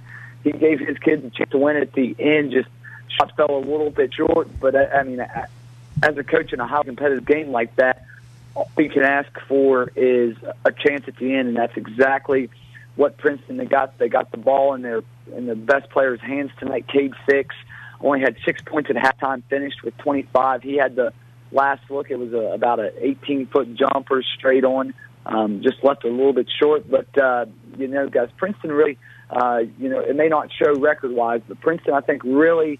he gave his kids a chance to win at the end. Just shots fell a little bit short, but I, I mean, as a coach in a highly competitive game like that, all you can ask for is a chance at the end, and that's exactly what Princeton they got. They got the ball in their in the best player's hands tonight. Cade Six only had six points at halftime, finished with 25. He had the last look. It was a, about an 18 foot jumper straight on. Um, just left a little bit short, but uh, you know, guys, Princeton really, uh, you know, it may not show record wise, but Princeton, I think, really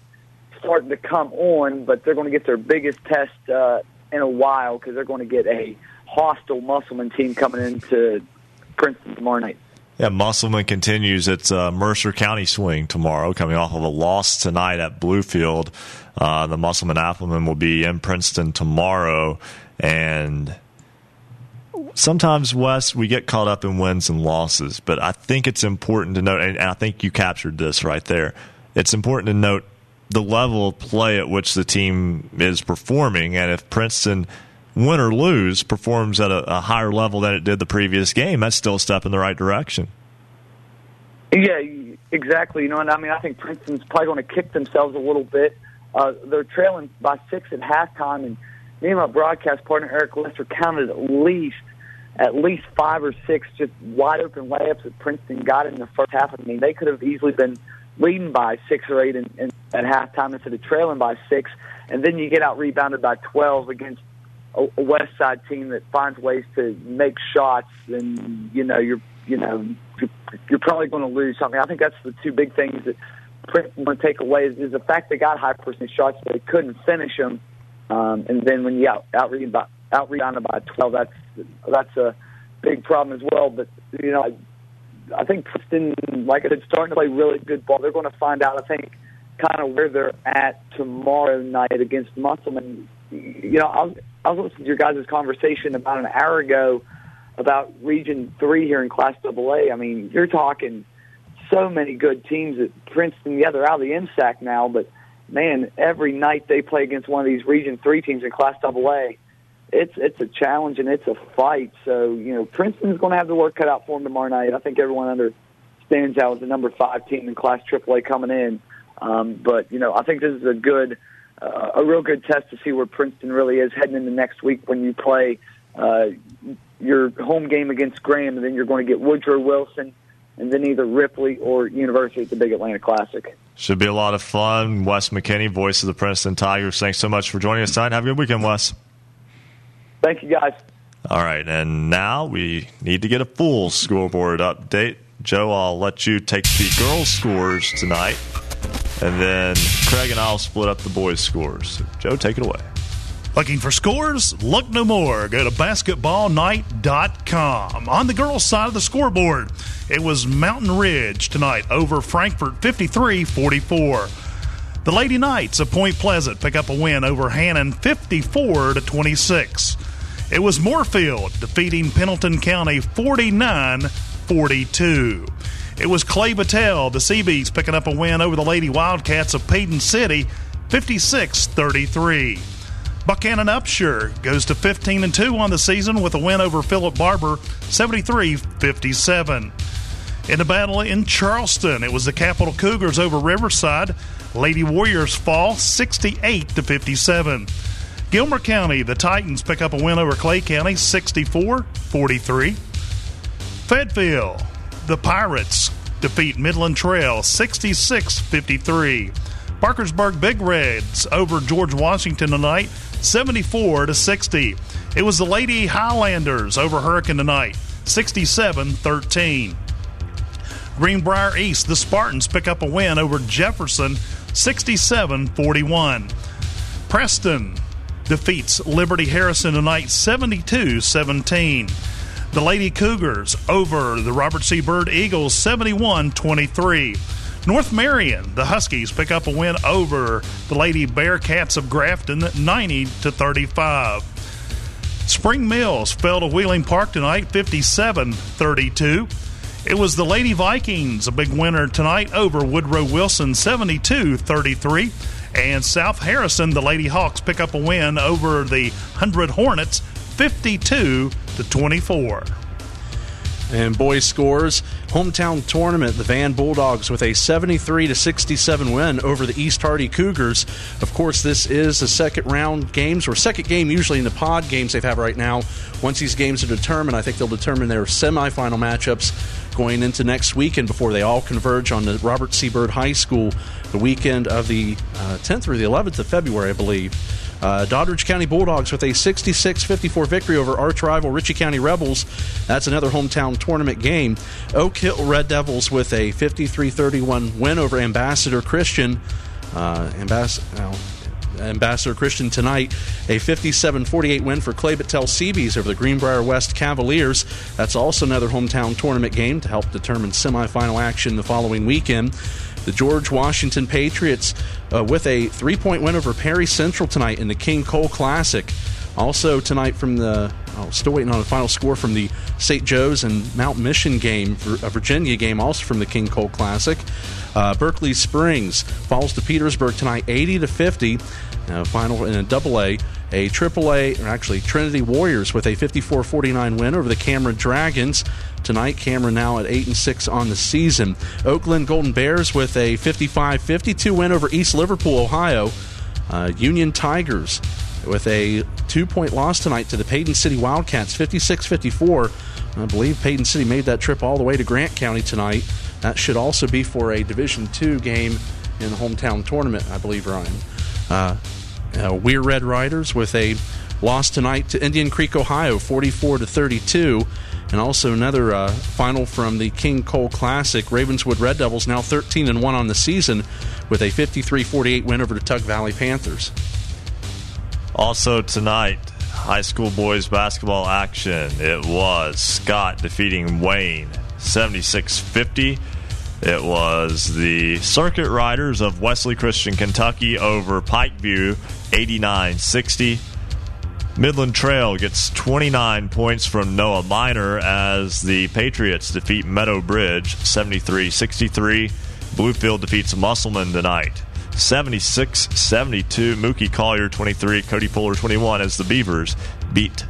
starting to come on. But they're going to get their biggest test uh, in a while because they're going to get a hostile Musselman team coming into Princeton tomorrow night. Yeah, Musselman continues its uh, Mercer County swing tomorrow, coming off of a loss tonight at Bluefield. Uh, the Musselman Applemen will be in Princeton tomorrow, and sometimes, Wes, we get caught up in wins and losses, but I think it's important to note, and I think you captured this right there. It's important to note the level of play at which the team is performing, and if Princeton, win or lose, performs at a, a higher level than it did the previous game, that's still a step in the right direction. Yeah, exactly. You know, and I mean, I think Princeton's probably going to kick themselves a little bit. Uh, they're trailing by six at halftime, and me and my broadcast partner Eric Lester counted at least at least five or six just wide open layups that Princeton got in the first half. I mean, they could have easily been leading by six or eight in, in, at halftime instead of trailing by six, and then you get out rebounded by twelve against a, a West Side team that finds ways to make shots, and you know you're you know you're, you're probably going to lose something. I think that's the two big things that Princeton want to take away is, is the fact they got high percentage shots, but they couldn't finish them. Um, and then when you out out rebounded out rebounded by twelve, that's that's a big problem as well. But you know, I, I think Princeton, like I said, starting to play really good ball. They're going to find out. I think kind of where they're at tomorrow night against Musselman. You know, I was I was listening to your guys' conversation about an hour ago about Region Three here in Class AA. I mean, you're talking so many good teams at Princeton. Yeah, they're out of the MSAC now, but man, every night they play against one of these Region Three teams in Class AA, it's it's a challenge and it's a fight. So you know, Princeton's going to have the work cut out for them tomorrow night. I think everyone understands that was the number five team in Class AAA coming in. Um, but you know, I think this is a good, uh, a real good test to see where Princeton really is heading into next week when you play uh, your home game against Graham, and then you're going to get Woodrow Wilson and then either Ripley or University at the Big Atlanta Classic. Should be a lot of fun. Wes McKinney, voice of the Princeton Tigers. Thanks so much for joining us tonight. Have a good weekend, Wes. Thank you, guys. All right, and now we need to get a full scoreboard update. Joe, I'll let you take the girls' scores tonight, and then Craig and I'll split up the boys' scores. Joe, take it away. Looking for scores? Look no more. Go to basketballnight.com. On the girls' side of the scoreboard, it was Mountain Ridge tonight over Frankfort 53 44. The Lady Knights of Point Pleasant pick up a win over Hannan 54 to 26. It was Moorefield defeating Pendleton County 49 42. It was Clay Battelle, the Seabees, picking up a win over the Lady Wildcats of Paden City 56 33. Buckhannon Upshur goes to 15 and 2 on the season with a win over Philip Barbour 73-57. In the battle in Charleston, it was the Capital Cougars over Riverside. Lady Warriors fall 68 to 57. Gilmer County, the Titans pick up a win over Clay County 64-43. Fayetteville, the Pirates defeat Midland Trail 66-53. Parkersburg Big Reds over George Washington tonight 74 to 60. It was the Lady Highlanders over Hurricane tonight, 67 13. Greenbrier East, the Spartans pick up a win over Jefferson, 67 41. Preston defeats Liberty Harrison tonight, 72 17. The Lady Cougars over the Robert C. Byrd Eagles, 71 23. North Marion, the Huskies pick up a win over the Lady Bearcats of Grafton 90 to 35. Spring Mills fell to Wheeling Park tonight 57 32. It was the Lady Vikings, a big winner tonight over Woodrow Wilson 72 33. And South Harrison, the Lady Hawks, pick up a win over the Hundred Hornets 52 to 24. And boys scores hometown tournament the Van Bulldogs with a 73 to 67 win over the East Hardy Cougars. Of course, this is the second round games or second game usually in the pod games they have right now. Once these games are determined, I think they'll determine their semifinal matchups going into next weekend before they all converge on the Robert C. Byrd High School the weekend of the uh, 10th through the 11th of February, I believe. Uh, Doddridge County Bulldogs with a 66 54 victory over arch rival Ritchie County Rebels. That's another hometown tournament game. Oak Hill Red Devils with a 53 31 win over Ambassador Christian. Uh, Ambass- Ambassador Christian tonight, a 57 48 win for Clay Battelle Seabees over the Greenbrier West Cavaliers. That's also another hometown tournament game to help determine semifinal action the following weekend. The George Washington Patriots uh, with a three point win over Perry Central tonight in the King Cole Classic. Also tonight from the, oh, still waiting on a final score from the St. Joe's and Mount Mission game, a Virginia game, also from the King Cole Classic. Uh, Berkeley Springs falls to Petersburg tonight, 80 to 50. Uh, final in a double A. a AAA, or actually Trinity Warriors, with a 54-49 win over the Cameron Dragons. Tonight, Cameron now at 8 and 6 on the season. Oak Glen Golden Bears with a 55-52 win over East Liverpool, Ohio. Uh, Union Tigers with a two-point loss tonight to the Paden City Wildcats, 56-54. I believe Paden City made that trip all the way to Grant County tonight. That should also be for a Division two game in the hometown tournament, I believe, Ryan. Uh, uh, Weir Red Riders with a loss tonight to Indian Creek, Ohio, 44 to 32. And also another uh, final from the King Cole Classic. Ravenswood Red Devils now 13 and 1 on the season with a 53 48 win over the Tug Valley Panthers. Also tonight, high school boys basketball action. It was Scott defeating Wayne 76 50. It was the Circuit Riders of Wesley Christian, Kentucky over Pikeview 89 60. Midland Trail gets 29 points from Noah Minor as the Patriots defeat Meadow Bridge 73 63. Bluefield defeats Musselman tonight 76 72. Mookie Collier 23, Cody Fuller 21 as the Beavers beat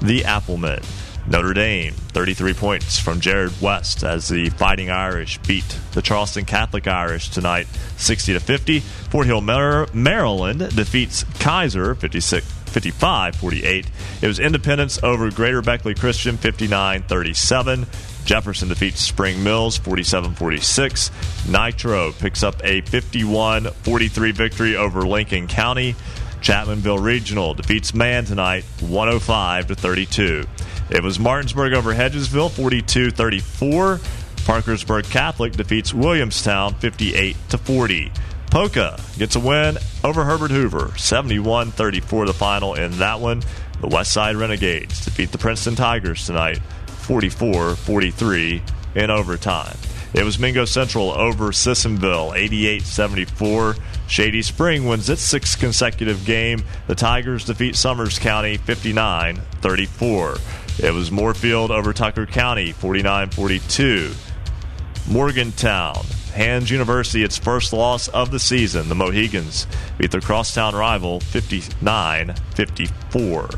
the Applemen. Notre Dame, 33 points from Jared West as the Fighting Irish beat the Charleston Catholic Irish tonight, 60 to 50. Fort Hill, Maryland defeats Keyser, 56. 55 48. It was Independence over Greater Beckley Christian 59 37. Jefferson defeats Spring Mills 47 46. Nitro picks up a 51 43 victory over Lincoln County. Chapmanville Regional defeats Man tonight 105 to 32. It was Martinsburg over Hedgesville 42 34. Parkersburg Catholic defeats Williamstown 58 to 40. Poca gets a win over Herbert Hoover 71 34 the final in that one. The West Side Renegades defeat the Princeton Tigers tonight 44 43 in overtime. It was Mingo Central over Sissonville 88 74. Shady Spring wins its sixth consecutive game. The Tigers defeat Summers County 59 34. It was Moorefield over Tucker County 49 42. Morgantown hands University its first loss of the season. The Mohigans beat their crosstown rival 59 54.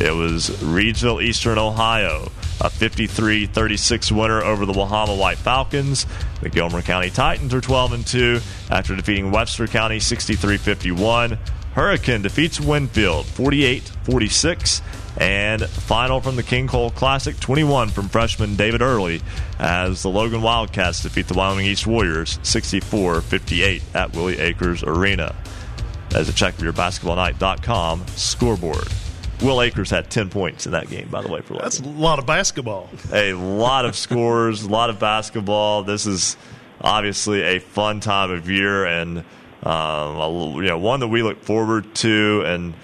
It was Reedsville Eastern Ohio, a 53 36 winner over the Wahama White Falcons. The Gilmer County Titans are 12 and 2 after defeating Webster County 63 51. Hurricane defeats Winfield 48 46. And final from the King Cole Classic 21 from freshman David Early as the Logan Wildcats defeat the Wyoming East Warriors 64 58 at Willie Akers Arena. As a check of your basketballnight.com scoreboard. Will Akers had 10 points in that game, by the way. For That's a lot of basketball. A lot of scores, a lot of basketball. This is obviously a fun time of year and um, you know one that we look forward to. And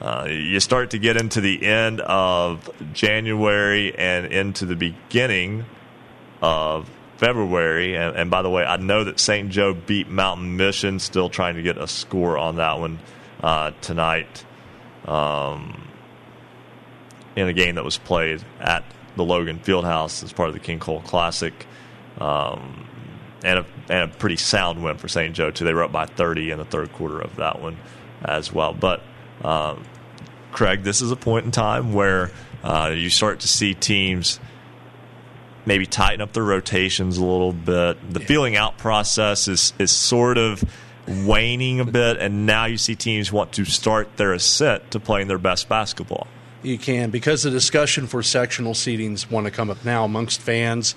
uh, you start to get into the end of January and into the beginning of February. And, and by the way, I know that St. Joe beat Mountain Mission. Still trying to get a score on that one uh, tonight. Um, in a game that was played at the Logan Fieldhouse as part of the King Cole Classic. Um, and, a, and a pretty sound win for St. Joe, too. They were up by 30 in the third quarter of that one as well. But, um, Craig, this is a point in time where uh, you start to see teams maybe tighten up their rotations a little bit. The yeah. feeling out process is, is sort of waning a bit, and now you see teams want to start their ascent to playing their best basketball you can because the discussion for sectional seedings want to come up now amongst fans,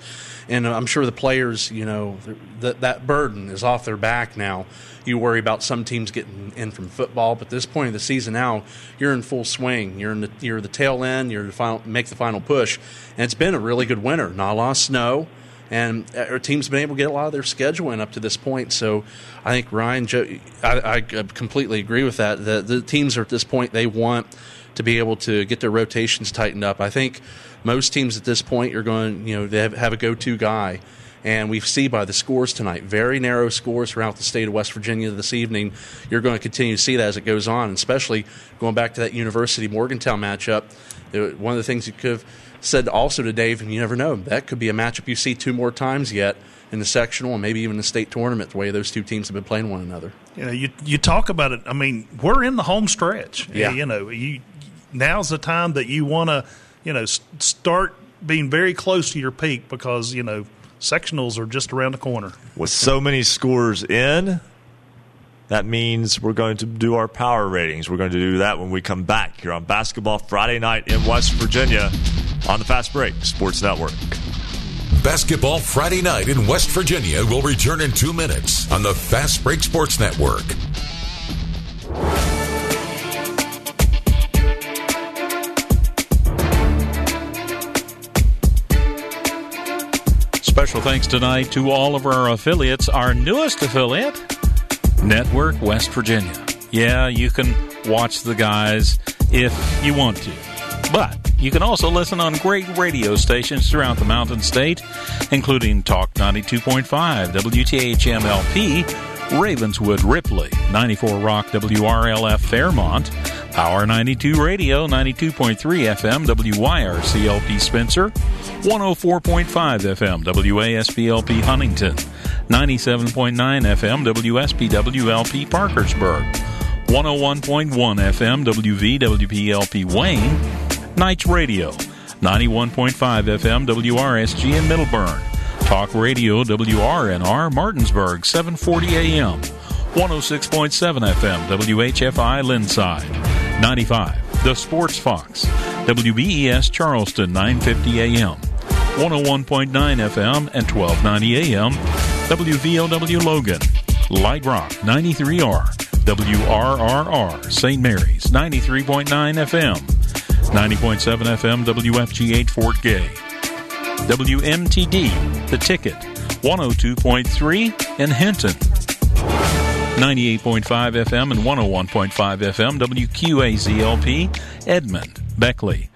and I'm sure the players, you know, that that burden is off their back now. You worry about some teams getting in from football, but this point of the season now, you're in full swing. You're in the you're the tail end. You're the final make the final push, and it's been a really good winter. Not a lot of snow. And uh, our team's been able to get a lot of their schedule in up to this point. So I think Ryan, Joe, I, I completely agree with that. The, the teams are at this point they want to be able to get their rotations tightened up. I think most teams at this point are going, you know, they have, have a go-to guy. And we see by the scores tonight, very narrow scores throughout the state of West Virginia this evening. You're going to continue to see that as it goes on, especially going back to that University Morgantown matchup. One of the things you could have said also to Dave, and you never know, that could be a matchup you see two more times yet in the sectional and maybe even the state tournament, the way those two teams have been playing one another. You know, you you talk about it. I mean, we're in the home stretch. Yeah. You know, you now's the time that you want to, you know, s- start being very close to your peak because you know sectionals are just around the corner. With so many scores in, that means we're going to do our power ratings. We're going to do that when we come back here on Basketball Friday night in West Virginia on the Fast Break Sports Network. Basketball Friday night in West Virginia will return in two minutes on the Fast Break Sports Network. Special thanks tonight to all of our affiliates. Our newest affiliate, Network West Virginia. Yeah, you can watch the guys if you want to. But you can also listen on great radio stations throughout the Mountain State, including Talk 92.5, WTHMLP, Ravenswood Ripley, 94 Rock WRLF Fairmont, Power 92 Radio, 92.3 FM WYRCLP Spencer, 104.5 FM WASBLP Huntington, 97.9 FM WSPWLP Parkersburg, 101.1 FM WVWPLP Wayne, Knights Radio, 91.5 FM WRSG in Middlebourne, Talk Radio WRNR Martinsburg, 740 AM, 106.7 FM WHFI Lindside, 95 The Sports Fox, WBES Charleston, 950 AM, 101.9 FM and 1290 AM, WVOW Logan, Light Rock 93R, WRRR St. Mary's 93.9 FM, 90.7 FM WFGH Fort Gay, WMTD The Ticket 102.3 in Hinton, 98.5 FM and 101.5 FM WQAZLP Edmond, Beckley,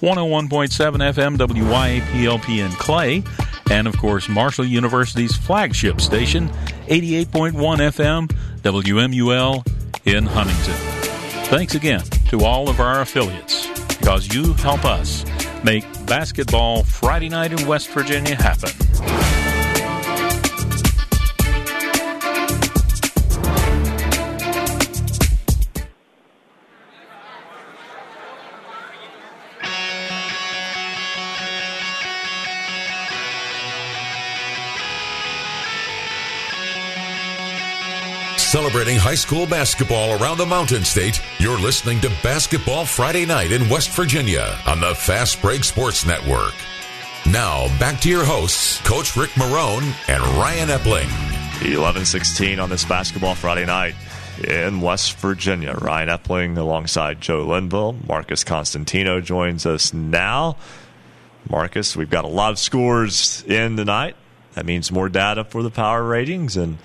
101.7 FM WYAPLP in Clay, and of course Marshall University's flagship station, 88.1 FM WMUL in Huntington. Thanks again to all of our affiliates because you help us make basketball Friday night in West Virginia happen. Celebrating high school basketball around the Mountain State, you're listening to Basketball Friday Night in West Virginia on the Fast Break Sports Network. Now, back to your hosts, Coach Rick Marone and Ryan Epling. 11-16 on this Basketball Friday night in West Virginia. Ryan Epling alongside Joe Linville. Marcus Constantino joins us now. Marcus, we've got a lot of scores in tonight. That means more data for the power ratings and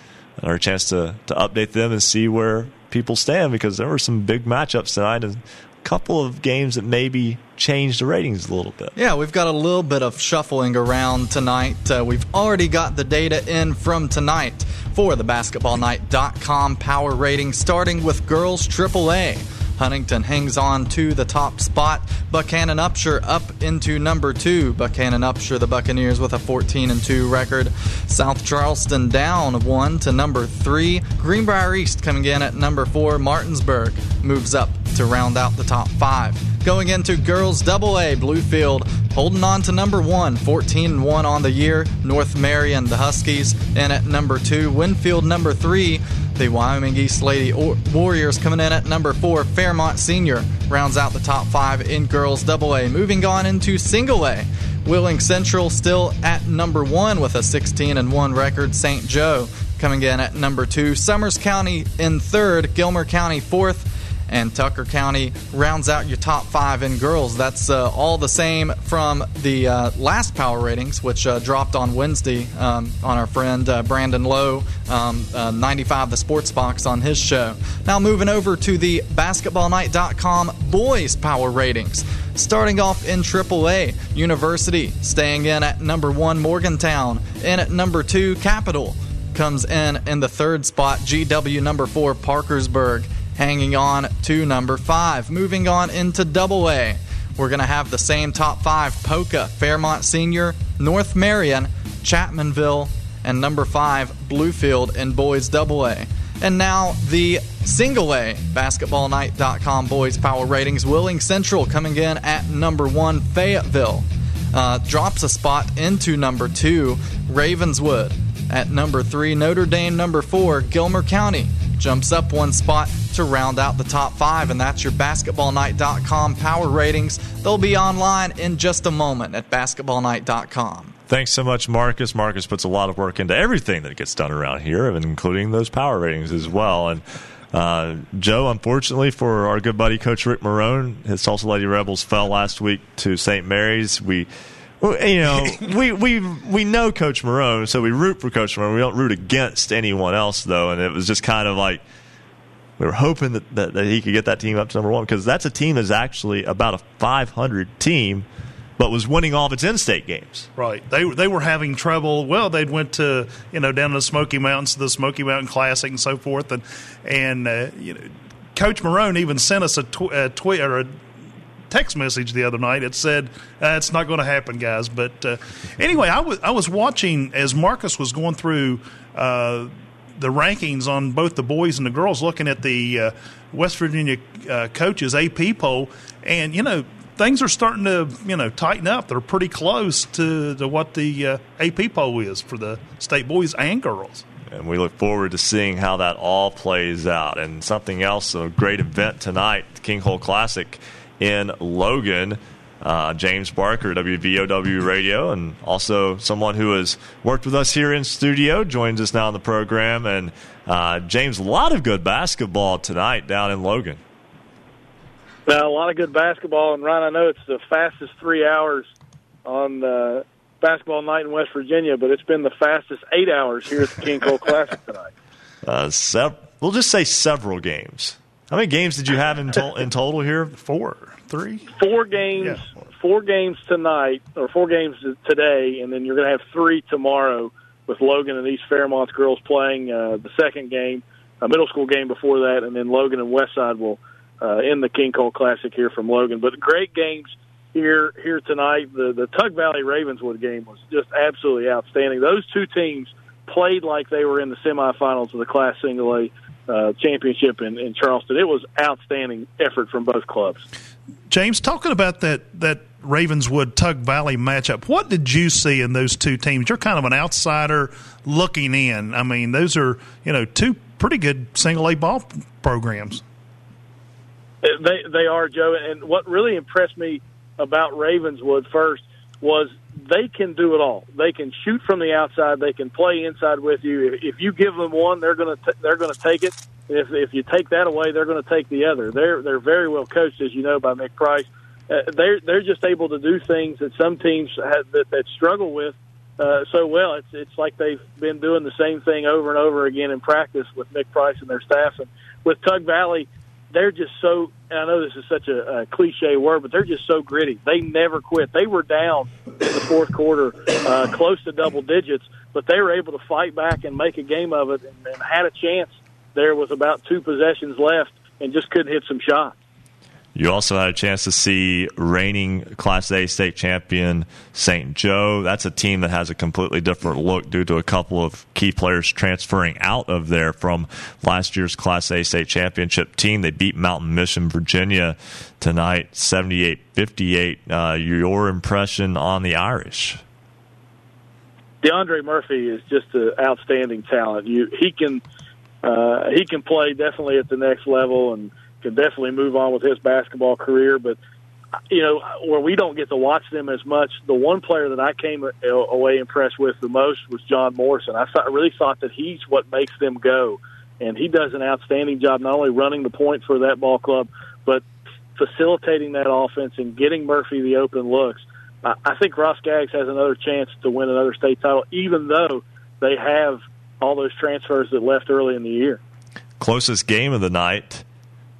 our chance to, to update them and see where people stand because there were some big matchups tonight and a couple of games that maybe changed the ratings a little bit. Yeah, we've got a little bit of shuffling around tonight. Uh, we've already got the data in from tonight for the basketballnight.com power rating, starting with girls AAA. Huntington hangs on to the top spot. Buckhannon Upshur up into number two. Buckhannon Upshur, the Buccaneers, with a 14 and 2 record. South Charleston down one to number three. Greenbrier East coming in at number four. Martinsburg moves up to round out the top five. Going into girls double A, Bluefield holding on to number one, 14 and 1 on the year. North Marion, the Huskies, in at number two. Winfield, number three. The Wyoming East Lady Warriors coming in at number four. Fairmont Senior rounds out the top five in girls double A. Moving on into single A. Wheeling Central still at number one with a 16 and 1 record. St. Joe coming in at number two. Summers County in third. Gilmer County fourth and Tucker County rounds out your top five in girls. That's uh, all the same from the uh, last power ratings, which uh, dropped on Wednesday um, on our friend uh, Brandon Lowe, um, uh, 95 The Sports Box on his show. Now moving over to the BasketballNight.com boys power ratings. Starting off in AAA, University staying in at number one, Morgantown. In at number two, Capital comes in in the third spot. GW number four, Parkersburg hanging on to number five. Moving on into double A. we're going to have the same top five Poca, Fairmont Senior, North Marion, Chapmanville, and number five, Bluefield in boys double A. And now the single A basketballnight.com boys power ratings. Wheeling Central coming in at number one, Fayetteville. Uh, drops a spot into number two, Ravenswood. At number three, Notre Dame. Number four, Gilmer County. Jumps up one spot to round out the top five, and that's your basketballnight.com power ratings. They'll be online in just a moment at basketballnight.com. Thanks so much, Marcus. Marcus puts a lot of work into everything that gets done around here, including those power ratings as well. And uh, Joe, unfortunately for our good buddy Coach Rick Marone, his Tolsia Lady Rebels fell last week to St. Mary's. We you know, we we we know Coach Marone, so we root for Coach Marone. We don't root against anyone else, though. And it was just kind of like we were hoping that, that, that he could get that team up to number one because that's a team that's actually about a 500 team, but was winning all of its in-state games. Right. They they were having trouble. Well, they'd went to you know down to the Smoky Mountains, the Smoky Mountain Classic, and so forth, and and uh, you know. Coach Marone even sent us a, tw- a tweet or a text message the other night. It said uh, it's not going to happen, guys. But uh, anyway, I was I was watching as Marcus was going through uh, the rankings on both the boys and the girls, looking at the uh, West Virginia uh, coaches AP poll, and you know things are starting to you know tighten up. They're pretty close to, to what the uh, AP poll is for the state boys and girls. And we look forward to seeing how that all plays out. And something else, a great event tonight, King Cole Classic in Logan. Uh, James Barker, WVOW Radio, and also someone who has worked with us here in studio, joins us now on the program. And uh, James, a lot of good basketball tonight down in Logan. Now, a lot of good basketball, and Ryan, I know it's the fastest three hours on uh, basketball night in West Virginia, but it's been the fastest eight hours here at the King Cole Classic tonight. Uh, sev- we'll just say several games. How many games did you have in, to- in total here? Four, three, four games. Yeah. Four games tonight, or four games today, and then you're going to have three tomorrow with Logan and East Fairmont's girls playing uh, the second game, a middle school game before that, and then Logan and Westside will uh, end the King Cole Classic here from Logan. But great games here here tonight. The the Tug Valley Ravenswood game was just absolutely outstanding. Those two teams played like they were in the semifinals of the Class Single A uh, championship in, in Charleston. It was outstanding effort from both clubs. James, talking about that that Ravenswood Tug Valley matchup, what did you see in those two teams? You're kind of an outsider looking in. I mean, those are you know two pretty good single A ball programs. They they are Joe, and what really impressed me about Ravenswood first was they can do it all. They can shoot from the outside. They can play inside with you. If, if you give them one, they're going to they're going to take it. If if you take that away, they're going to take the other. They're they're very well coached, as you know, by Mick Price. Uh, they're they're just able to do things that some teams have, that that struggle with uh, so well. It's it's like they've been doing the same thing over and over again in practice with Mick Price and their staff. And with Tug Valley, they're just so. I know this is such a, a cliche word, but they're just so gritty. They never quit. They were down in the fourth quarter, uh, close to double digits, but they were able to fight back and make a game of it, and, and had a chance. There was about two possessions left, and just couldn't hit some shots. You also had a chance to see reigning Class A state champion St. Joe. That's a team that has a completely different look due to a couple of key players transferring out of there from last year's Class A state championship team. They beat Mountain Mission, Virginia tonight, 78 58. Uh, your impression on the Irish? DeAndre Murphy is just an outstanding talent. You, he can uh, he can play definitely at the next level and can definitely move on with his basketball career. But you know, where we don't get to watch them as much, the one player that I came away impressed with the most was John Morrison. I, really thought that he's what makes them go, and he does an outstanding job not only running the point for that ball club, but facilitating that offense and getting Murphy the open looks. I, think Ross Skaggs has another chance to win another state title, even though they have all those transfers that left early in the year. Closest game of the night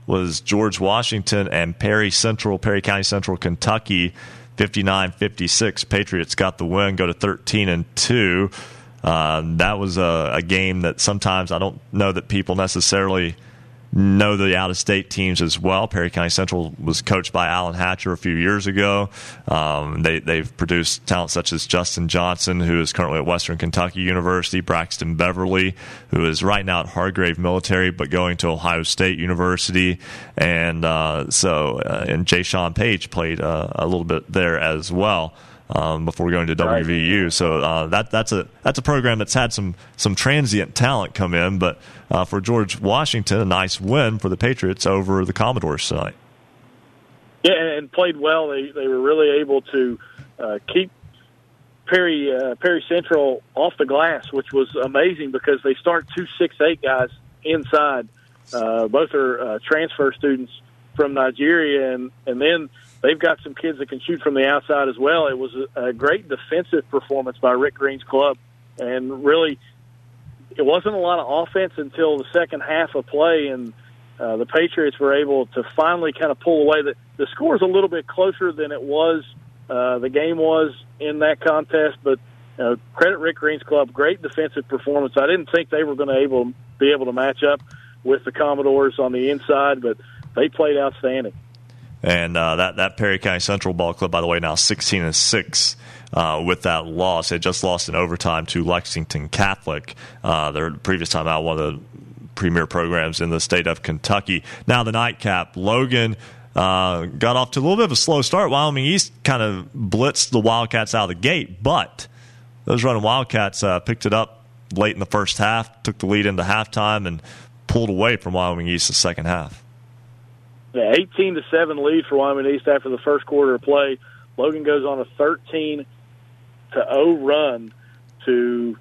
was George Washington and Perry Central, Perry County Central, Kentucky, 59-56. Patriots got the win, go to 13 and two. Uh, that was a, a, game that sometimes I don't know that people necessarily know the out of state teams as well. Perry County Central was coached by Alan Hatcher a few years ago. Um, they, they've produced talent such as Justin Johnson, who is currently at Western Kentucky University, Braxton Beverly, who is right now at Hargrave Military but going to Ohio State University, and uh, so uh, and Jaysean Paige played uh, a little bit there as well um, before going to WVU. So uh, that that's a that's a program that's had some some transient talent come in, but uh, for George Washington, a nice win for the Patriots over the Commodores tonight. Yeah, and played well. They they were really able to uh, keep Perry uh, Perry Central off the glass, which was amazing because they start two six eight guys inside. Uh, both are uh, transfer students from Nigeria, and and then they've got some kids that can shoot from the outside as well. It was a, a great defensive performance by Rick Green's club, and really, it wasn't a lot of offense until the second half of play, and uh, the Patriots were able to finally kind of pull away. The, the score is a little bit closer than it was. Uh, the game was in that contest, but uh, credit Rick Green's club, great defensive performance. I didn't think they were going to able be able to match up with the Commodores on the inside, but they played outstanding. And uh, that that Perry County Central Ball Club, by the way, now sixteen and six. Uh, with that loss, they just lost in overtime to Lexington Catholic. Uh, their previous time out, one of the premier programs in the state of Kentucky. Now the nightcap, Logan. Uh, got off to a little bit of a slow start. Wyoming East kind of blitzed the Wildcats out of the gate, but those running Wildcats uh, picked it up late in the first half, took the lead into halftime, and pulled away from Wyoming East the second half. Yeah, 18 to 7 lead for Wyoming East after the first quarter of play. Logan goes on a 13 to 0 run to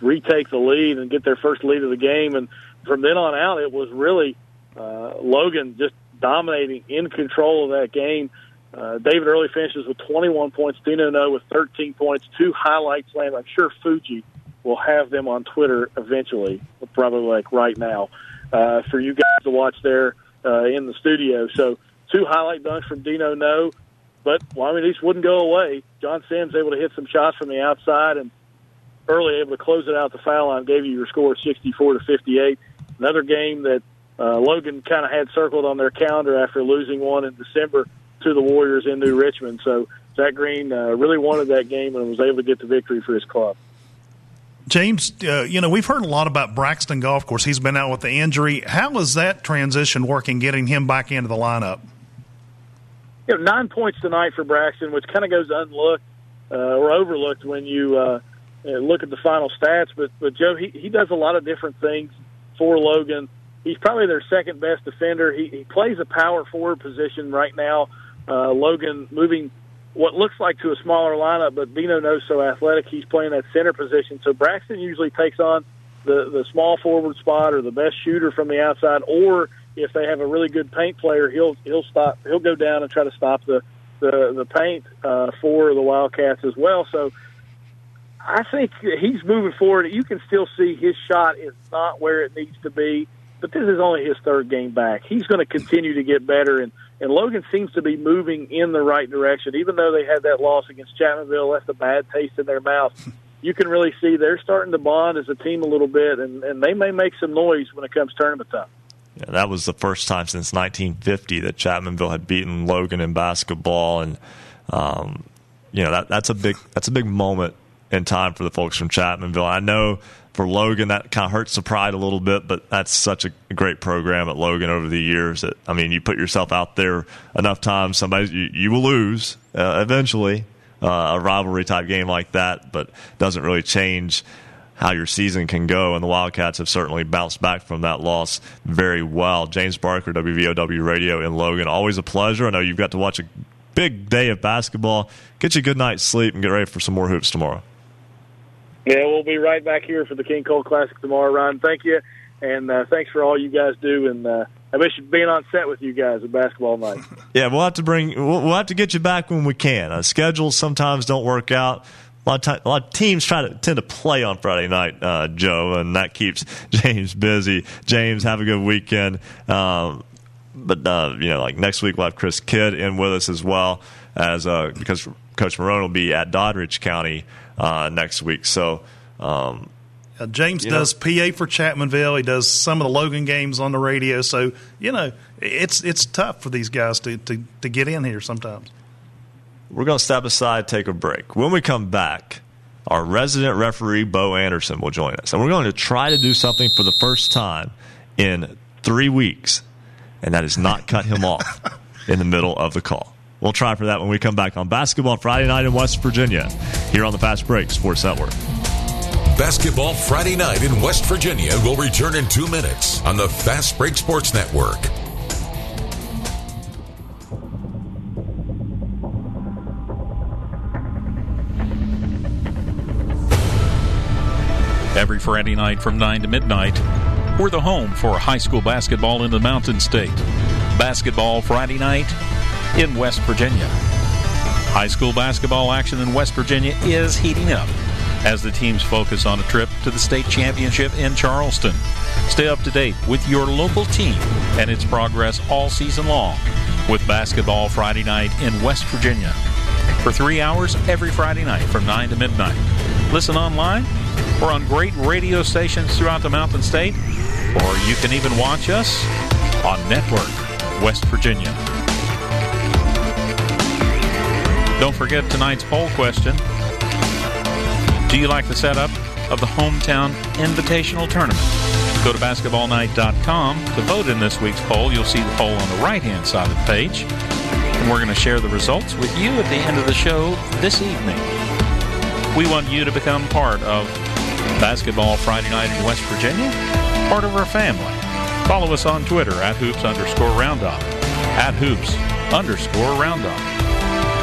retake the lead and get their first lead of the game. And from then on out, it was really uh, Logan just dominating, in control of that game. Uh, David Early finishes with 21 points. Dino No with 13 points, two highlight slams. I'm sure Fuji will have them on Twitter eventually, probably like right now, uh, for you guys to watch there uh, in the studio. So two highlight dunks from Dino No, but Wyoming East wouldn't go away. John Sims able to hit some shots from the outside and early able to close it out the foul line, gave you your score 64 to 58. Another game that uh, Logan kind of had circled on their calendar after losing one in December to the Warriors in New Richmond. So Zach Green uh, really wanted that game and was able to get the victory for his club. James, uh, you know, we've heard a lot about Braxton Golf. Course, he's been out with the injury. How is that transition working, getting him back into the lineup? You know, nine points tonight for Braxton, which kind of goes unlooked uh, or overlooked when you uh, look at the final stats. But, but Joe, he, he does a lot of different things for Logan. He's probably their second best defender. He, he plays a power forward position right now. Uh, Logan moving what looks like to a smaller lineup, but Dino knows so athletic. He's playing that center position. So Braxton usually takes on the the small forward spot or the best shooter from the outside, or if they have a really good paint player, he'll he'll stop he'll go down and try to stop the the the paint uh, for the Wildcats as well. So I think he's moving forward. You can still see his shot is not where it needs to be, but this is only his third game back. He's going to continue to get better and and Logan seems to be moving in the right direction. Even though they had that loss against Chapmanville, left a bad taste in their mouth. You can really see they're starting to bond as a team a little bit, and, and they may make some noise when it comes tournament time. Yeah, that was the first time since 1950 that Chapmanville had beaten Logan in basketball, and um, you know that that's a big that's a big moment in time for the folks from Chapmanville. I know for Logan, that kind of hurts the pride a little bit, but that's such a great program at Logan over the years. That I mean, you put yourself out there enough times, somebody you, you will lose uh, eventually uh, a rivalry type game like that, but doesn't really change how your season can go. And the Wildcats have certainly bounced back from that loss very well. James Barker, WVOW Radio in Logan, always a pleasure. I know you've got to watch a big day of basketball. Get you a good night's sleep and get ready for some more hoops tomorrow. Yeah, we'll be right back here for the King Cole Classic tomorrow, Ryan. Thank you, and uh, thanks for all you guys do. And uh, I miss being on set with you guys at basketball night. yeah, we'll have to bring. We'll, we'll, have to get you back when we can. Uh, schedules sometimes don't work out. A lot, of time, a lot of teams try to tend to play on Friday night, uh, Joe, and that keeps James busy. James, have a good weekend. Um, but uh, you know, like next week we'll have Chris Kidd in with us as well as uh, because Coach Marone will be at Doddridge County uh, next week. So, um, James You know- does PA for Chapmanville. He does some of the Logan games on the radio. So you know, it's it's tough for these guys to to, to get in here sometimes. We're going to step aside, take a break. When we come back, our resident referee, Bo Anderson, will join us. And we're going to try to do something for the first time in three weeks, and that is not cut him off in the middle of the call. We'll try for that when we come back on Basketball Friday night in West Virginia, here on the Fast Break Sports Network. Basketball Friday night in West Virginia will return in two minutes on the Fast Break Sports Network. Every Friday night from 9 to midnight, we're the home for high school basketball in the Mountain State. Basketball Friday night in West Virginia. High school basketball action in West Virginia is heating up as the teams focus on a trip to the state championship in Charleston. Stay up to date with your local team and its progress all season long with Basketball Friday night in West Virginia. For three hours every Friday night from 9 to midnight. Listen online or on great radio stations throughout the Mountain State, or you can even watch us on Network West Virginia. Don't forget tonight's poll question. Do you like the setup of the Hometown Invitational Tournament? Go to basketballnight.com to vote in this week's poll. You'll see the poll on the right hand side of the page. And we're going to share the results with you at the end of the show this evening. We want you to become part of Basketball Friday Night in West Virginia, part of our family. Follow us on Twitter at hoops underscore roundup, at hoops underscore roundup.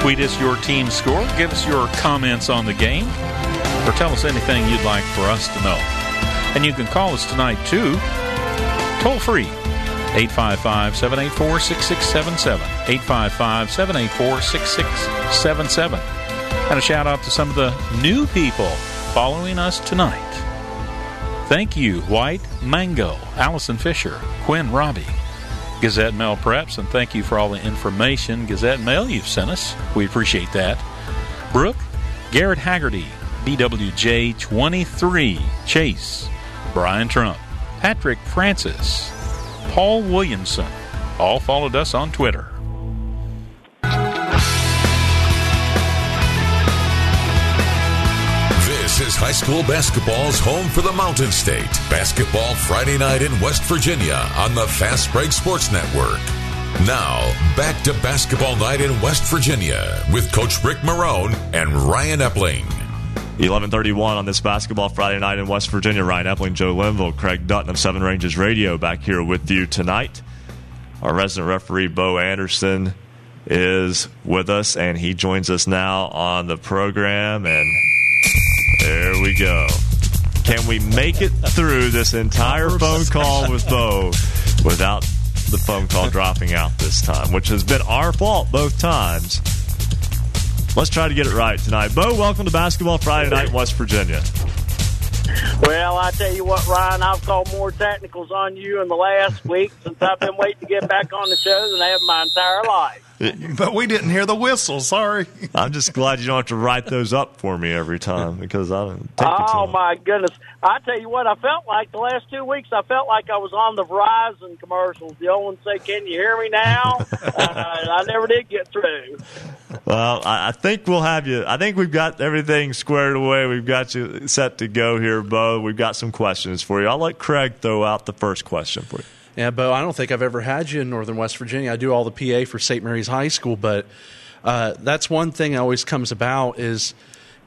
Tweet us your team score, give us your comments on the game, or tell us anything you'd like for us to know. And you can call us tonight too, toll free, 855 784 6677. 855 784 6677. And a shout out to some of the new people following us tonight. Thank you, White, Mango, Allison Fisher, Quinn Robbie, Gazette Mail Preps, and thank you for all the information, Gazette Mail, you've sent us. We appreciate that. Brooke, Garrett Haggerty, BWJ23, Chase, Brian Trump, Patrick Francis, Paul Williamson, all followed us on Twitter. High school basketball's home for the Mountain State. Basketball Friday night in West Virginia on the Fast Break Sports Network. Now, back to basketball night in West Virginia with Coach Rick Marone and Ryan Epling. 1131 on this basketball Friday night in West Virginia. Ryan Epling, Joe Linville, Craig Dutton of Seven Ranges Radio back here with you tonight. Our resident referee, Bo Anderson, is with us, and he joins us now on the program. And there we go. Can we make it through this entire phone call with Bo without the phone call dropping out this time, which has been our fault both times? Let's try to get it right tonight. Bo, welcome to Basketball Friday Night in West Virginia. Well, I tell you what, Ryan, I've called more technicals on you in the last week since I've been waiting to get back on the show than I have my entire life. But we didn't hear the whistle. Sorry. I'm just glad you don't have to write those up for me every time because I don't take it Oh my goodness! I tell you what, I felt like the last two weeks. I felt like I was on the Verizon commercials. The old one say, "Can you hear me now?" uh, I never did get through. Well, I, I think we'll have you. I think we've got everything squared away. We've got you set to go here, Bo. We've got some questions for you. I'll let Craig throw out the first question for you. Yeah, Bo, I don't think I've ever had you in Northern West Virginia. I do all the PA for St. Mary's High School, but uh, that's one thing that always comes about is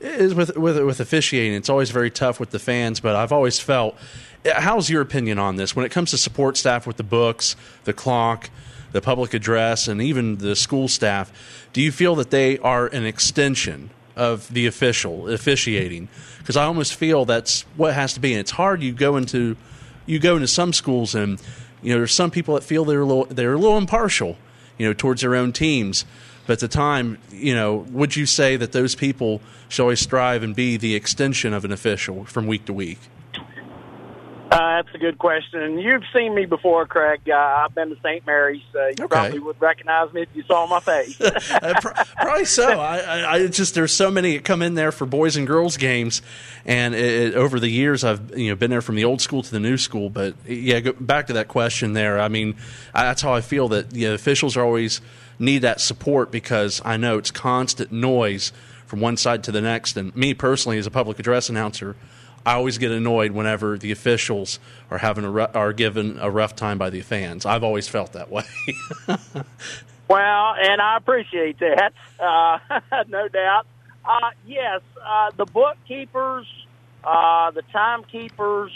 is with, with with officiating. It's always very tough with the fans, but I've always felt. How's your opinion on this when it comes to support staff with the books, the clock, the public address, and even the school staff? Do you feel that they are an extension of the official officiating? Because I almost feel that's what has to be. And it's hard. You go into you go into some schools and you know there's some people that feel they're a little they're a little impartial, you know, towards their own teams. But at the time, you know, would you say that those people should always strive and be the extension of an official from week to week? Uh, that's a good question. And you've seen me before, Craig. Uh, I've been to St. Mary's. Uh, you probably would recognize me if you saw my face. Uh, Probably so. I, I, I just there's so many that come in there for boys and girls games, and it, it- over the years I've you know been there from the old school to the new school. But yeah, go back to that question there. I mean, I, that's how I feel that the officials are always need that support because I know it's constant noise from one side to the next. And me personally, as a public address announcer. I always get annoyed whenever the officials are having a ru- are given a rough time by the fans. I've always felt that way. Well, and I appreciate that, uh, no doubt. Uh, yes, uh, the bookkeepers, uh, the timekeepers,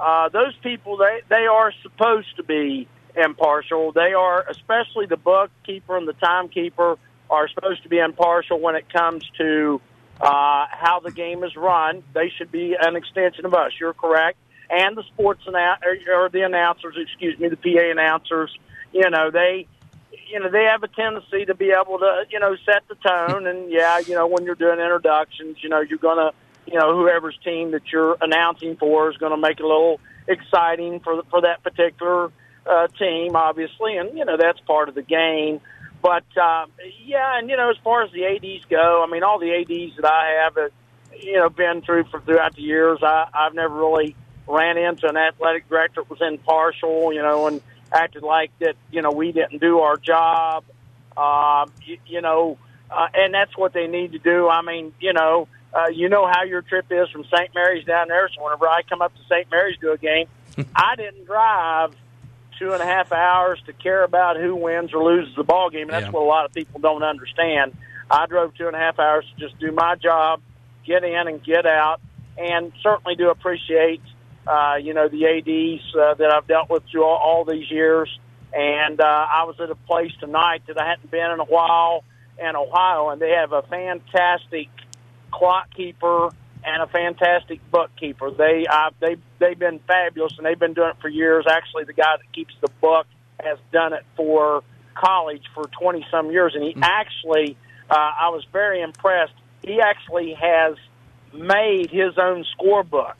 uh, those people they they are supposed to be impartial. They are, especially the bookkeeper and the timekeeper, are supposed to be impartial when it comes to uh, how the game is run. They should be an extension of us. You're correct. And the sports annou- or, or the announcers, excuse me, the PA announcers. You know they you know, they have a tendency to be able to, you know, set the tone. And yeah, you know, when you're doing introductions, you know, you're going to, you know, whoever's team that you're announcing for is going to make it a little exciting for for that particular uh, team, obviously. And you know, that's part of the game. But uh, yeah, and you know, as far as the ads go, I mean, all the ads that I have, uh, you know, been through for throughout the years, I, I've never really ran into an athletic director that was impartial, you know, and acted like that, you know, we didn't do our job, uh, you, you know, uh, and that's what they need to do. I mean, you know, uh, you know how your trip is from St. Mary's down there. So whenever I come up to St. Mary's to a game, I didn't drive two and a half hours to care about who wins or loses the ball game. And that's Yeah. what a lot of people don't understand. I drove two and a half hours to just do my job, get in and get out, and certainly do appreciate, uh, you know, the ads uh, that I've dealt with through all, all these years. And uh, I was at a place tonight that I hadn't been in a while in Ohio, and they have a fantastic clock keeper and a fantastic bookkeeper. They uh, they they've been fabulous, and they've been doing it for years. Actually, the guy that keeps the book has done it for college for twenty some years, and he actually uh, I was very impressed. He actually has made his own scorebook,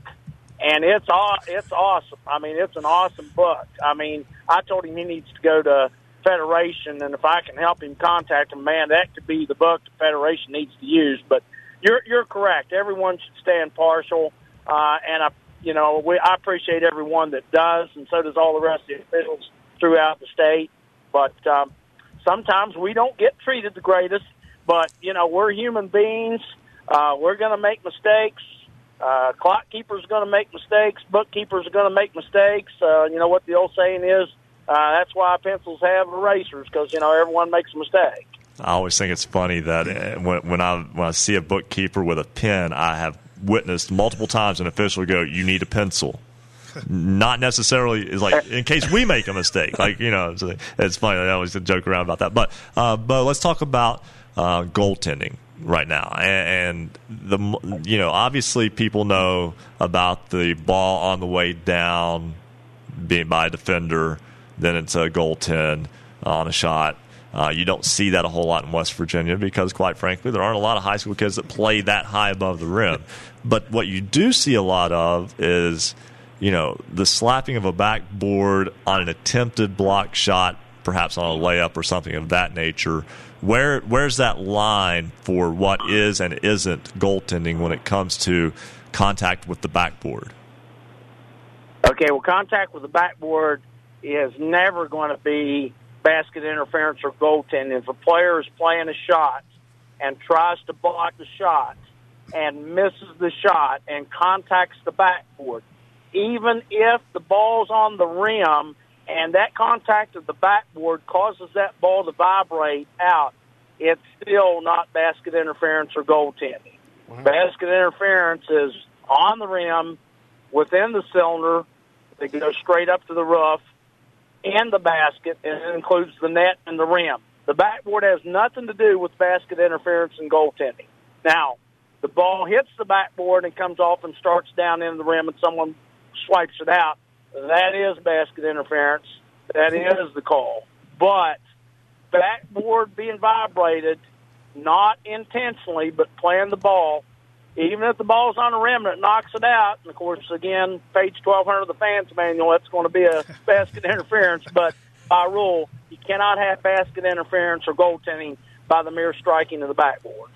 and it's aw- it's awesome. I mean, it's an awesome book. I mean, I told him he needs to go to Federation, and if I can help him contact him, man, that could be the book the Federation needs to use. But you're you're correct. Everyone should stay impartial, uh, and I you know we I appreciate everyone that does, and so does all the rest of the officials throughout the state. But um, sometimes we don't get treated the greatest. But you know we're human beings. Uh, we're going to make mistakes. Uh, clock keepers are going to make mistakes. Bookkeepers are going to make mistakes. Uh, you know what the old saying is. Uh, that's why pencils have erasers because you know everyone makes a mistake. I always think it's funny that uh, when, when I when I see a bookkeeper with a pen, I have witnessed multiple times an official go, "You need a pencil." Not necessarily is like in case we make a mistake. Like you know, so it's funny. I always joke around about that. But uh, but let's talk about uh, goaltending right now. And, and the you know obviously people know about the ball on the way down being by a defender, then it's a goaltend on a shot. Uh, you don't see that a whole lot in West Virginia because, quite frankly, there aren't a lot of high school kids that play that high above the rim. But what you do see a lot of is, you know, the slapping of a backboard on an attempted block shot, perhaps on a layup or something of that nature. Where where's that line for what is and isn't goaltending when it comes to contact with the backboard? Okay, well, contact with the backboard is never going to be basket interference or goaltending. If a player is playing a shot and tries to block the shot and misses the shot and contacts the backboard, even if the ball's on the rim and that contact of the backboard causes that ball to vibrate out, it's still not basket interference or goaltending. Basket interference is on the rim, within the cylinder, they go straight up to the roof, in the basket, and it includes the net and the rim. The backboard has nothing to do with basket interference and goaltending. Now, the ball hits the backboard and comes off and starts down in the rim, and someone swipes it out. That is basket interference. That is the call. But backboard being vibrated, not intentionally, but playing the ball, even if the ball's on the rim and it knocks it out, and of course, again, page 1200 of the fans manual, that's going to be a basket interference. But by rule, you cannot have basket interference or goaltending by the mere striking of the backboard.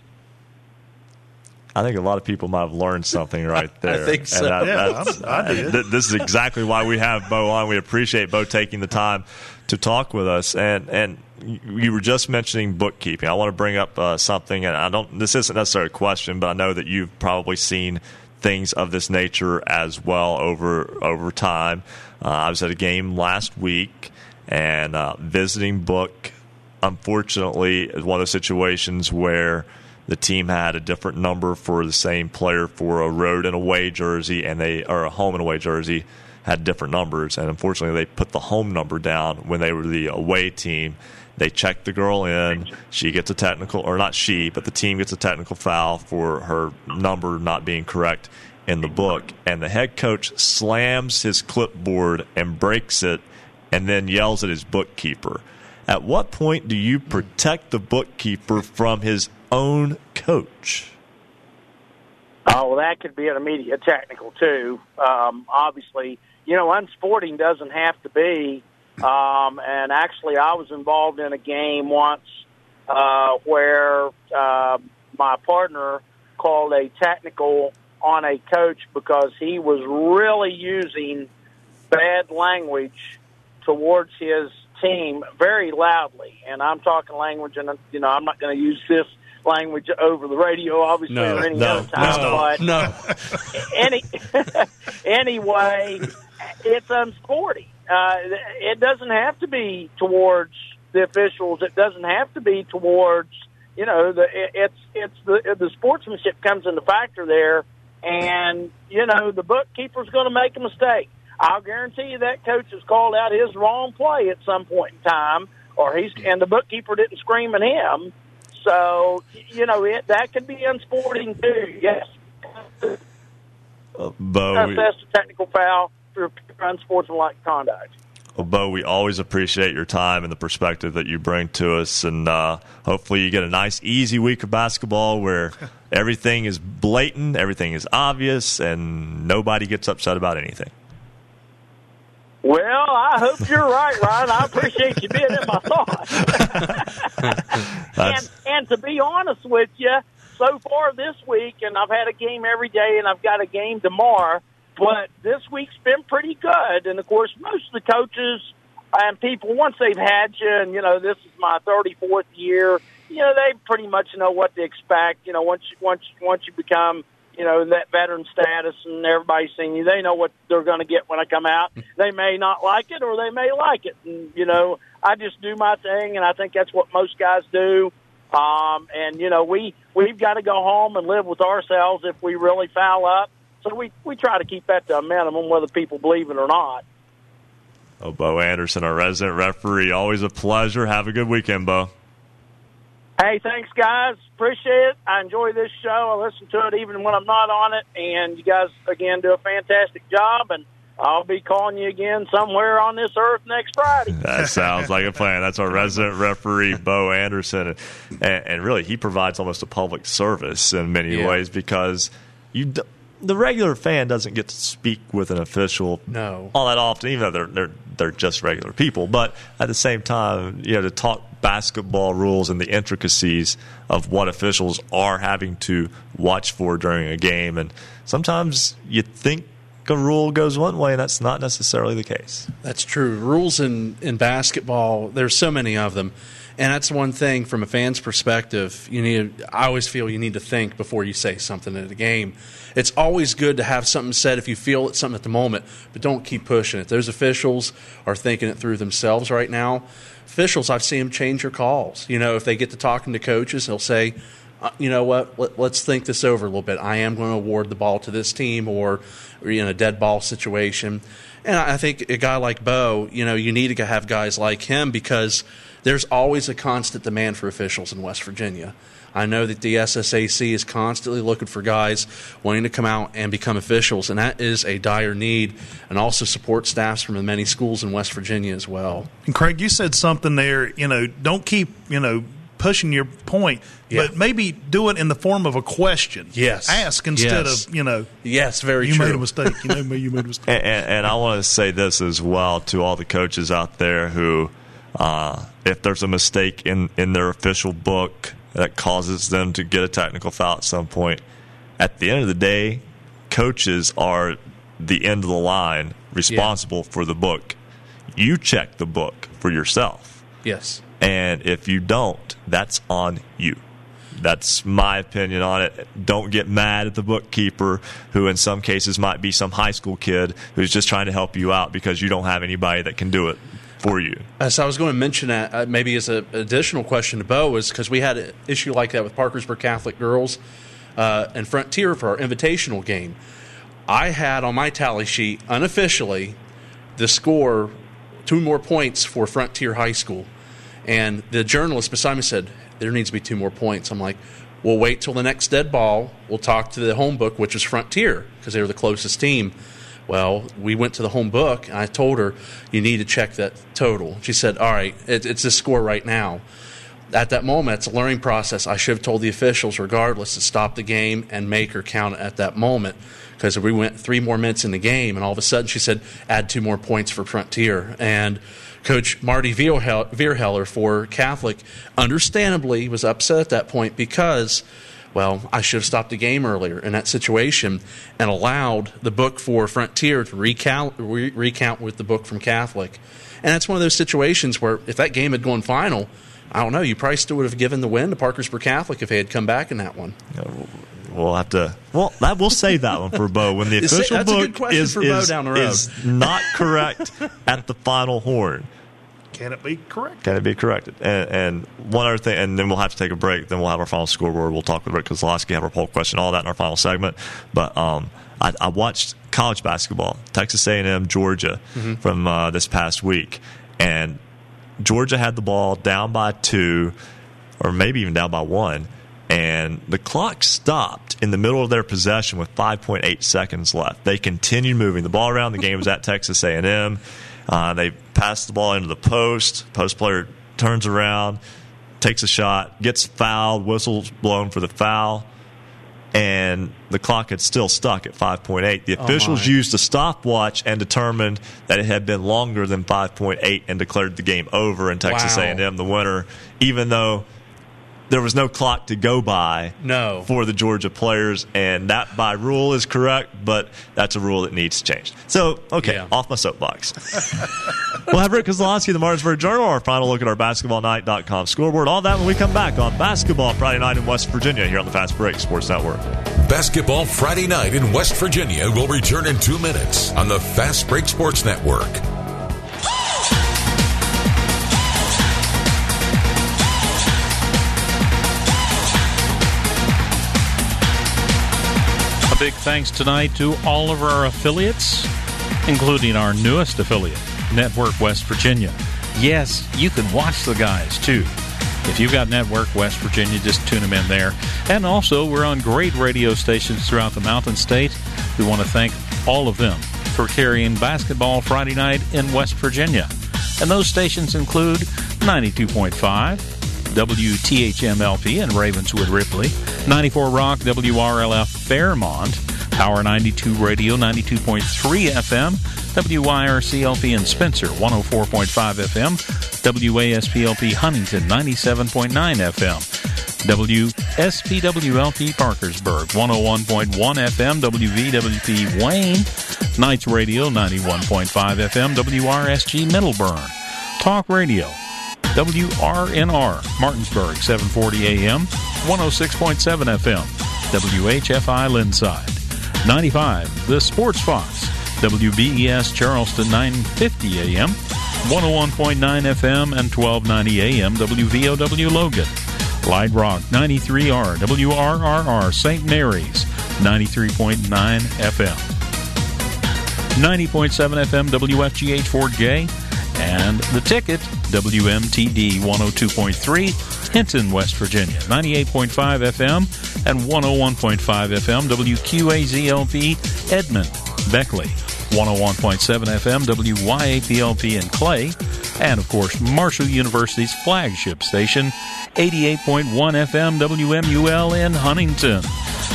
I think a lot of people might have learned something right there. I think so. And Yeah, that's- I- I did. th- This is exactly why we have Bo on. We appreciate Bo taking the time to talk with us. And and you were just mentioning bookkeeping. I want to bring up uh, something, and I don't. This isn't necessarily a question, but I know that you've probably seen things of this nature as well over over time. Uh, I was at a game last week, and uh, visiting book unfortunately is one of those situations where the team had a different number for the same player for a road and away jersey and they or a home and away jersey had different numbers and unfortunately they put the home number down when they were the away team they check the girl in she gets a technical or not she but the team gets a technical foul for her number not being correct in the book and the head coach slams his clipboard and breaks it and then yells at his bookkeeper at what point do you protect the bookkeeper from his own coach? Oh, well, that could be an immediate technical too. Um, obviously, you know, unsporting doesn't have to be. Um, and actually, I was involved in a game once uh, where uh, my partner called a technical on a coach because he was really using bad language towards his team very loudly. And I'm talking language, and you know, I'm not going to use this language over the radio, obviously, No, or any no, other time. no, but no. any anyway, it's unsporting. Uh, it doesn't have to be towards the officials. It doesn't have to be towards you know the it's it's the the sportsmanship comes into factor there, and you know the bookkeeper's going to make a mistake. I'll guarantee you that coach has called out his wrong play at some point in time, or he's and the bookkeeper didn't scream at him. So you know it that could be unsporting too. Yes, Uh, Bo, assess a technical foul for unsportsmanlike conduct. well, Bo, we always appreciate your time and the perspective that you bring to us, and uh, hopefully you get a nice, easy week of basketball where everything is blatant, everything is obvious, and nobody gets upset about anything. Well, I hope you're right, Ryan. I appreciate you being in my thoughts. and and to be honest with you, so far this week, and I've had a game every day, and I've got a game tomorrow. But this week's been pretty good, and of course, most of the coaches and people once they've had you, and you know, this is my 34th year. You know, they pretty much know what to expect. You know, once you, once once you become you know that veteran status and everybody's seeing you, they know what they're going to get when I come out. They may not like it, or they may like it. And you know, I just do my thing, and I think that's what most guys do. Um, and you know, we we've got to go home and live with ourselves if we really foul up. So we we try to keep that to a minimum, whether people believe it or not. Oh, Bo Anderson, our resident referee, always a pleasure. Have a good weekend, Bo. Hey, thanks, guys. Appreciate it. I enjoy this show. I listen to it even when I'm not on it. And you guys, again, do a fantastic job. And I'll be calling you again somewhere on this earth next Friday. That sounds like a plan. That's our resident referee, Bo Anderson, and, and really he provides almost a public service in many Yeah. ways because you d- the regular fan doesn't get to speak with an official No. all that often, even though they're they're they're just regular people. But at the same time, you know, to talk basketball rules and the intricacies of what officials are having to watch for during a game, and sometimes you think a rule goes one way, and that's not necessarily the case. That's true. Rules in, in basketball, there's so many of them. And that's one thing from a fan's perspective. You need. I always feel you need to think before you say something at a game. It's always good to have something said if you feel it's something at the moment, but don't keep pushing it. Those officials are thinking it through themselves right now. Officials, I've seen them change their calls. You know, if they get to talking to coaches, they'll say, uh, "You know what? Let, let's think this over a little bit. I am going to award the ball to this team, or, or in a dead ball situation." And I think a guy like Bo, you know, you need to have guys like him because there's always a constant demand for officials in West Virginia. I know that the SSAC is constantly looking for guys wanting to come out and become officials, and that is a dire need, and also support staffs from the many schools in West Virginia as well. And Craig, you said something there. You know, don't keep you know pushing your point, Yeah. but maybe do it in the form of a question. Yes. Ask instead Yes. of you know. Yes, very you true. made a mistake. You know, you made a mistake. And, and, and I want to say this as well to all the coaches out there who, uh, if there's a mistake in, in their official book that causes them to get a technical foul at some point, at the end of the day, coaches are the end of the line responsible for the book. You check the book for yourself. Yes. And if you don't, that's on you. That's my opinion on it. Don't get mad at the bookkeeper, who in some cases might be some high school kid who's just trying to help you out because you don't have anybody that can do it for you. Uh, so I was going to mention that uh, maybe as an additional question to Bo is because we had an issue like that with Parkersburg Catholic girls uh, and Frontier for our invitational game. I had on my tally sheet unofficially the score two more points for Frontier High School, and the journalist beside me said there needs to be two more points. I'm like. We'll wait till the next dead ball. We'll talk to the home book, which is Frontier, because they were the closest team. Well, we went to the home book, and I told her, you need to check that total. She said, all right, it, it's this score right now. At that moment, it's a learning process. I should have told the officials, regardless, to stop the game and make her count at that moment. Because we went three more minutes in the game, and all of a sudden she said, add two more points for Frontier. And Coach Marty Vierhel- Vierheller for Catholic, understandably, was upset at that point because well, I should have stopped the game earlier in that situation and allowed the book for Frontier to recount, re- recount with the book from Catholic. And that's one of those situations where if that game had gone final, I don't know, you probably still would have given the win to Parkersburg Catholic if they had come back in that one. We'll have to. Well, that we'll save that one for Bo when the official that's a good book is, is, down the road. is not correct at the final horn. Can it be correct? Can it be corrected? And, and one other thing, and then we'll have to take a break. Then we'll have our final scoreboard. We'll talk with Rick Kozlowski, have our poll question, all that in our final segment. But um, I, I watched college basketball, Texas A&M, Georgia, Mhm. from uh, this past week, and Georgia had the ball down by two, or maybe even down by one, and the clock stopped in the middle of their possession with 5.8 seconds left. They continued moving the ball around. The game was at Texas A&M. Uh, they pass the ball into the post. Post player turns around, takes a shot, gets fouled, whistles blown for the foul, and the clock had still stuck at 5.8. The Oh, officials my. used a stopwatch and determined that it had been longer than 5.8 and declared the game over and Texas Wow. A&M the winner, even though there was no clock to go by No. for the Georgia players, and that by rule is correct, but that's a rule that needs changed. So, okay, off my soapbox. we'll have Rick Kozlowski, of the Martinsburg Journal, our final look at our basketballnight.com scoreboard. All that when we come back on Basketball Friday night in West Virginia here on the Fast Break Sports Network. Basketball Friday night in West Virginia will return in two minutes on the Fast Break Sports Network. Big thanks tonight to all of our affiliates, including our newest affiliate, Network West Virginia. Yes, you can watch the guys too. If you've got Network West Virginia, just tune them in there. And also, we're on great radio stations throughout the Mountain State. We want to thank all of them for carrying Basketball Friday night in West Virginia. And those stations include 92.5, WTHMLP in Ravenswood, Ripley, 94 Rock, WRLF Fairmont, Power 92 Radio, 92.3 FM, WYRCLP in Spencer, 104.5 FM, WASPLP Huntington, 97.9 FM, WSPWLP Parkersburg, 101.1 FM, WVWP Wayne, Knights Radio, 91.5 FM, WRSG Middlebourne, Talk Radio, WRNR, Martinsburg, 740 AM, 106.7 FM, WHFI Lindside, 95, The Sports Fox, WBES Charleston, 950 AM, 101.9 FM, and 1290 AM, WVOW Logan, Light Rock, 93R, WRRR St. Mary's, 93.9 FM. 90.7 FM WFGH Fort Gay, and the ticket WMTD 102.3 Hinton, West Virginia, 98.5 FM and 101.5 FM WQAZLP Edmond, Beckley, 101.7 FM WYAPLP in Clay, and of course Marshall University's flagship station 88.1 FM WMUL in Huntington.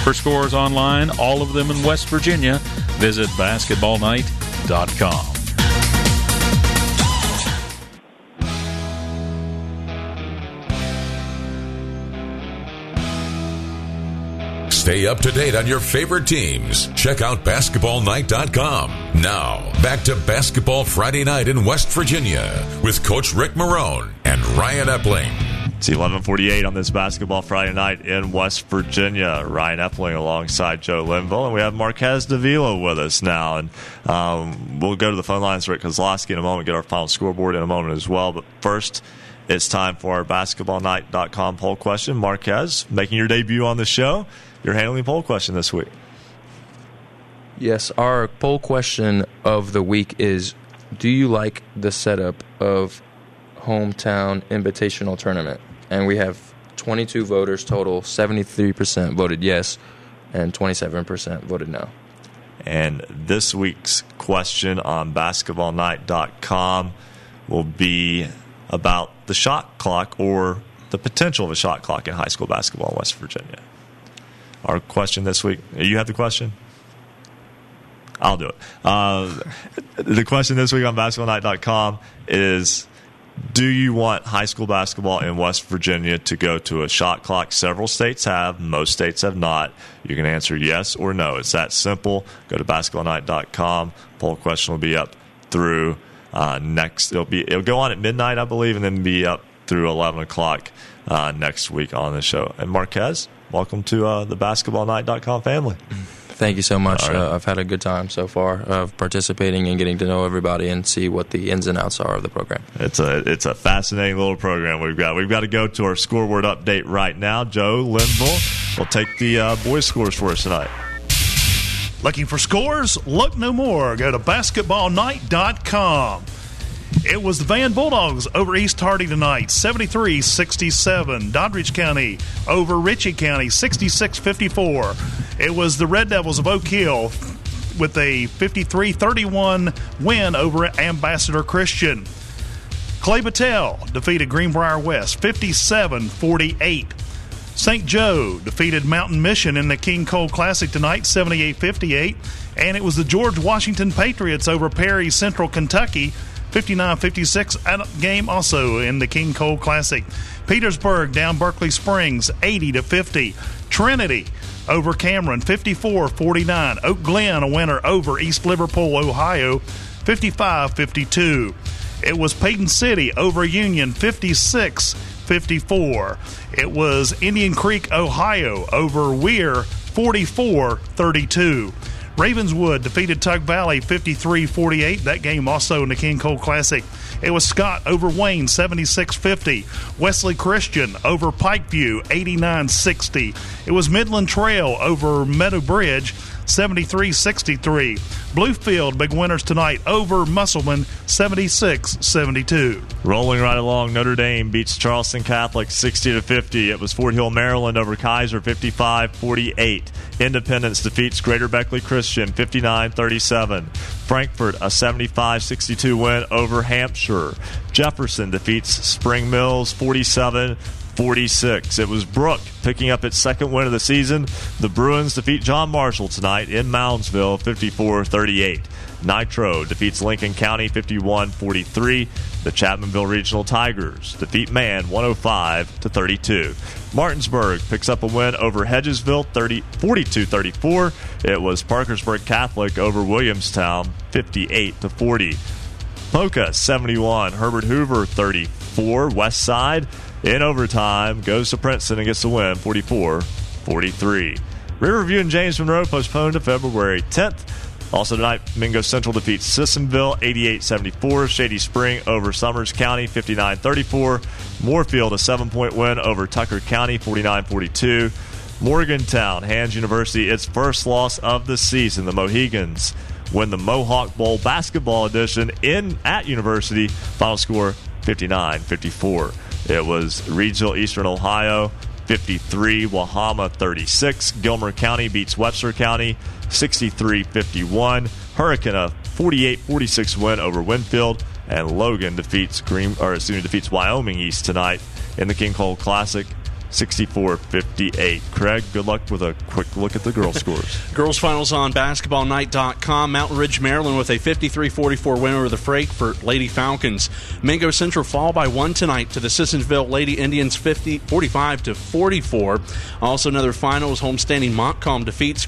For scores online, all of them in West Virginia, visit basketballnight.com. Stay up to date on your favorite teams. Check out basketballnight.com. Now, back to Basketball Friday night in West Virginia with Coach Rick Marone and Ryan Epling. It's 1148 on this Basketball Friday night in West Virginia. Ryan Epling alongside Joe Linville, and we have Marquez Davila with us now. And um, we'll go to the phone lines, Rick Kozlowski, in a moment, get our final scoreboard in a moment as well. But first, it's time for our basketballnight.com poll question. Marquez, making your debut on the show. You're handling poll question this week. Yes, our poll question of the week is Do you like the setup of hometown invitational tournament? And we have 22 voters total, 73% voted yes, and 27% voted no. And this week's question on basketballnight.com will be about the shot clock or the potential of a shot clock in high school basketball in West Virginia. Our question this week, you have the question? I'll do it. Uh, the question this week on basketballnight.com is do you want high school basketball in West Virginia to go to a shot clock? Several states have, most states have not. You can answer yes or no. It's that simple. Go to basketballnight.com. Poll question will be up through uh, next. It'll be it'll go on at midnight, I believe, and then be up through eleven o'clock uh, next week on the show. And Marquez, welcome to uh, the basketballnight.com family. Thank you so much. All right. Uh, I've had a good time so far of participating and getting to know everybody and see what the ins and outs are of the program. It's a it's a fascinating little program we've got. We've got to go to our scoreboard update right now. Joe Linville will take the uh, boys' scores for us tonight. Looking for scores? Look no more. Go to basketballnight.com. It was the Van Bulldogs over East Hardy tonight, 73 67. Doddridge County over Ritchie County, 66 54. It was the Red Devils of Oak Hill with a 53 31 win over Ambassador Christian. Clay Battelle defeated Greenbrier West 57 48. St. Joe defeated Mountain Mission in the King Cole Classic tonight 78 58. And it was the George Washington Patriots over Perry Central Kentucky 59 56 game also in the King Cole Classic. Petersburg down Berkeley Springs 80 to 50. Trinity over Cameron 54 49. Oak Glen a winner over East Liverpool, Ohio 55 52. It was Paden City over Union 56 54. It was Indian Creek, Ohio over Weir 44 32. Ravenswood defeated Tug Valley 53 48. That game also in the King Cole Classic. It was Scott over Wayne 76 50. Wesley Christian over Pikeview 89 60. It was Midland Trail over Meadow Bridge 73 63. Bluefield, big winners tonight over Musselman 76 72. Rolling right along, Notre Dame beats Charleston Catholic 60 to 50. It was Fort Hill, Maryland over Keyser 55 48. Independence defeats Greater Beckley Christian 59 37. Frankfort a 75 62 win over Hampshire. Jefferson defeats Spring Mills 47 46. It was Brooke picking up its second win of the season. The Bruins defeat John Marshall tonight in Moundsville 54 38. Nitro defeats Lincoln County 51 43. The Chapmanville Regional Tigers defeat Man 105 to 32. Martinsburg picks up a win over Hedgesville 30, 42 34. It was Parkersburg Catholic over Williamstown 58 to 40. Poca 71, Herbert Hoover 34. West Side in overtime goes to Princeton and gets the win 44 43. Riverview and James Monroe postponed to February 10th. Also tonight, Mingo Central defeats Sissonville 88-74. Shady Spring over Summers County 59-34. Moorefield a seven-point win over Tucker County 49-42. Morgantown hands University its first loss of the season. The Mohigans win the Mohawk Bowl basketball edition in at University. Final score 59-54. It was Regional Eastern Ohio 53, Wahama 36. Gilmer County beats Webster County 63 51. Hurricane a 48 46 win over Winfield. And Logan defeats Green or excuse me, defeats Wyoming East tonight in the King Cole Classic. 64 58. Craig, good luck with a quick look at the girls' scores. Girls finals on basketballnight.com. Mountain Ridge, Maryland with a 53 44 win over the Frankfort Lady Falcons. Mingo Central fall by one tonight to the Sissonville Lady Indians 50, 45 to 44. Also, another final was homestanding Montcalm defeats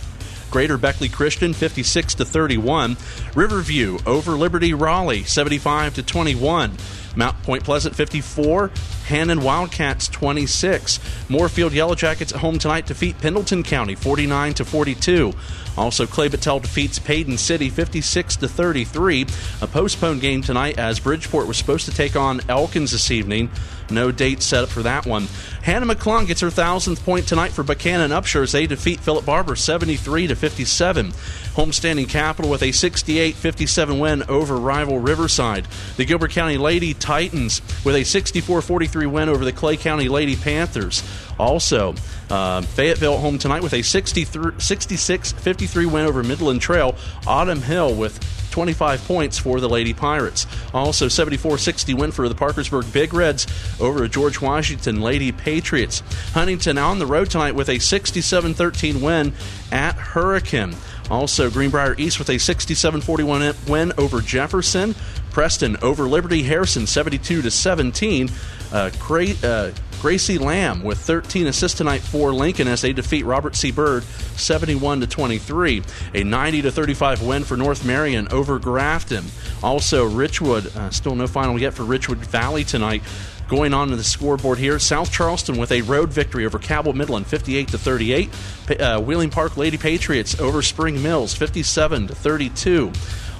Greater Beckley Christian 56 to 31. Riverview over Liberty Raleigh 75 to 21. Mount Point Pleasant 54, Hannan Wildcats 26. Moorefield Yellow Jackets at home tonight defeat Pendleton County 49 to 42. Also, Clay Battelle defeats Paden City 56 to 33. A postponed game tonight as Bridgeport was supposed to take on Elkins this evening. No date set up for that one. Hannah McClung gets her thousandth point tonight for Buckhannon Upshur as they defeat Philip Barbour 73 to 57. Homestanding Capital with a 68-57 win over rival Riverside. The Gilmer County Lady Titans with a 64-43 win over the Clay County Lady Panthers. Also, uh, Fayetteville home tonight with a 66-53 win over Midland Trail. Autumn Hill with 25 points for the Lady Pirates. Also, 74 60 win for the Parkersburg Big Reds over a George Washington Lady Patriots. Huntington on the road tonight with a 67 13 win at Hurricane. Also, Greenbrier East with a 67 41 win over Jefferson. Preston over Liberty Harrison 72 to 17. Uh, uh, Gracie Lamb with 13 assists tonight for Lincoln as they defeat Robert C. Byrd 71 to 23. A 90 to 35 win for North Marion over Grafton. Also, Richwood, uh, still no final yet for Richwood Valley tonight. Going on to the scoreboard here, South Charleston with a road victory over Cabell Midland, 58 to 38. Uh, Wheeling Park Lady Patriots over Spring Mills, 57 to 32.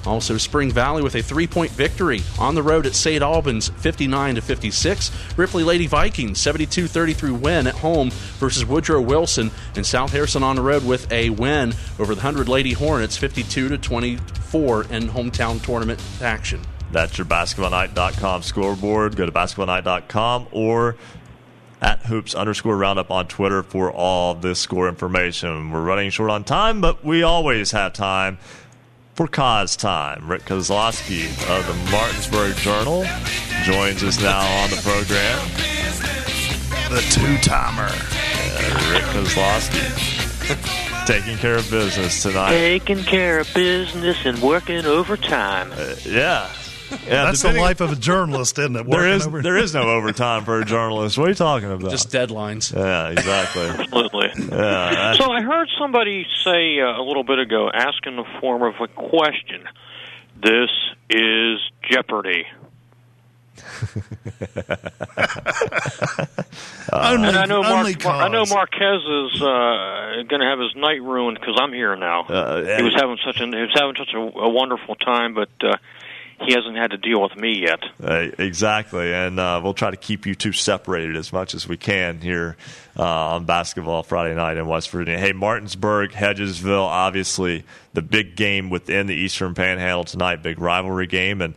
Also, Spring Valley with a three-point victory on the road at St. Albans, 59 to 56. Ripley Lady Vikings 72-33 win at home versus Woodrow Wilson, and South Harrison on the road with a win over the Hundred Lady Hornets, 52 to 24 in hometown tournament action. That's your basketballnight.com scoreboard. Go to basketballnight.com or at hoops underscore roundup on Twitter for all this score information. We're running short on time, but we always have time for cause time. Rick Kozlowski of the Martinsburg Journal joins us now on the program. The two timer. Uh, Rick Kozlowski. Taking care of business tonight. Taking care of business and working overtime. Uh, yeah. Yeah, that's the life of a journalist, isn't it? There is over- there is no overtime for a journalist. What are you talking about? Just deadlines. Yeah, exactly. Absolutely. Yeah. So I heard somebody say uh, a little bit ago, ask in the form of a question. This is Jeopardy. Only- and I know only Mark, I know. Marquez is uh, going to have his night ruined because I'm here now. Uh, he was having such an he was having such a, a wonderful time, but uh, he hasn't had to deal with me yet. Uh, exactly, and uh, we'll try to keep you two separated as much as we can here uh, on basketball Friday night in West Virginia. Hey, Martinsburg, Hedgesville, obviously the big game within the Eastern Panhandle tonight, big rivalry game, and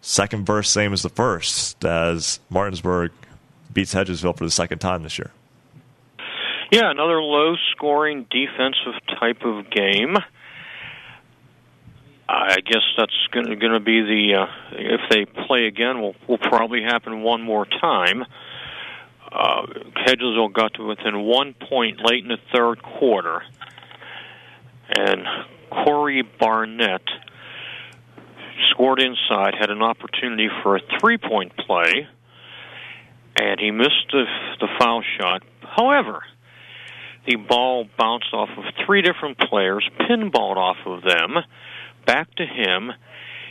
second verse same as the first, as Martinsburg beats Hedgesville for the second time this year. Yeah, another low scoring defensive type of game. I guess that's going to be the uh, if they play again, will will probably happen one more time. Uh, Hedgesville got to within one point late in the third quarter, and Corey Barnett scored inside, had an opportunity for a three point play, and he missed the, the foul shot. However, the ball bounced off of three different players, pinballed off of them, back to him.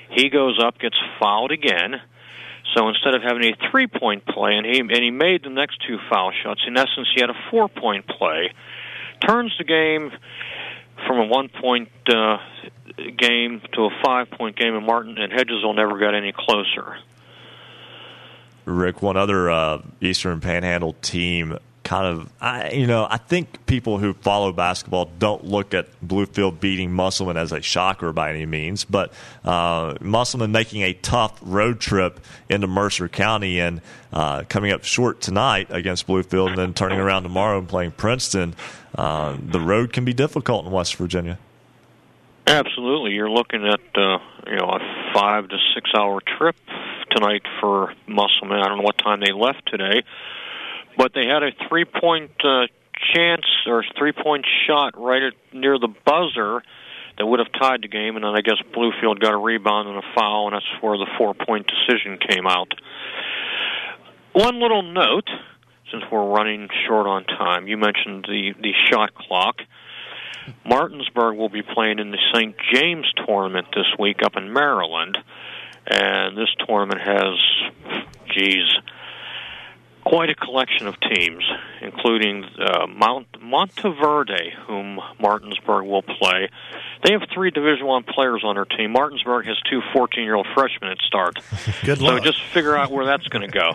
He goes up, gets fouled again. So instead of having a three point play, and he and he made the next two foul shots. In essence, he had a four point play. Turns the game from a one point uh, game to a five point game, and Martin and Hedgesville never got any closer. Rick, one other uh, Eastern Panhandle team kind of, I, you know, I think people who follow basketball don't look at Bluefield beating Musselman as a shocker by any means, but uh, Musselman making a tough road trip into Mercer County and uh, coming up short tonight against Bluefield and then turning around tomorrow and playing Princeton. Uh, the road can be difficult in West Virginia. Absolutely, you're looking at uh, you know a five to six hour trip tonight for Musselman. I don't know what time they left today, but they had a three-point uh, chance or three-point shot right at, near the buzzer that would have tied the game, and then I guess Bluefield got a rebound and a foul, and that's where the four-point decision came out. One little note, since we're running short on time, you mentioned the the shot clock. Martinsburg will be playing in the St. James tournament this week up in Maryland, and this tournament has, geez, quite a collection of teams, including uh, Mount Montverde, whom Martinsburg will play. They have three Division One players on their team. Martinsburg has two 14-year-old freshmen at start. Good so luck. just figure out where that's going to go.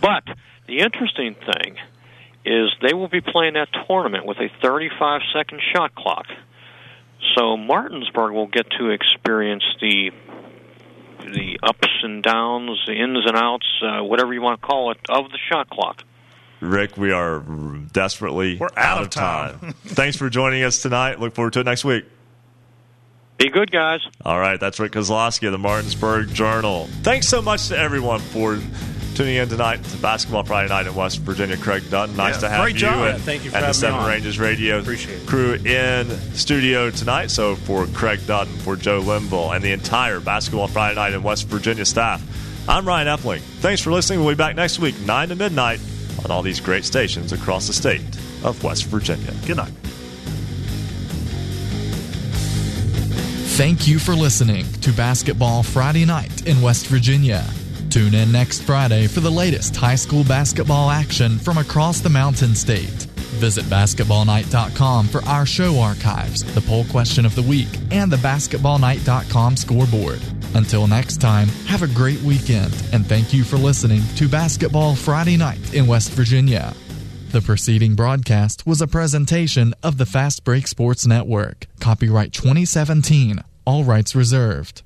But the interesting thing is they will be playing that tournament with a 35-second shot clock. So Martinsburg will get to experience the the ups and downs, the ins and outs, uh, whatever you want to call it, of the shot clock. Rick, we are desperately We're out of time. Thanks for joining us tonight. Look forward to it next week. Be good, guys. All right, that's Rick Kozlowski of the Martinsburg Journal. Thanks so much to everyone for tuning in tonight to Basketball Friday Night in West Virginia. Craig Dutton, nice Yeah, to have great you job. and, thank you for and the having me Seven on. Ranges Radio Appreciate it. crew in studio tonight. So for Craig Dutton, for Joe Linville, and the entire Basketball Friday Night in West Virginia staff, I'm Ryan Epling. Thanks for listening. We'll be back next week, 9 to midnight, on all these great stations across the state of West Virginia. Good night. Thank you for listening to Basketball Friday Night in West Virginia. Tune in next Friday for the latest high school basketball action from across the Mountain State. Visit basketballnight.com for our show archives, the poll question of the week, and the basketballnight.com scoreboard. Until next time, have a great weekend, and thank you for listening to Basketball Friday Night in West Virginia. The preceding broadcast was a presentation of the Fast Break Sports Network. Copyright 2017. All rights reserved.